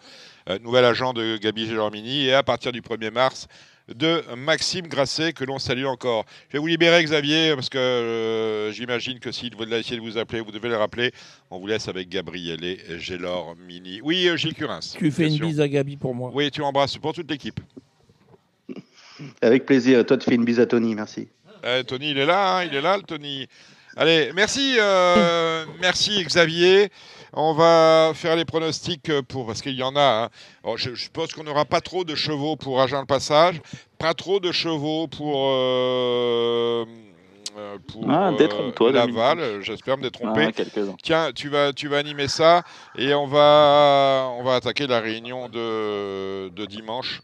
nouvel agent de Gabi Gélormini, et à partir du 1er mars, de Maxime Grasset, que l'on salue encore. Je vais vous libérer, Xavier, parce que euh, j'imagine que s'il veut essayer de vous appeler, vous devez le rappeler. On vous laisse avec Gabriel et Gélor Mini. Oui, euh, Gilles Curins. Tu fais une bise à Gabi pour moi. Oui, tu embrasses pour toute l'équipe. Avec plaisir. Toi, tu fais une bise à Tony, merci. Euh, Tony, il est là, hein, il est là, le Tony. Allez, merci, merci Xavier. On va faire les pronostics pour parce qu'il y en a. Hein. je, suppose qu'on n'aura pas trop de chevaux pour Agen le Passage, pas trop de chevaux pour. Euh, euh pour ah, euh, Laval, j'espère me détromper. Tiens, tu vas, tu vas animer ça et on va, on va attaquer la réunion de, de dimanche.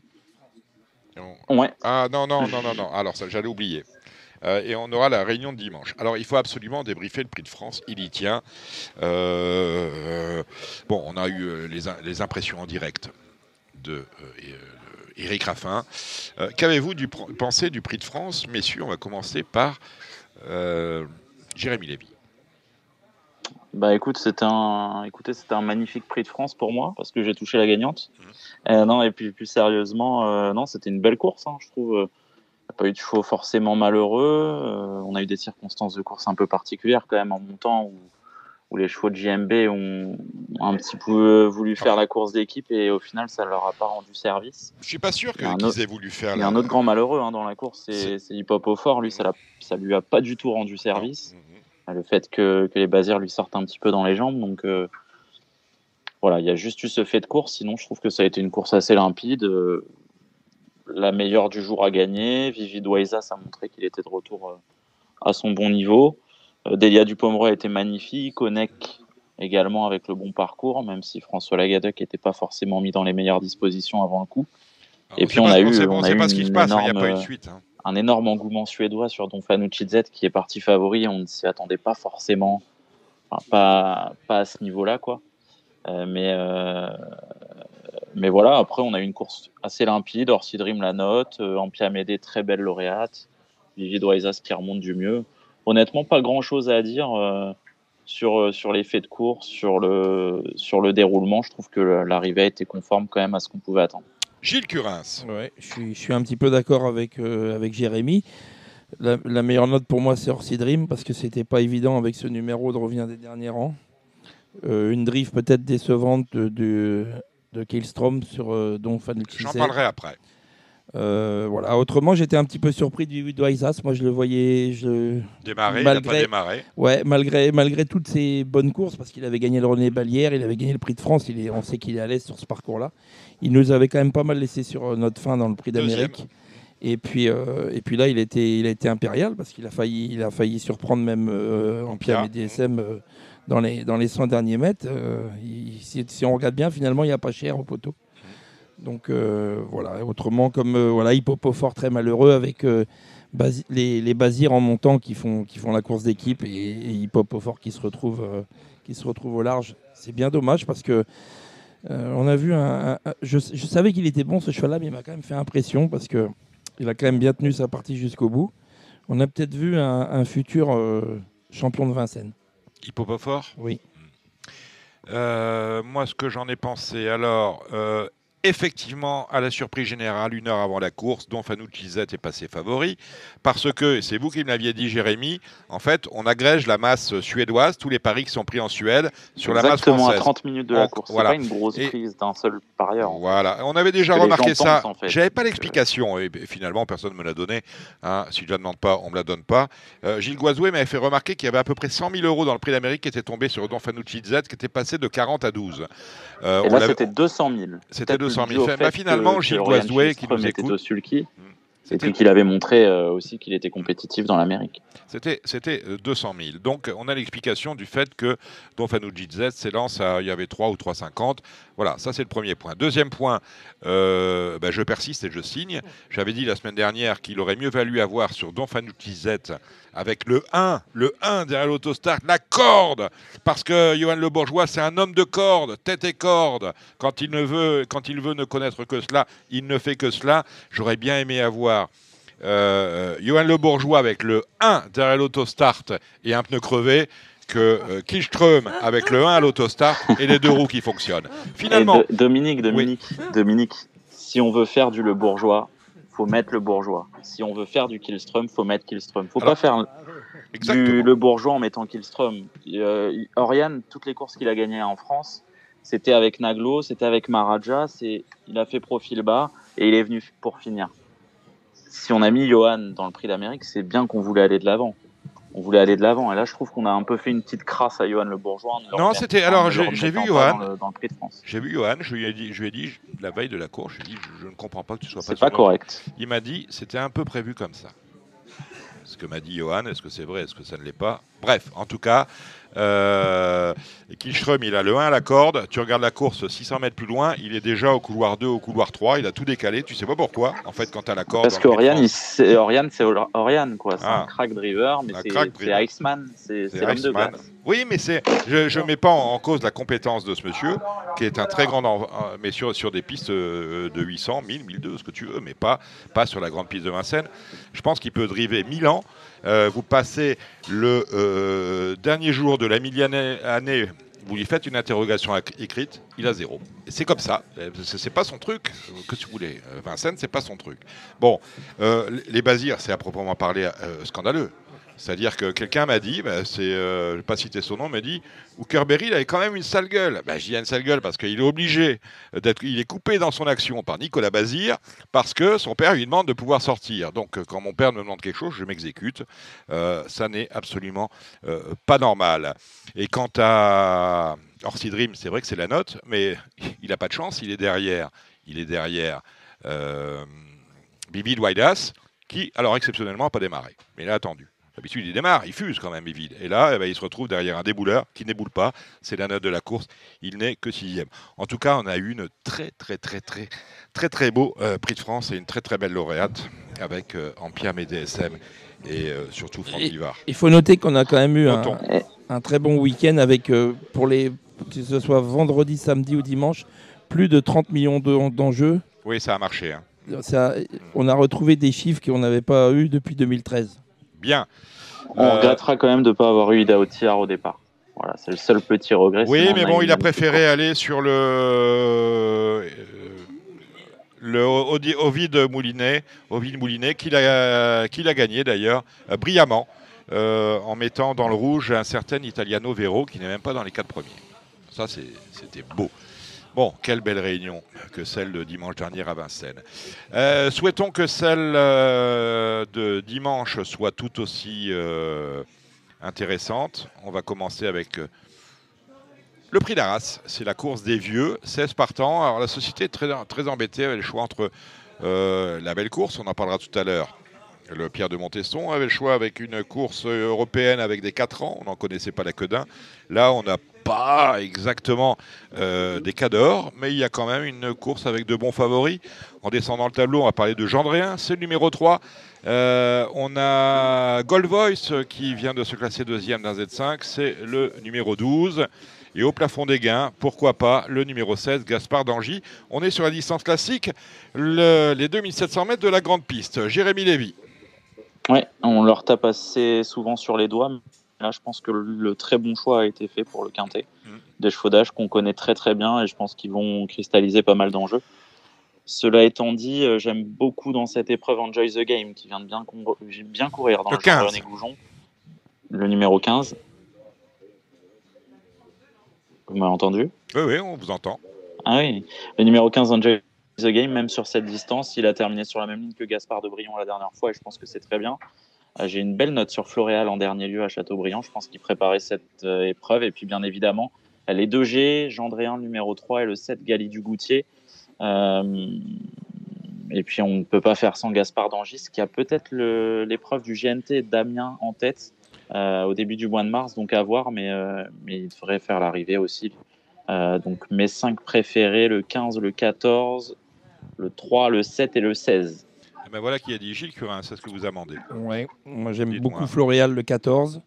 Ouais. Ah non, non, non, non, non. Alors, ça, j'allais oublier. Euh, et on aura la réunion de dimanche. Alors, il faut absolument débriefer le prix de France. Il y tient. Euh, bon, on a eu euh, les, impressions en direct de Eric Raffin. Qu'avez-vous pensé du prix de France? Messieurs, on va commencer par Jérémy Lévy. Bah écoute, c'était un, écoutez, c'était un magnifique prix de France pour moi parce que j'ai touché la gagnante. Mmh. non et puis plus sérieusement, non, c'était une belle course, hein, je trouve n'y a pas eu de chevaux forcément malheureux. Euh, on a eu des circonstances de course un peu particulières quand même en montant où, où les chevaux de JMB ont un petit peu voulu faire la course d'équipe et au final ça leur a pas rendu service. Je suis pas sûr qu'ils aient voulu faire. Il y a un autre grand malheureux hein, dans la course, c'est Hip Hop au fort. Lui, ça, ça lui a pas du tout rendu service. Mhm. Le fait que, que les basières lui sortent un petit peu dans les jambes, donc. Euh, voilà, il y a juste eu ce fait de course. Sinon, je trouve que ça a été une course assez limpide. Euh, la meilleure du jour à gagner. Vivi Douaiza, ça a montré qu'il était de retour euh, à son bon niveau. Euh, Delia Dupomereux a été magnifique. Onek également avec le bon parcours, même si François Lagadec n'était pas forcément mis dans les meilleures dispositions avant le coup. Et puis on a eu, on a eu un énorme engouement suédois sur Don Fanucci qui est parti favori. On ne s'y attendait pas forcément, pas, pas à ce niveau-là, quoi. Euh, mais mais voilà, après, on a eu une course assez limpide. Orsi Dream la note, euh, Ampia Médé, très belle lauréate. Vivi Doisas qui remonte du mieux. Honnêtement, pas grand chose à dire euh, sur, euh, sur l'effet de course, sur le, sur le déroulement. Je trouve que l'arrivée a été conforme quand même à ce qu'on pouvait attendre. Gilles Curins. Ouais, je, suis, je suis un petit peu d'accord avec, avec Jérémy. La, meilleure note pour moi, c'est Orsi Dream parce que c'était pas évident avec ce numéro de revient des derniers rangs. une drift peut-être décevante de, de Killstrom sur euh, Don Fanucci. J'en parlerai après. Euh, voilà. Autrement, j'étais un petit peu surpris du Isas. Moi, je le voyais. Je... Démarrer, malgré, il pas Ouais, malgré, malgré toutes ses bonnes courses, parce qu'il avait gagné le René Balière, il avait gagné le Prix de France. Il est, on sait qu'il est à l'aise sur ce parcours-là. Il nous avait quand même pas mal laissé sur euh, notre fin dans le Prix d'Amérique. Et puis, et puis là, il, était, il a été impérial parce qu'il a failli, il a failli surprendre même en Pierre et DSM dans les, dans les 100 derniers mètres. Euh, si, on regarde bien, finalement, il n'y a pas cher au poteau. Donc euh, voilà, autrement, comme euh, voilà, fort très malheureux avec les, les Basirs en montant qui font, qui font la course d'équipe et, et qui se retrouve qui se retrouve au large. C'est bien dommage parce que on a vu je, savais qu'il était bon ce cheval-là, mais il m'a quand même fait impression parce que il a quand même bien tenu sa partie jusqu'au bout. On a peut-être vu un futur champion de Vincennes. Hippopofort Oui. Euh, moi, ce que j'en ai pensé, alors, euh, effectivement, à la surprise générale, une heure avant la course, dont Fanucci Z est passé favori, parce que, c'est vous qui me l'aviez dit, Jérémy, en fait, on agrège la masse suédoise, tous les paris qui sont pris en Suède, sur la masse française. à 30 minutes de la course, voilà. c'est pas une grosse prise d'un seul parieur. Voilà, on avait déjà remarqué ça, j'avais pas l'explication, et finalement, personne ne me l'a donné, hein. si je la demande pas, on me la donne pas. Euh, Gilles Guazoué m'avait fait remarquer qu'il y avait à peu près 100 000 euros dans le prix d'Amérique qui était tombé sur Don Fanucci Z, qui était passé de 40 à 12. Euh, et là, c'était 200 000. C'était 200 000. Bah, finalement, Gilles Guazdoué, qui nous écoute. Au Sulky. C'était qu'il avait montré euh, aussi qu'il était compétitif dans l'Amérique. C'était, c'était 200 euh, 000. Donc, on a l'explication du fait que Don Fanucci Z s'élance à, il y avait 3 ou 3,50. Voilà, ça c'est le premier point. Deuxième point, euh, ben, je persiste et je signe. J'avais dit la semaine dernière qu'il aurait mieux valu avoir sur Don Fanucci Z avec le 1, le 1 derrière l'autostart, la corde, parce que Johan Le Bourgeois, c'est un homme de corde, tête et corde. Quand il ne veut, quand il veut ne connaître que cela, il ne fait que cela. J'aurais bien aimé avoir euh, Johan Le Bourgeois avec le 1 derrière l'autostart et un pneu crevé que euh, avec le 1 à l'autostart et les deux roues qui fonctionnent. Finalement. Dominique, Dominique, Dominique, si on veut faire du Le Bourgeois, faut mettre le bourgeois. Si on veut faire du Killstrom, faut mettre Killstrom. Faut pas faire du le bourgeois en mettant Killstrom. Euh, Oriane, toutes les courses qu'il a gagnées en France, c'était avec Naglo, c'était avec Maraja. C'est, il a fait profil bas et il est venu pour finir. Si on a mis Johan dans le Prix d'Amérique, c'est bien qu'on voulait aller de l'avant on voulait aller de l'avant. Et là, je trouve qu'on a un peu fait une petite crasse à Johan Le Bourgeois. Non, c'était. Alors, j'ai vu Johan. J'ai vu Johan. Je lui ai dit, je lui ai dit la veille de la course, je lui ai dit, je, ne comprends pas que tu sois pas. C'est pas correct. Il m'a dit, c'était un peu prévu comme ça. Ce que m'a dit Johan, est-ce que c'est vrai, est-ce que ça ne l'est pas Bref, en tout cas, euh, il a le 1 à la corde. Tu regardes la course 600 mètres plus loin, il est déjà au couloir 2, au couloir 3. Il a tout décalé. Tu sais pas pourquoi, en fait, quand tu as la corde. Parce qu'Oriane, c'est Oriane, quoi. C'est un ah. crack driver, mais c'est Iceman. C'est l'homme de Oui, mais c'est, je ne mets pas en, cause la compétence de ce monsieur, qui est un très grand, mais sur, sur des pistes euh, de 800, 1000, 1200, ce que tu veux, mais pas, pas sur la grande piste de Vincennes. Je pense qu'il peut driver 1000 ans. Euh, vous passez le euh, dernier jour de la millième année, vous lui faites une interrogation écrite, il a zéro. C'est comme ça. C'est pas son truc. Que tu voulais. Vincennes, c'est pas son truc. Bon, euh, les basirs, c'est à proprement parler scandaleux. C'est-à-dire que quelqu'un m'a dit, bah, euh, je ne vais pas citer son nom, m'a dit, Hookerberry, il avait quand même une sale gueule. Bah, J'y ai une sale gueule parce qu'il est obligé d'être, il est coupé dans son action par Nicolas Bazir parce que son père lui demande de pouvoir sortir. Donc, quand mon père me demande quelque chose, je m'exécute. Euh, ça n'est absolument euh, pas normal. Et quant à Orsi c'est vrai que c'est la note, mais il n'a pas de chance, il est derrière. Il est derrière euh, Bibi Waidas, qui, alors exceptionnellement, n'a pas démarré. Mais il a attendu. D'habitude, il démarre, il fuse quand même, il vide. Et là, eh ben, il se retrouve derrière un débouleur qui n'éboule pas. C'est la note de la course. Il n'est que sixième. En tout cas, on a eu une très, très, très, très, très, très beau euh, prix de France et une très, très belle lauréate avec euh, Ampiam et DSM et euh, surtout Franck Vivard. Il faut noter qu'on a quand même eu un, très bon week-end avec, pour les, que ce soit vendredi, samedi ou dimanche, plus de 30 millions d'enjeux. oui, ça a marché. Hein. on a retrouvé des chiffres qu'on n'avait pas eu depuis 2013. Bien. On euh, regrettera quand même de ne pas avoir eu Ida Otiar au départ. Voilà, c'est le seul petit regret. Oui, mais bon, il a préféré aller sur le euh, le Ovid Moulinet, Ovid Moulinet, qu'il a, qu'il a gagné d'ailleurs euh, brillamment, en mettant dans le rouge un certain Italiano Vero qui n'est même pas dans les quatre premiers. Ça, c'était beau. Bon, quelle belle réunion que celle de dimanche dernier à Vincennes. Euh, souhaitons que celle euh, de dimanche soit tout aussi euh, intéressante. On va commencer avec le prix d'Arras. C'est la course des vieux, 16 partants. Alors la société est très, très embêtée avec le choix entre la belle course, on en parlera tout à l'heure, le Pierre de Montesson avait le choix avec une course européenne avec des 4 ans. On n'en connaissait pas la queue d'un. Là, on n'a pas exactement euh, des cas d'or, mais il y a quand même une course avec de bons favoris. En descendant le tableau, on va parler de Gendréen, c'est le numéro 3. Euh, on a Gold Voice qui vient de se classer deuxième d'un Z5, c'est le numéro 12. Et au plafond des gains, pourquoi pas le numéro 16, Gaspard d'Angy. On est sur la distance classique, les 2700 mètres de la grande piste. Jérémy Lévy. Oui, on leur tape assez souvent sur les doigts, Là, je pense que le, très bon choix a été fait pour le quintet. Mm. Des chevaudages qu'on connaît très très bien et je pense qu'ils vont cristalliser pas mal d'enjeux. Cela étant dit, euh, j'aime beaucoup dans cette épreuve Enjoy the Game qui vient de bien, bien courir dans le, le René Goujon, le numéro 15. Vous m'avez entendu? Oui, oui, on vous entend. Ah oui, le numéro 15 Enjoy the Game, même sur cette distance, il a terminé sur la même ligne que Gaspard de Brion la dernière fois et je pense que c'est très bien. Euh, j'ai une belle note sur Floréal en dernier lieu à Châteaubriand. Je pense qu'il préparait cette euh, épreuve. Et puis, bien évidemment, les 2G, Gendréen numéro 3 et le 7 Gali du Goutier. Euh, et puis, on ne peut pas faire sans Gaspard d'Angis, qui a peut-être l'épreuve du GNT Damien en tête au début du mois de mars. Donc, à voir, mais, mais il devrait faire l'arrivée aussi. donc, mes 5 préférés le 15, le 14, le 3, le 7 et le 16. Eh ben voilà qui a dit Gilles Curin, c'est ce que vous amendez. Oui, moi j'aime beaucoup Floréal le 14,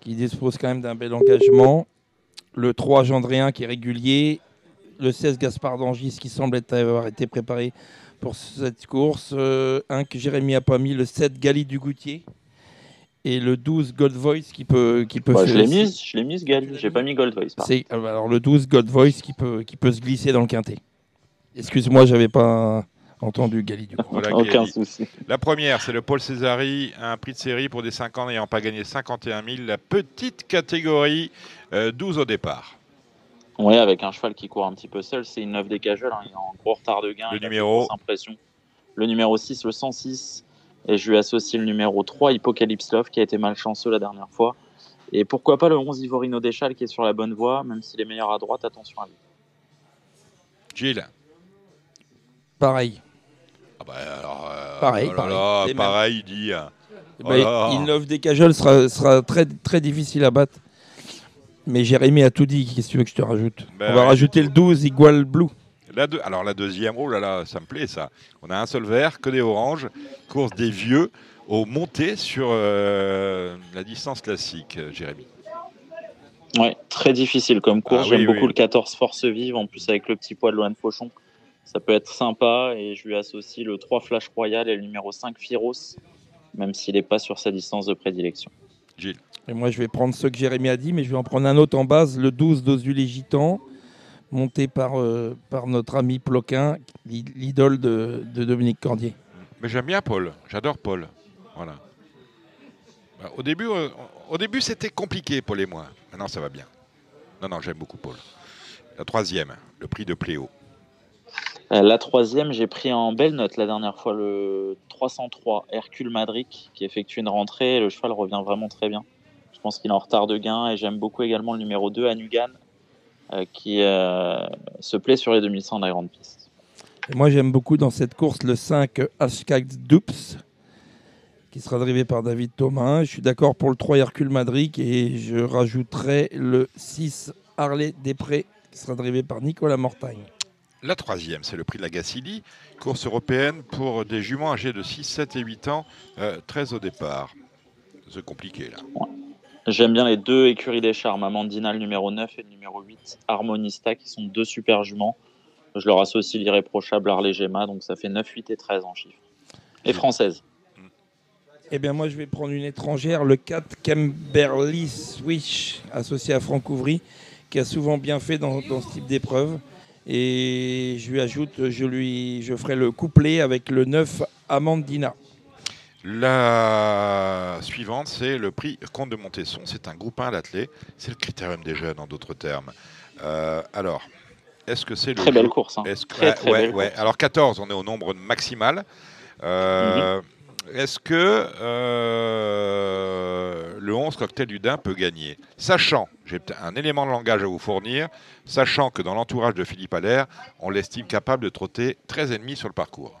qui dispose quand même d'un bel engagement. Le 3 Gendréen qui est régulier. Le 16 Gaspard d'Angis qui semble avoir été préparé pour cette course. Euh, un que Jérémy a pas mis, le 7 Gali du Goutier. et le 12 Gold Voice qui peut qui peut bah, je l'ai mis je l'ai j'ai pas mis Gold Voice c'est euh, alors le 12 Gold Voice qui peut qui peut se glisser dans le quintet excuse-moi j'avais pas entendu Gali du coup. aucun souci la première c'est le Paul Césari un prix de série pour des 5 ans n'ayant pas gagné 51 000 la petite catégorie 12 euh, au départ oui avec un cheval qui court un petit peu seul c'est une 9 des cajoles hein. il est en gros retard de gain le numéro impression le numéro 6 le 106 et je lui associe le numéro 3, Hippocalypse Love, qui a été malchanceux la dernière fois. Et pourquoi pas le 11, Ivorino Deschal, qui est sur la bonne voie, même s'il est meilleur à droite, attention à lui. Gilles Pareil. Ah bah alors, euh, pareil, oh pareil. pareil, il dit. Euh, eh ben, il Love des cajoles sera, sera très, très difficile à battre. Mais Jérémy a tout dit. Qu'est-ce que tu veux que je te rajoute? Ben On va rajouter le 12, Igual Blue alors la deuxième, oh là là, ça me plaît ça. On a un seul vert, que des oranges, course des vieux au monté sur euh, la distance classique, Jérémy. Ouais, très difficile comme course. Ah J'aime beaucoup le 14 Force Vive, en plus avec le petit poids de Loan Fauchon. Ça peut être sympa et je lui associe le 3 Flash Royal et le numéro 5 Firos, même s'il n'est pas sur sa distance de prédilection. Gilles. Et moi, je vais prendre ce que Jérémy a dit, mais je vais en prendre un autre en base, le 12 d'Osul Gitan monté par, euh, par notre ami Ploquin, l'idole de, Dominique Cordier. Mais j'aime bien Paul, j'adore Paul. Voilà. Bah, au début, euh, au début c'était compliqué, Paul et moi. Maintenant, ça va bien. Non, non, j'aime beaucoup Paul. La troisième, le prix de Pléo. Euh, la troisième, j'ai pris en belle note la dernière fois le 303 Hercule Madric qui effectue une rentrée. Le cheval revient vraiment très bien. Je pense qu'il est en retard de gain et j'aime beaucoup également le numéro 2 Anugan euh, qui euh, se plaît sur les 2100 de la grande piste. moi, j'aime beaucoup dans cette course le 5 Hashtag Dups, qui sera drivé par David Thomas. Je suis d'accord pour le 3 Hercule Madrid et je rajouterai le 6 Harley Després, qui sera drivé par Nicolas Mortagne. La troisième, c'est le prix de la Gacilly, course européenne pour des juments âgés de 6, 7 et 8 ans, 13 euh, au départ. C'est compliqué là. J'aime bien les deux écuries des charmes, Amandina le numéro 9 et le numéro 8, Harmonista, qui sont deux super juments. Je leur associe l'irréprochable Arlé Gemma, donc ça fait 9, 8 et 13 en chiffres. Et française. Eh bien, moi, je vais prendre une étrangère, le 4 Camberley Swish, associé à Franck Ouvry, qui a souvent bien fait dans, dans ce type d'épreuve. Et je lui ajoute, je, lui, je ferai le couplet avec le 9 Amandina. La suivante, c'est le prix Comte de Montesson. C'est un groupe 1 à C'est le critérium des jeunes, en d'autres termes. Euh, alors, est-ce que c'est le. Très belle course. Hein. très, très belle Course. Alors, 14, on est au nombre maximal. Euh, mhm. Est-ce que euh, le 11 Cocktail du Dain peut gagner? Sachant, j'ai un élément de langage à vous fournir, sachant que dans l'entourage de Philippe Allaire, on l'estime capable de trotter 13 ennemis sur le parcours.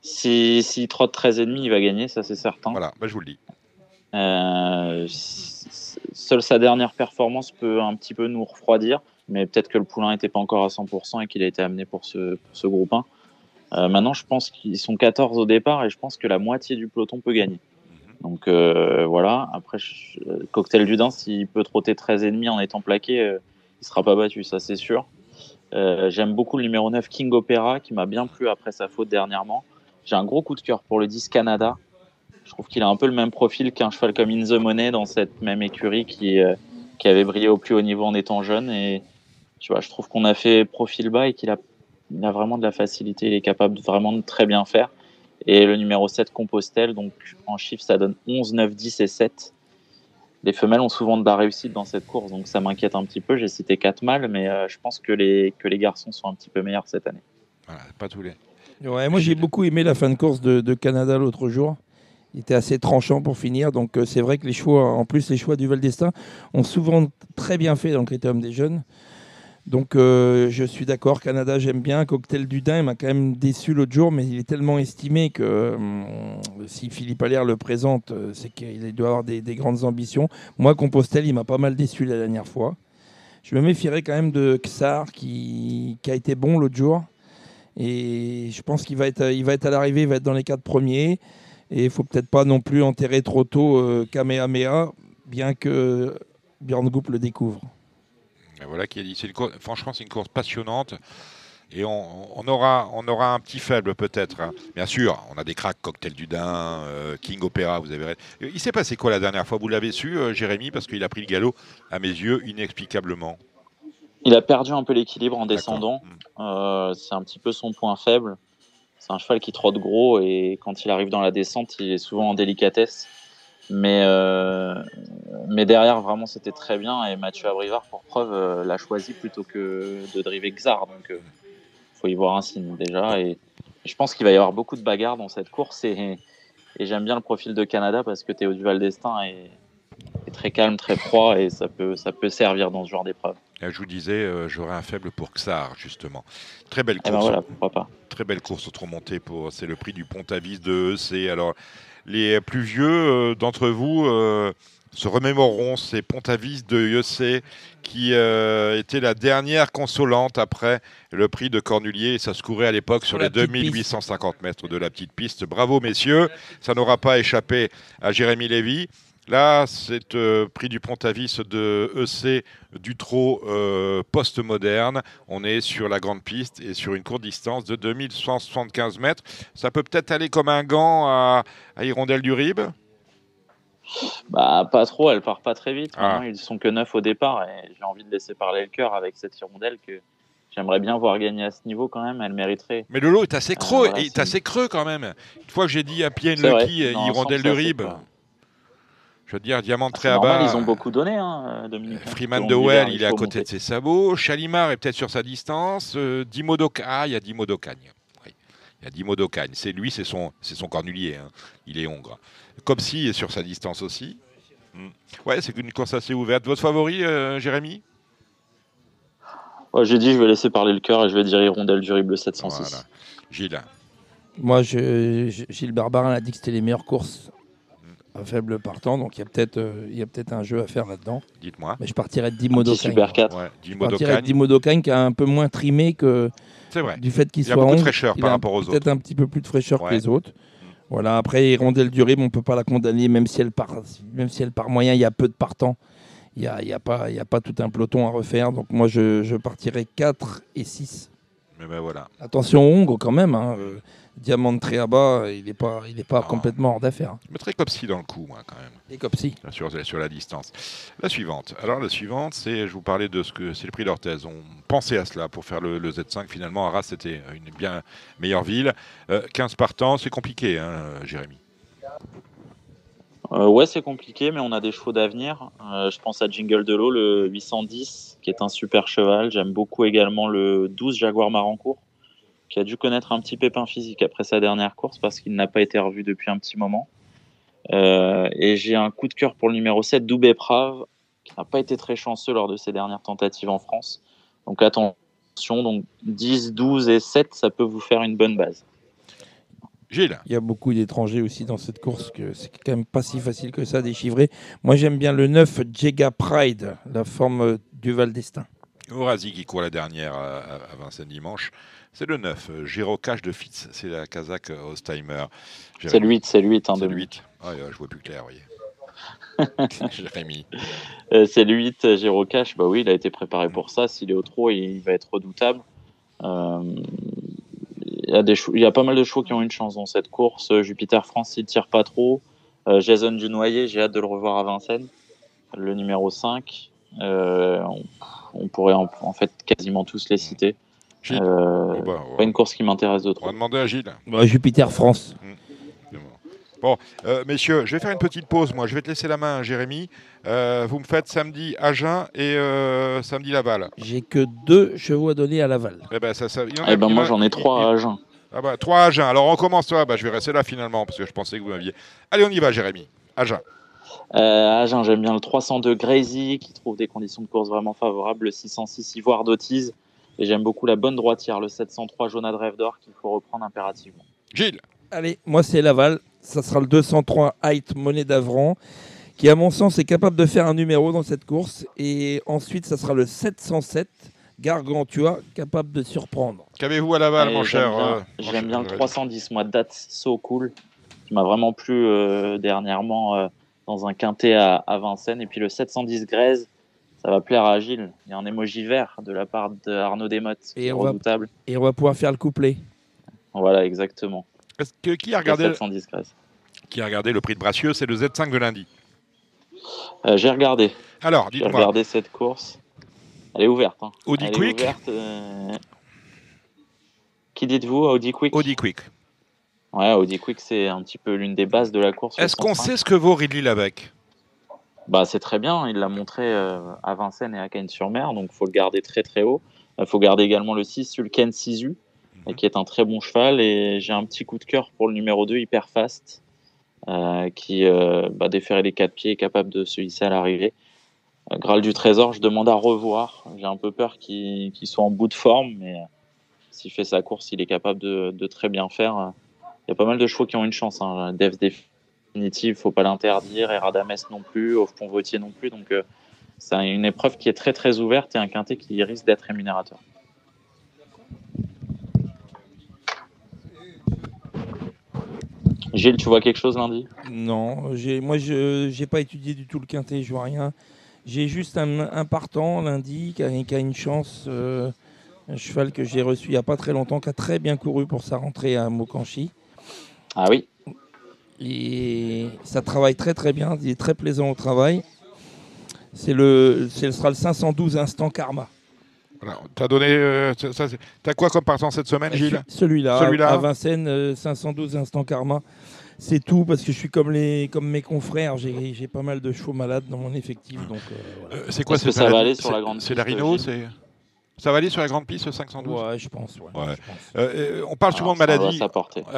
S'il si, trotte 13,5, il va gagner, ça c'est certain. Voilà, bah, je vous le dis. Euh, seule sa dernière performance peut un petit peu nous refroidir, mais peut-être que le poulain n'était pas encore à 100% et qu'il a été amené pour ce, pour ce groupe 1. Euh, maintenant, je pense qu'ils sont 14 au départ et je pense que la moitié du peloton peut gagner. Mhm. Donc euh, voilà, après, Cocktail du Dain, s'il peut trotter 13,5 en étant plaqué, il ne sera pas battu, ça c'est sûr. J'aime beaucoup le numéro 9 King Opera qui m'a bien plu après sa faute dernièrement. J'ai un gros coup de cœur pour le 10 Canada. Je trouve qu'il a un peu le même profil qu'un cheval comme In the Money dans cette même écurie qui, euh, qui avait brillé au plus haut niveau en étant jeune. Et tu vois, je trouve qu'on a fait profil bas et qu'il a, a vraiment de la facilité. Il est capable de vraiment de très bien faire. Et le numéro 7 Compostelle, donc en chiffres, ça donne 11, 9, 10 et 7. Les femelles ont souvent de la réussite dans cette course, donc ça m'inquiète un petit peu. J'ai cité 4 mâles, mais euh, je pense que les, que les garçons sont un petit peu meilleurs cette année. Voilà, pas tous les. Ouais, moi j'ai beaucoup aimé la fin de course de, Canada l'autre jour. Il était assez tranchant pour finir, donc euh, c'est vrai que les choix, en plus les choix du Val d'Estaing, ont souvent très bien fait dans le critérium des jeunes. Donc euh, je suis d'accord, Canada j'aime bien. Cocktail du Dain m'a quand même déçu l'autre jour, mais il est tellement estimé que euh, si Philippe Allaire le présente, c'est qu'il doit avoir des, grandes ambitions. Moi, Compostelle, il m'a pas mal déçu la dernière fois. Je me méfierais quand même de Xar qui, a été bon l'autre jour. Et je pense qu'il va être, il va être à l'arrivée, il va être dans les quatre premiers. Et il faut peut-être pas non plus enterrer trop tôt euh, Kamehameha, bien que Björn Goup le découvre. Voilà qui a dit. franchement, c'est une course passionnante. Et on, aura, on aura un petit faible peut-être. Hein. Bien sûr, on a des cracks, Cocktail du Dain, euh, King Opera, vous avez Il s'est passé quoi la dernière fois? Vous l'avez su, euh, Jérémy, parce qu'il a pris le galop, à mes yeux, inexplicablement. Il a perdu un peu l'équilibre en descendant. Hmm. Euh, c'est un petit peu son point faible. C'est un cheval qui trotte gros et quand il arrive dans la descente, il est souvent en délicatesse. Mais, euh, mais derrière, vraiment, c'était très bien. Et Mathieu Abrivard, pour preuve, euh, l'a choisi plutôt que de driver Xar. Donc, il faut y voir un signe déjà. Et je pense qu'il va y avoir beaucoup de bagarres dans cette course. Et, et j'aime bien le profil de Canada parce que Théo Duval d'Estaing est, est, très calme, très froid et ça peut, ça peut servir dans ce genre d'épreuve. Je vous disais, euh, j'aurais un faible pour Xar, justement. Très belle eh ben course. voilà, pourquoi pas. Très belle course au pour. C'est le prix du Pont-Avis de EC. Alors, les plus vieux euh, d'entre vous euh, se remémoreront ces Pont-Avis de EC qui était la dernière consolante après le prix de Cornulier. Ça se courait à l'époque sur les 2850 mètres de la petite piste. Bravo, messieurs. Ça n'aura pas échappé à Jérémy Lévy. Là, c'est euh, prix du Pont-Avis de EC du trot euh, post-moderne. On est sur la grande piste et sur une courte distance de 2175 mètres. Ça peut peut-être aller comme un gant à, Hirondelle du Rib? Bah, pas trop, elle part pas très vite. Ah. Ils sont que neuf au départ et j'ai envie de laisser parler le cœur avec cette hirondelle que j'aimerais bien voir gagner à ce niveau quand même. Elle mériterait. Mais le lot est assez creux, ah, est assez creux quand même. Une fois que j'ai dit à Pierre Lucky, Hirondelle du Rib. Veux dire, Diamant à bas. Ils ont beaucoup donné, hein, Dominique. Hein. Freeman de Well, il est à côté de ses sabots. Chalimar est peut-être sur sa distance. Euh, Ah, il y a Dimo Docagne. Il y a Dimo Docagne. C'est lui, c'est son, c'est son cornulier. Hein. Il est hongre. Comme si est sur sa distance aussi. Hmm. Ouais, c'est une course assez ouverte. Votre favori, euh, Jérémy? J'ai dit, je vais laisser parler le cœur et je vais dire Hirondelle du Rible 706. Voilà. Gilles. Moi, je, Gilles Barbarin a dit que c'était les meilleures courses un faible partant, donc il y a peut-être euh, il y a peut-être un jeu à faire là-dedans. Dites-moi. Mais je partirais de Dimodo Super 4. Ouais, je partirais de Dimodo qui est un peu moins trimé que vrai. du fait qu'il soit Il a beaucoup de fraîcheur par rapport aux autres. Peut-être un petit peu plus de fraîcheur que les autres. Voilà, après Hirondelle du Rib, on peut pas la condamner même si elle part même si elle part moyen, il y a peu de partants. Il n'y a, y a, pas, y a pas tout un peloton à refaire. Donc moi, je, je partirais 4 et 6. Mais ben voilà. Attention Hongre quand même. Hein. Euh, Diamant très à bas, il n'est pas, il est pas complètement hors d'affaire. Je mettrais Copsy dans le coup, moi, quand même. Et Copsy. Sur, sur la distance. La suivante. Alors, la suivante, c'est, je vous parlais de ce que c'est le prix d'Orthez. On pensait à cela pour faire le, Z5. Finalement, Arras, c'était une bien meilleure ville. 15 euh, partants, c'est compliqué, hein, Jérémy. Euh, ouais, c'est compliqué, mais on a des chevaux d'avenir. Euh, je pense à Jingle de l'eau, le 810, qui est un super cheval. J'aime beaucoup également le 12 Jaguar Marancourt qui a dû connaître un petit pépin physique après sa dernière course parce qu'il n'a pas été revu depuis un petit moment. Euh, et j'ai un coup de cœur pour le numéro 7, Doubé Prave, qui n'a pas été très chanceux lors de ses dernières tentatives en France. Donc attention, donc 10, 12 et 7, ça peut vous faire une bonne base. Gilles. Il y a beaucoup d'étrangers aussi dans cette course que c'est quand même pas si facile que ça à déchiffrer. Moi j'aime bien le 9 Jega Pride, la forme du Val d'Estaing. Orazi qui court la dernière à Vincennes dimanche. C'est le 9, Giro Cash de Fitz, c'est la Kazakh Ostheimer. C'est le 8, c'est le 8. Hein, c'est le 8. Ah, je vois plus clair, vous voyez. Jérémy. Euh, c'est le 8, Giro Cash, bah oui, il a été préparé pour ça. S'il est au trot, il va être redoutable. Euh, il, y a des il y a pas mal de chevaux qui ont une chance dans cette course. Jupiter France, il tire pas trop. Euh, Jason Dunoyer, j'ai hâte de le revoir à Vincennes. Le numéro 5. On, on, pourrait en, en, fait quasiment tous les citer. Euh, bah, pas une course qui m'intéresse de trop. On va demander à Gilles. Bah, Jupiter France. Mmh. Bon, euh, messieurs, je vais faire une petite pause. Moi, je vais te laisser la main, Jérémy. Euh, vous me faites samedi Agen et samedi Laval. J'ai que deux chevaux à donner à Laval. Eh ben, ça, ça, eh ben moi, j'en ai trois à Agen. Ah bah, trois à Agen. Alors, on commence toi. Bah, je vais rester là finalement parce que je pensais que vous m'aviez. Allez, on y va, Jérémy. Agen. Agen, j'aime bien le 302 Grazy qui trouve des conditions de course vraiment favorables. Le 606 Ivoire d'Autise et j'aime beaucoup la bonne droitière, le 703 Jonah Rêve d'Or, qu'il faut reprendre impérativement. Gilles Allez, moi c'est Laval. Ça sera le 203 Height Monnaie d'Avran, qui à mon sens est capable de faire un numéro dans cette course. Et ensuite, ça sera le 707 Gargantua, capable de surprendre. Qu'avez-vous à Laval, mon cher euh, J'aime bien, le 310, moi, That's So Cool, qui m'a vraiment plu euh, dernièrement euh, dans un quintet à, à, Vincennes. Et puis le 710 Grèze, Ça va plaire à Gilles. Il y a un émoji vert de la part d'Arnaud Desmottes. Et, on va, et on va pouvoir faire le couplet. Voilà, exactement. Que, qui, a regardé, qui a regardé le prix de Bracieux C'est le Z5 de lundi. Euh, j'ai regardé. Alors, dites-moi. J'ai regardé cette course. Elle est ouverte. Hein. Audi Quick euh, Qui dites-vous Audi Quick? Audi Quick. Ouais, Audi Quick, c'est un petit peu l'une des bases de la course. Est-ce qu'on sait ce que vaut Ridley Lavec bah, C'est très bien. Il l'a montré euh, à Vincennes et à Cagnes-sur-Mer, donc il faut le garder très très haut. Il faut garder également le 6 sur le Ken Sisu, mhm. qui est un très bon cheval. Et j'ai un petit coup de cœur pour le numéro 2, Hyper Fast, euh, qui euh, bah, déférer les quatre pieds, est capable de se hisser à l'arrivée. Graal du Trésor, je demande à revoir. J'ai un peu peur qu'il soit en bout de forme, mais s'il fait sa course, il est capable de, de très bien faire il y a pas mal de chevaux qui ont une chance. Hein. Dev définitive, faut pas l'interdire. Eradames non plus, Pont Vautier non plus. Donc, euh, c'est une épreuve qui est très très ouverte et un quintet qui risque d'être rémunérateur. Gilles, tu vois quelque chose lundi? Non, moi je n'ai pas étudié du tout le quintet, je vois rien. J'ai juste un, partant lundi qui a, une chance, euh, un cheval que j'ai reçu il n'y a pas très longtemps, qui a très bien couru pour sa rentrée à Mokanchi. Ah oui. Et ça travaille très très bien, il est très plaisant au travail. C'est le, ce sera le 512 instant karma. T'as donné, euh, t'as quoi comme partant cette semaine, Gilles? Celui-là, à Vincennes, 512 euh, instant karma. C'est tout parce que je suis comme les, comme mes confrères, j'ai pas mal de chevaux malades dans mon effectif, donc. Euh, c'est quoi -ce que ça va aller sur la grande C'est la Rhino, c'est. Ça va aller sur la grande piste 512 Ouais, je pense. Ouais, euh, on parle souvent de maladies.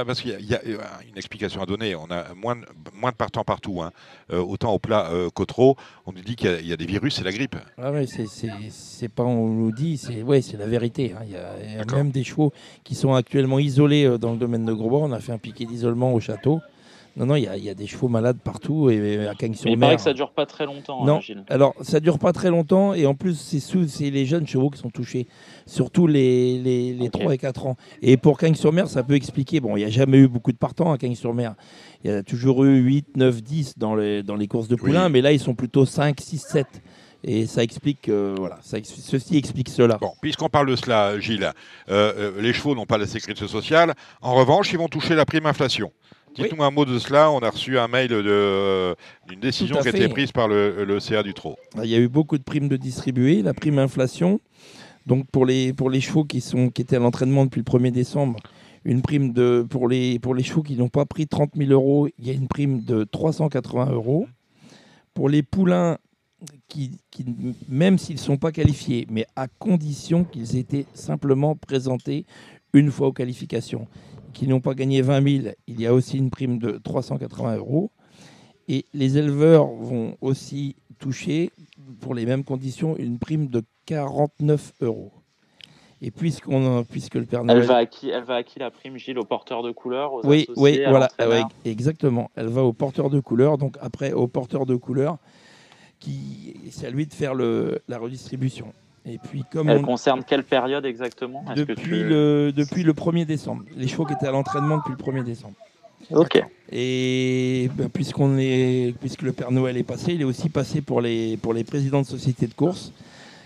parce qu'il y, a une explication à donner. On a moins de, moins de partants partout. Hein. Euh, autant au plat euh, qu'au trop. On nous dit qu'il y, a des virus, c'est la grippe. Ah ouais, c'est pas on nous dit, c'est ouais, la vérité. Hein. Il y a, même des chevaux qui sont actuellement isolés dans le domaine de Grosbois. On a fait un piquet d'isolement au château. Non, non, il y, a des chevaux malades partout et à Cagnes-sur-Mer. Il paraît que ça dure pas très longtemps. Non, hein, alors ça dure pas très longtemps et en plus c'est les jeunes chevaux qui sont touchés, surtout les, les, 3 et 4 ans. Et pour Cagnes-sur-Mer, ça peut expliquer. Bon, il n'y a jamais eu beaucoup de partants à Cagnes-sur-Mer. Il y a toujours eu 8, 9, 10 dans les, dans les courses de poulains, mais là ils sont plutôt 5, 6, 7. Et ça explique, voilà, ça, ceci explique cela. Bon, puisqu'on parle de cela, Gilles, euh, euh, les chevaux n'ont pas la sécurité sociale. En revanche, ils vont toucher la prime inflation. Dites-nous un mot de cela. On a reçu un mail d'une décision qui a été prise par le, CA du Trot. Il y a eu beaucoup de primes de distribuer. La prime inflation, donc pour les, pour les chevaux qui, sont, qui étaient à l'entraînement depuis le 1er décembre, une prime de, pour, les, pour les chevaux qui n'ont pas pris 30 000 euros, il y a une prime de 380 euros. Pour les poulains, qui, qui même s'ils ne sont pas qualifiés, mais à condition qu'ils aient été simplement présentés une fois aux qualifications qui n'ont pas gagné 20 000, il y a aussi une prime de 380 euros. Et les éleveurs vont aussi toucher, pour les mêmes conditions, une prime de 49 euros. Et puisqu'on, puisque le Père Noël... Elle va, à qui, elle va à qui la prime, Gilles Au porteur de couleur Oui, oui voilà, exactement. Elle va au porteur de couleur. Donc après, au porteur de couleur, qui, c'est à lui de faire le, la redistribution. Et puis, comme Elle concerne quelle période exactement? Depuis, le, depuis le 1er décembre. Les chevaux qui étaient à l'entraînement depuis le 1er décembre. Ok. Et ben, puisqu'on est, puisque le Père Noël est passé, il est aussi passé pour les, pour les présidents de sociétés de course.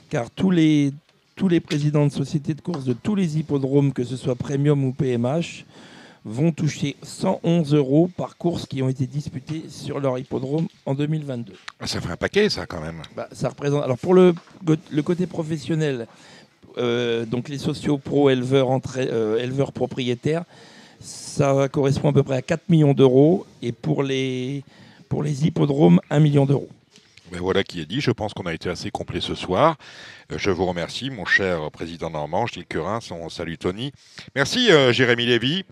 Car tous les, tous les présidents de sociétés de course de tous les hippodromes, que ce soit Premium ou PMH, vont toucher 111 euros par course qui ont été disputées sur leur hippodrome en 2022. Ah, ça fait un paquet, ça, quand même. Bah, ça représente. Alors, pour le, le côté professionnel, euh, donc les sociaux pro éleveurs, euh, éleveurs propriétaires, ça correspond à peu près à 4 millions d'euros. Et pour les, pour les hippodromes, 1 million d'euros. Ben voilà qui est dit. Je pense qu'on a été assez complet ce soir. Euh, je vous remercie, mon cher président Normand, Gilles Curin, son salut Tony. Merci Jérémy Lévy.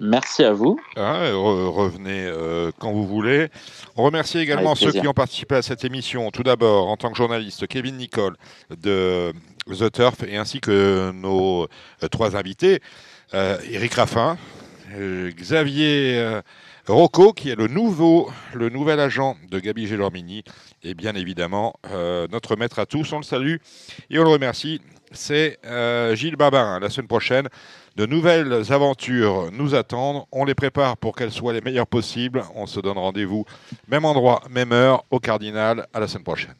Merci à vous. Ah, revenez euh, quand vous voulez. On remercie également ceux qui ont participé à cette émission. Tout d'abord, en tant que journaliste, Kevin Nicole de The Turf et ainsi que nos euh, trois invités, euh, Eric Raffin, Xavier Rocco, qui est le nouveau, le nouvel agent de Gabi Gélormini, et bien évidemment notre maître à tous. On le salue et on le remercie. C'est Gilles Babin. La semaine prochaine, de nouvelles aventures nous attendent. On les prépare pour qu'elles soient les meilleures possibles. On se donne rendez-vous, même endroit, même heure, au Cardinal. À la semaine prochaine.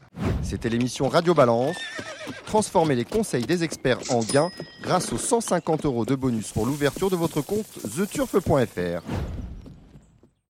C'était l'émission Radio Balance. Transformez les conseils des experts en gains grâce aux 150 euros de bonus pour l'ouverture de votre compte theturf.fr.